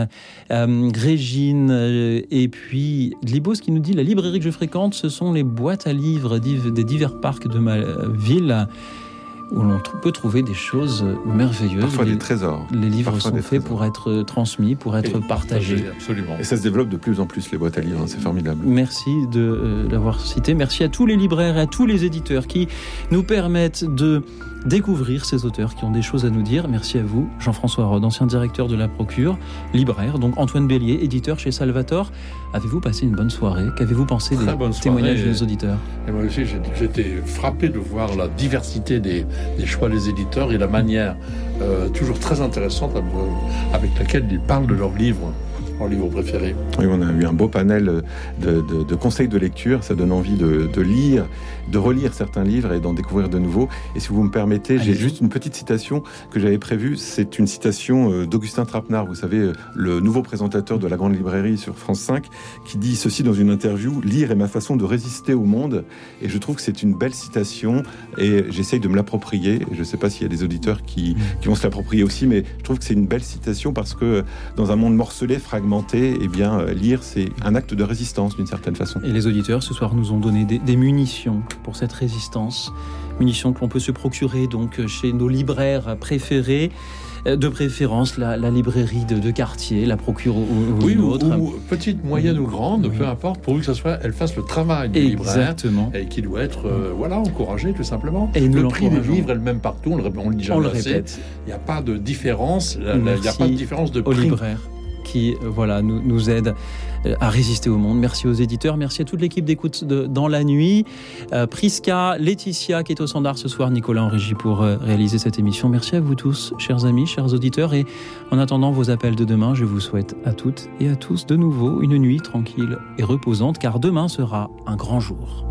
euh, Régine, euh, et puis Libos qui nous dit la librairie que je fréquente, ce sont les boîtes à livres des divers parcs de ma ville où l'on peut trouver des choses merveilleuses. Parfois des trésors. Les livres sont faits pour être transmis, pour être partagés. Absolument. Et ça se développe de plus en plus, les boîtes à livres, hein, c'est formidable. Merci de euh, l'avoir cité. Merci à tous les libraires et à tous les éditeurs qui nous permettent de découvrir ces auteurs qui ont des choses à nous dire. Merci à vous, Jean-François Rode, ancien directeur de la Procure, libraire, donc Antoine Bélier, éditeur chez Salvator. Avez-vous passé une bonne soirée? Qu'avez-vous pensé des témoignages des auditeurs? Et Moi aussi, j'étais frappé de voir la diversité des, choix des éditeurs et la manière euh, toujours très intéressante avec laquelle ils parlent de leurs livres livre préféré Oui, on a eu un beau panel de, conseils de lecture. Ça donne envie de, lire, de relire certains livres et d'en découvrir de nouveaux. Et si vous me permettez, j'ai juste une petite citation que j'avais prévue. C'est une citation euh, d'Augustin Trapenard, vous savez, euh, le nouveau présentateur de la Grande Librairie sur France 5, qui dit ceci dans une interview Lire est ma façon de résister au monde. Et je trouve que c'est une belle citation et j'essaye de me l'approprier. Je ne sais pas s'il y a des auditeurs qui, qui vont se l'approprier aussi, mais je trouve que c'est une belle citation parce que dans un monde morcelé, fragmenté, eh bien, euh, lire, c'est un acte de résistance d'une certaine façon. Et les auditeurs, ce soir, nous ont donné des, munitions pour cette résistance. Munitions que l'on peut se procurer donc chez nos libraires préférés euh, de préférence la, librairie de, quartier, la procure ou, oui, ou, autre. petite, moyenne ou grande, peu importe, pourvu que ça soit, elle fasse le travail du Exactement. libraire et qui doit être euh, voilà encouragé tout simplement. Et le prix des livres est le même partout, on le, on le dit jamais répète. Il n'y a pas de différence, il n'y a pas de différence de prix. libraire qui euh, voilà, nous, nous aide à résister au monde. Merci aux éditeurs, merci à toute l'équipe d'écoute Dans la nuit, euh, Prisca, Laetitia qui est au standard ce soir, Nicolas en régie pour réaliser cette émission. Merci à vous tous, chers amis, chers auditeurs, et en attendant vos appels de demain, je vous souhaite à toutes et à tous de nouveau une nuit tranquille et reposante, car demain sera un grand jour.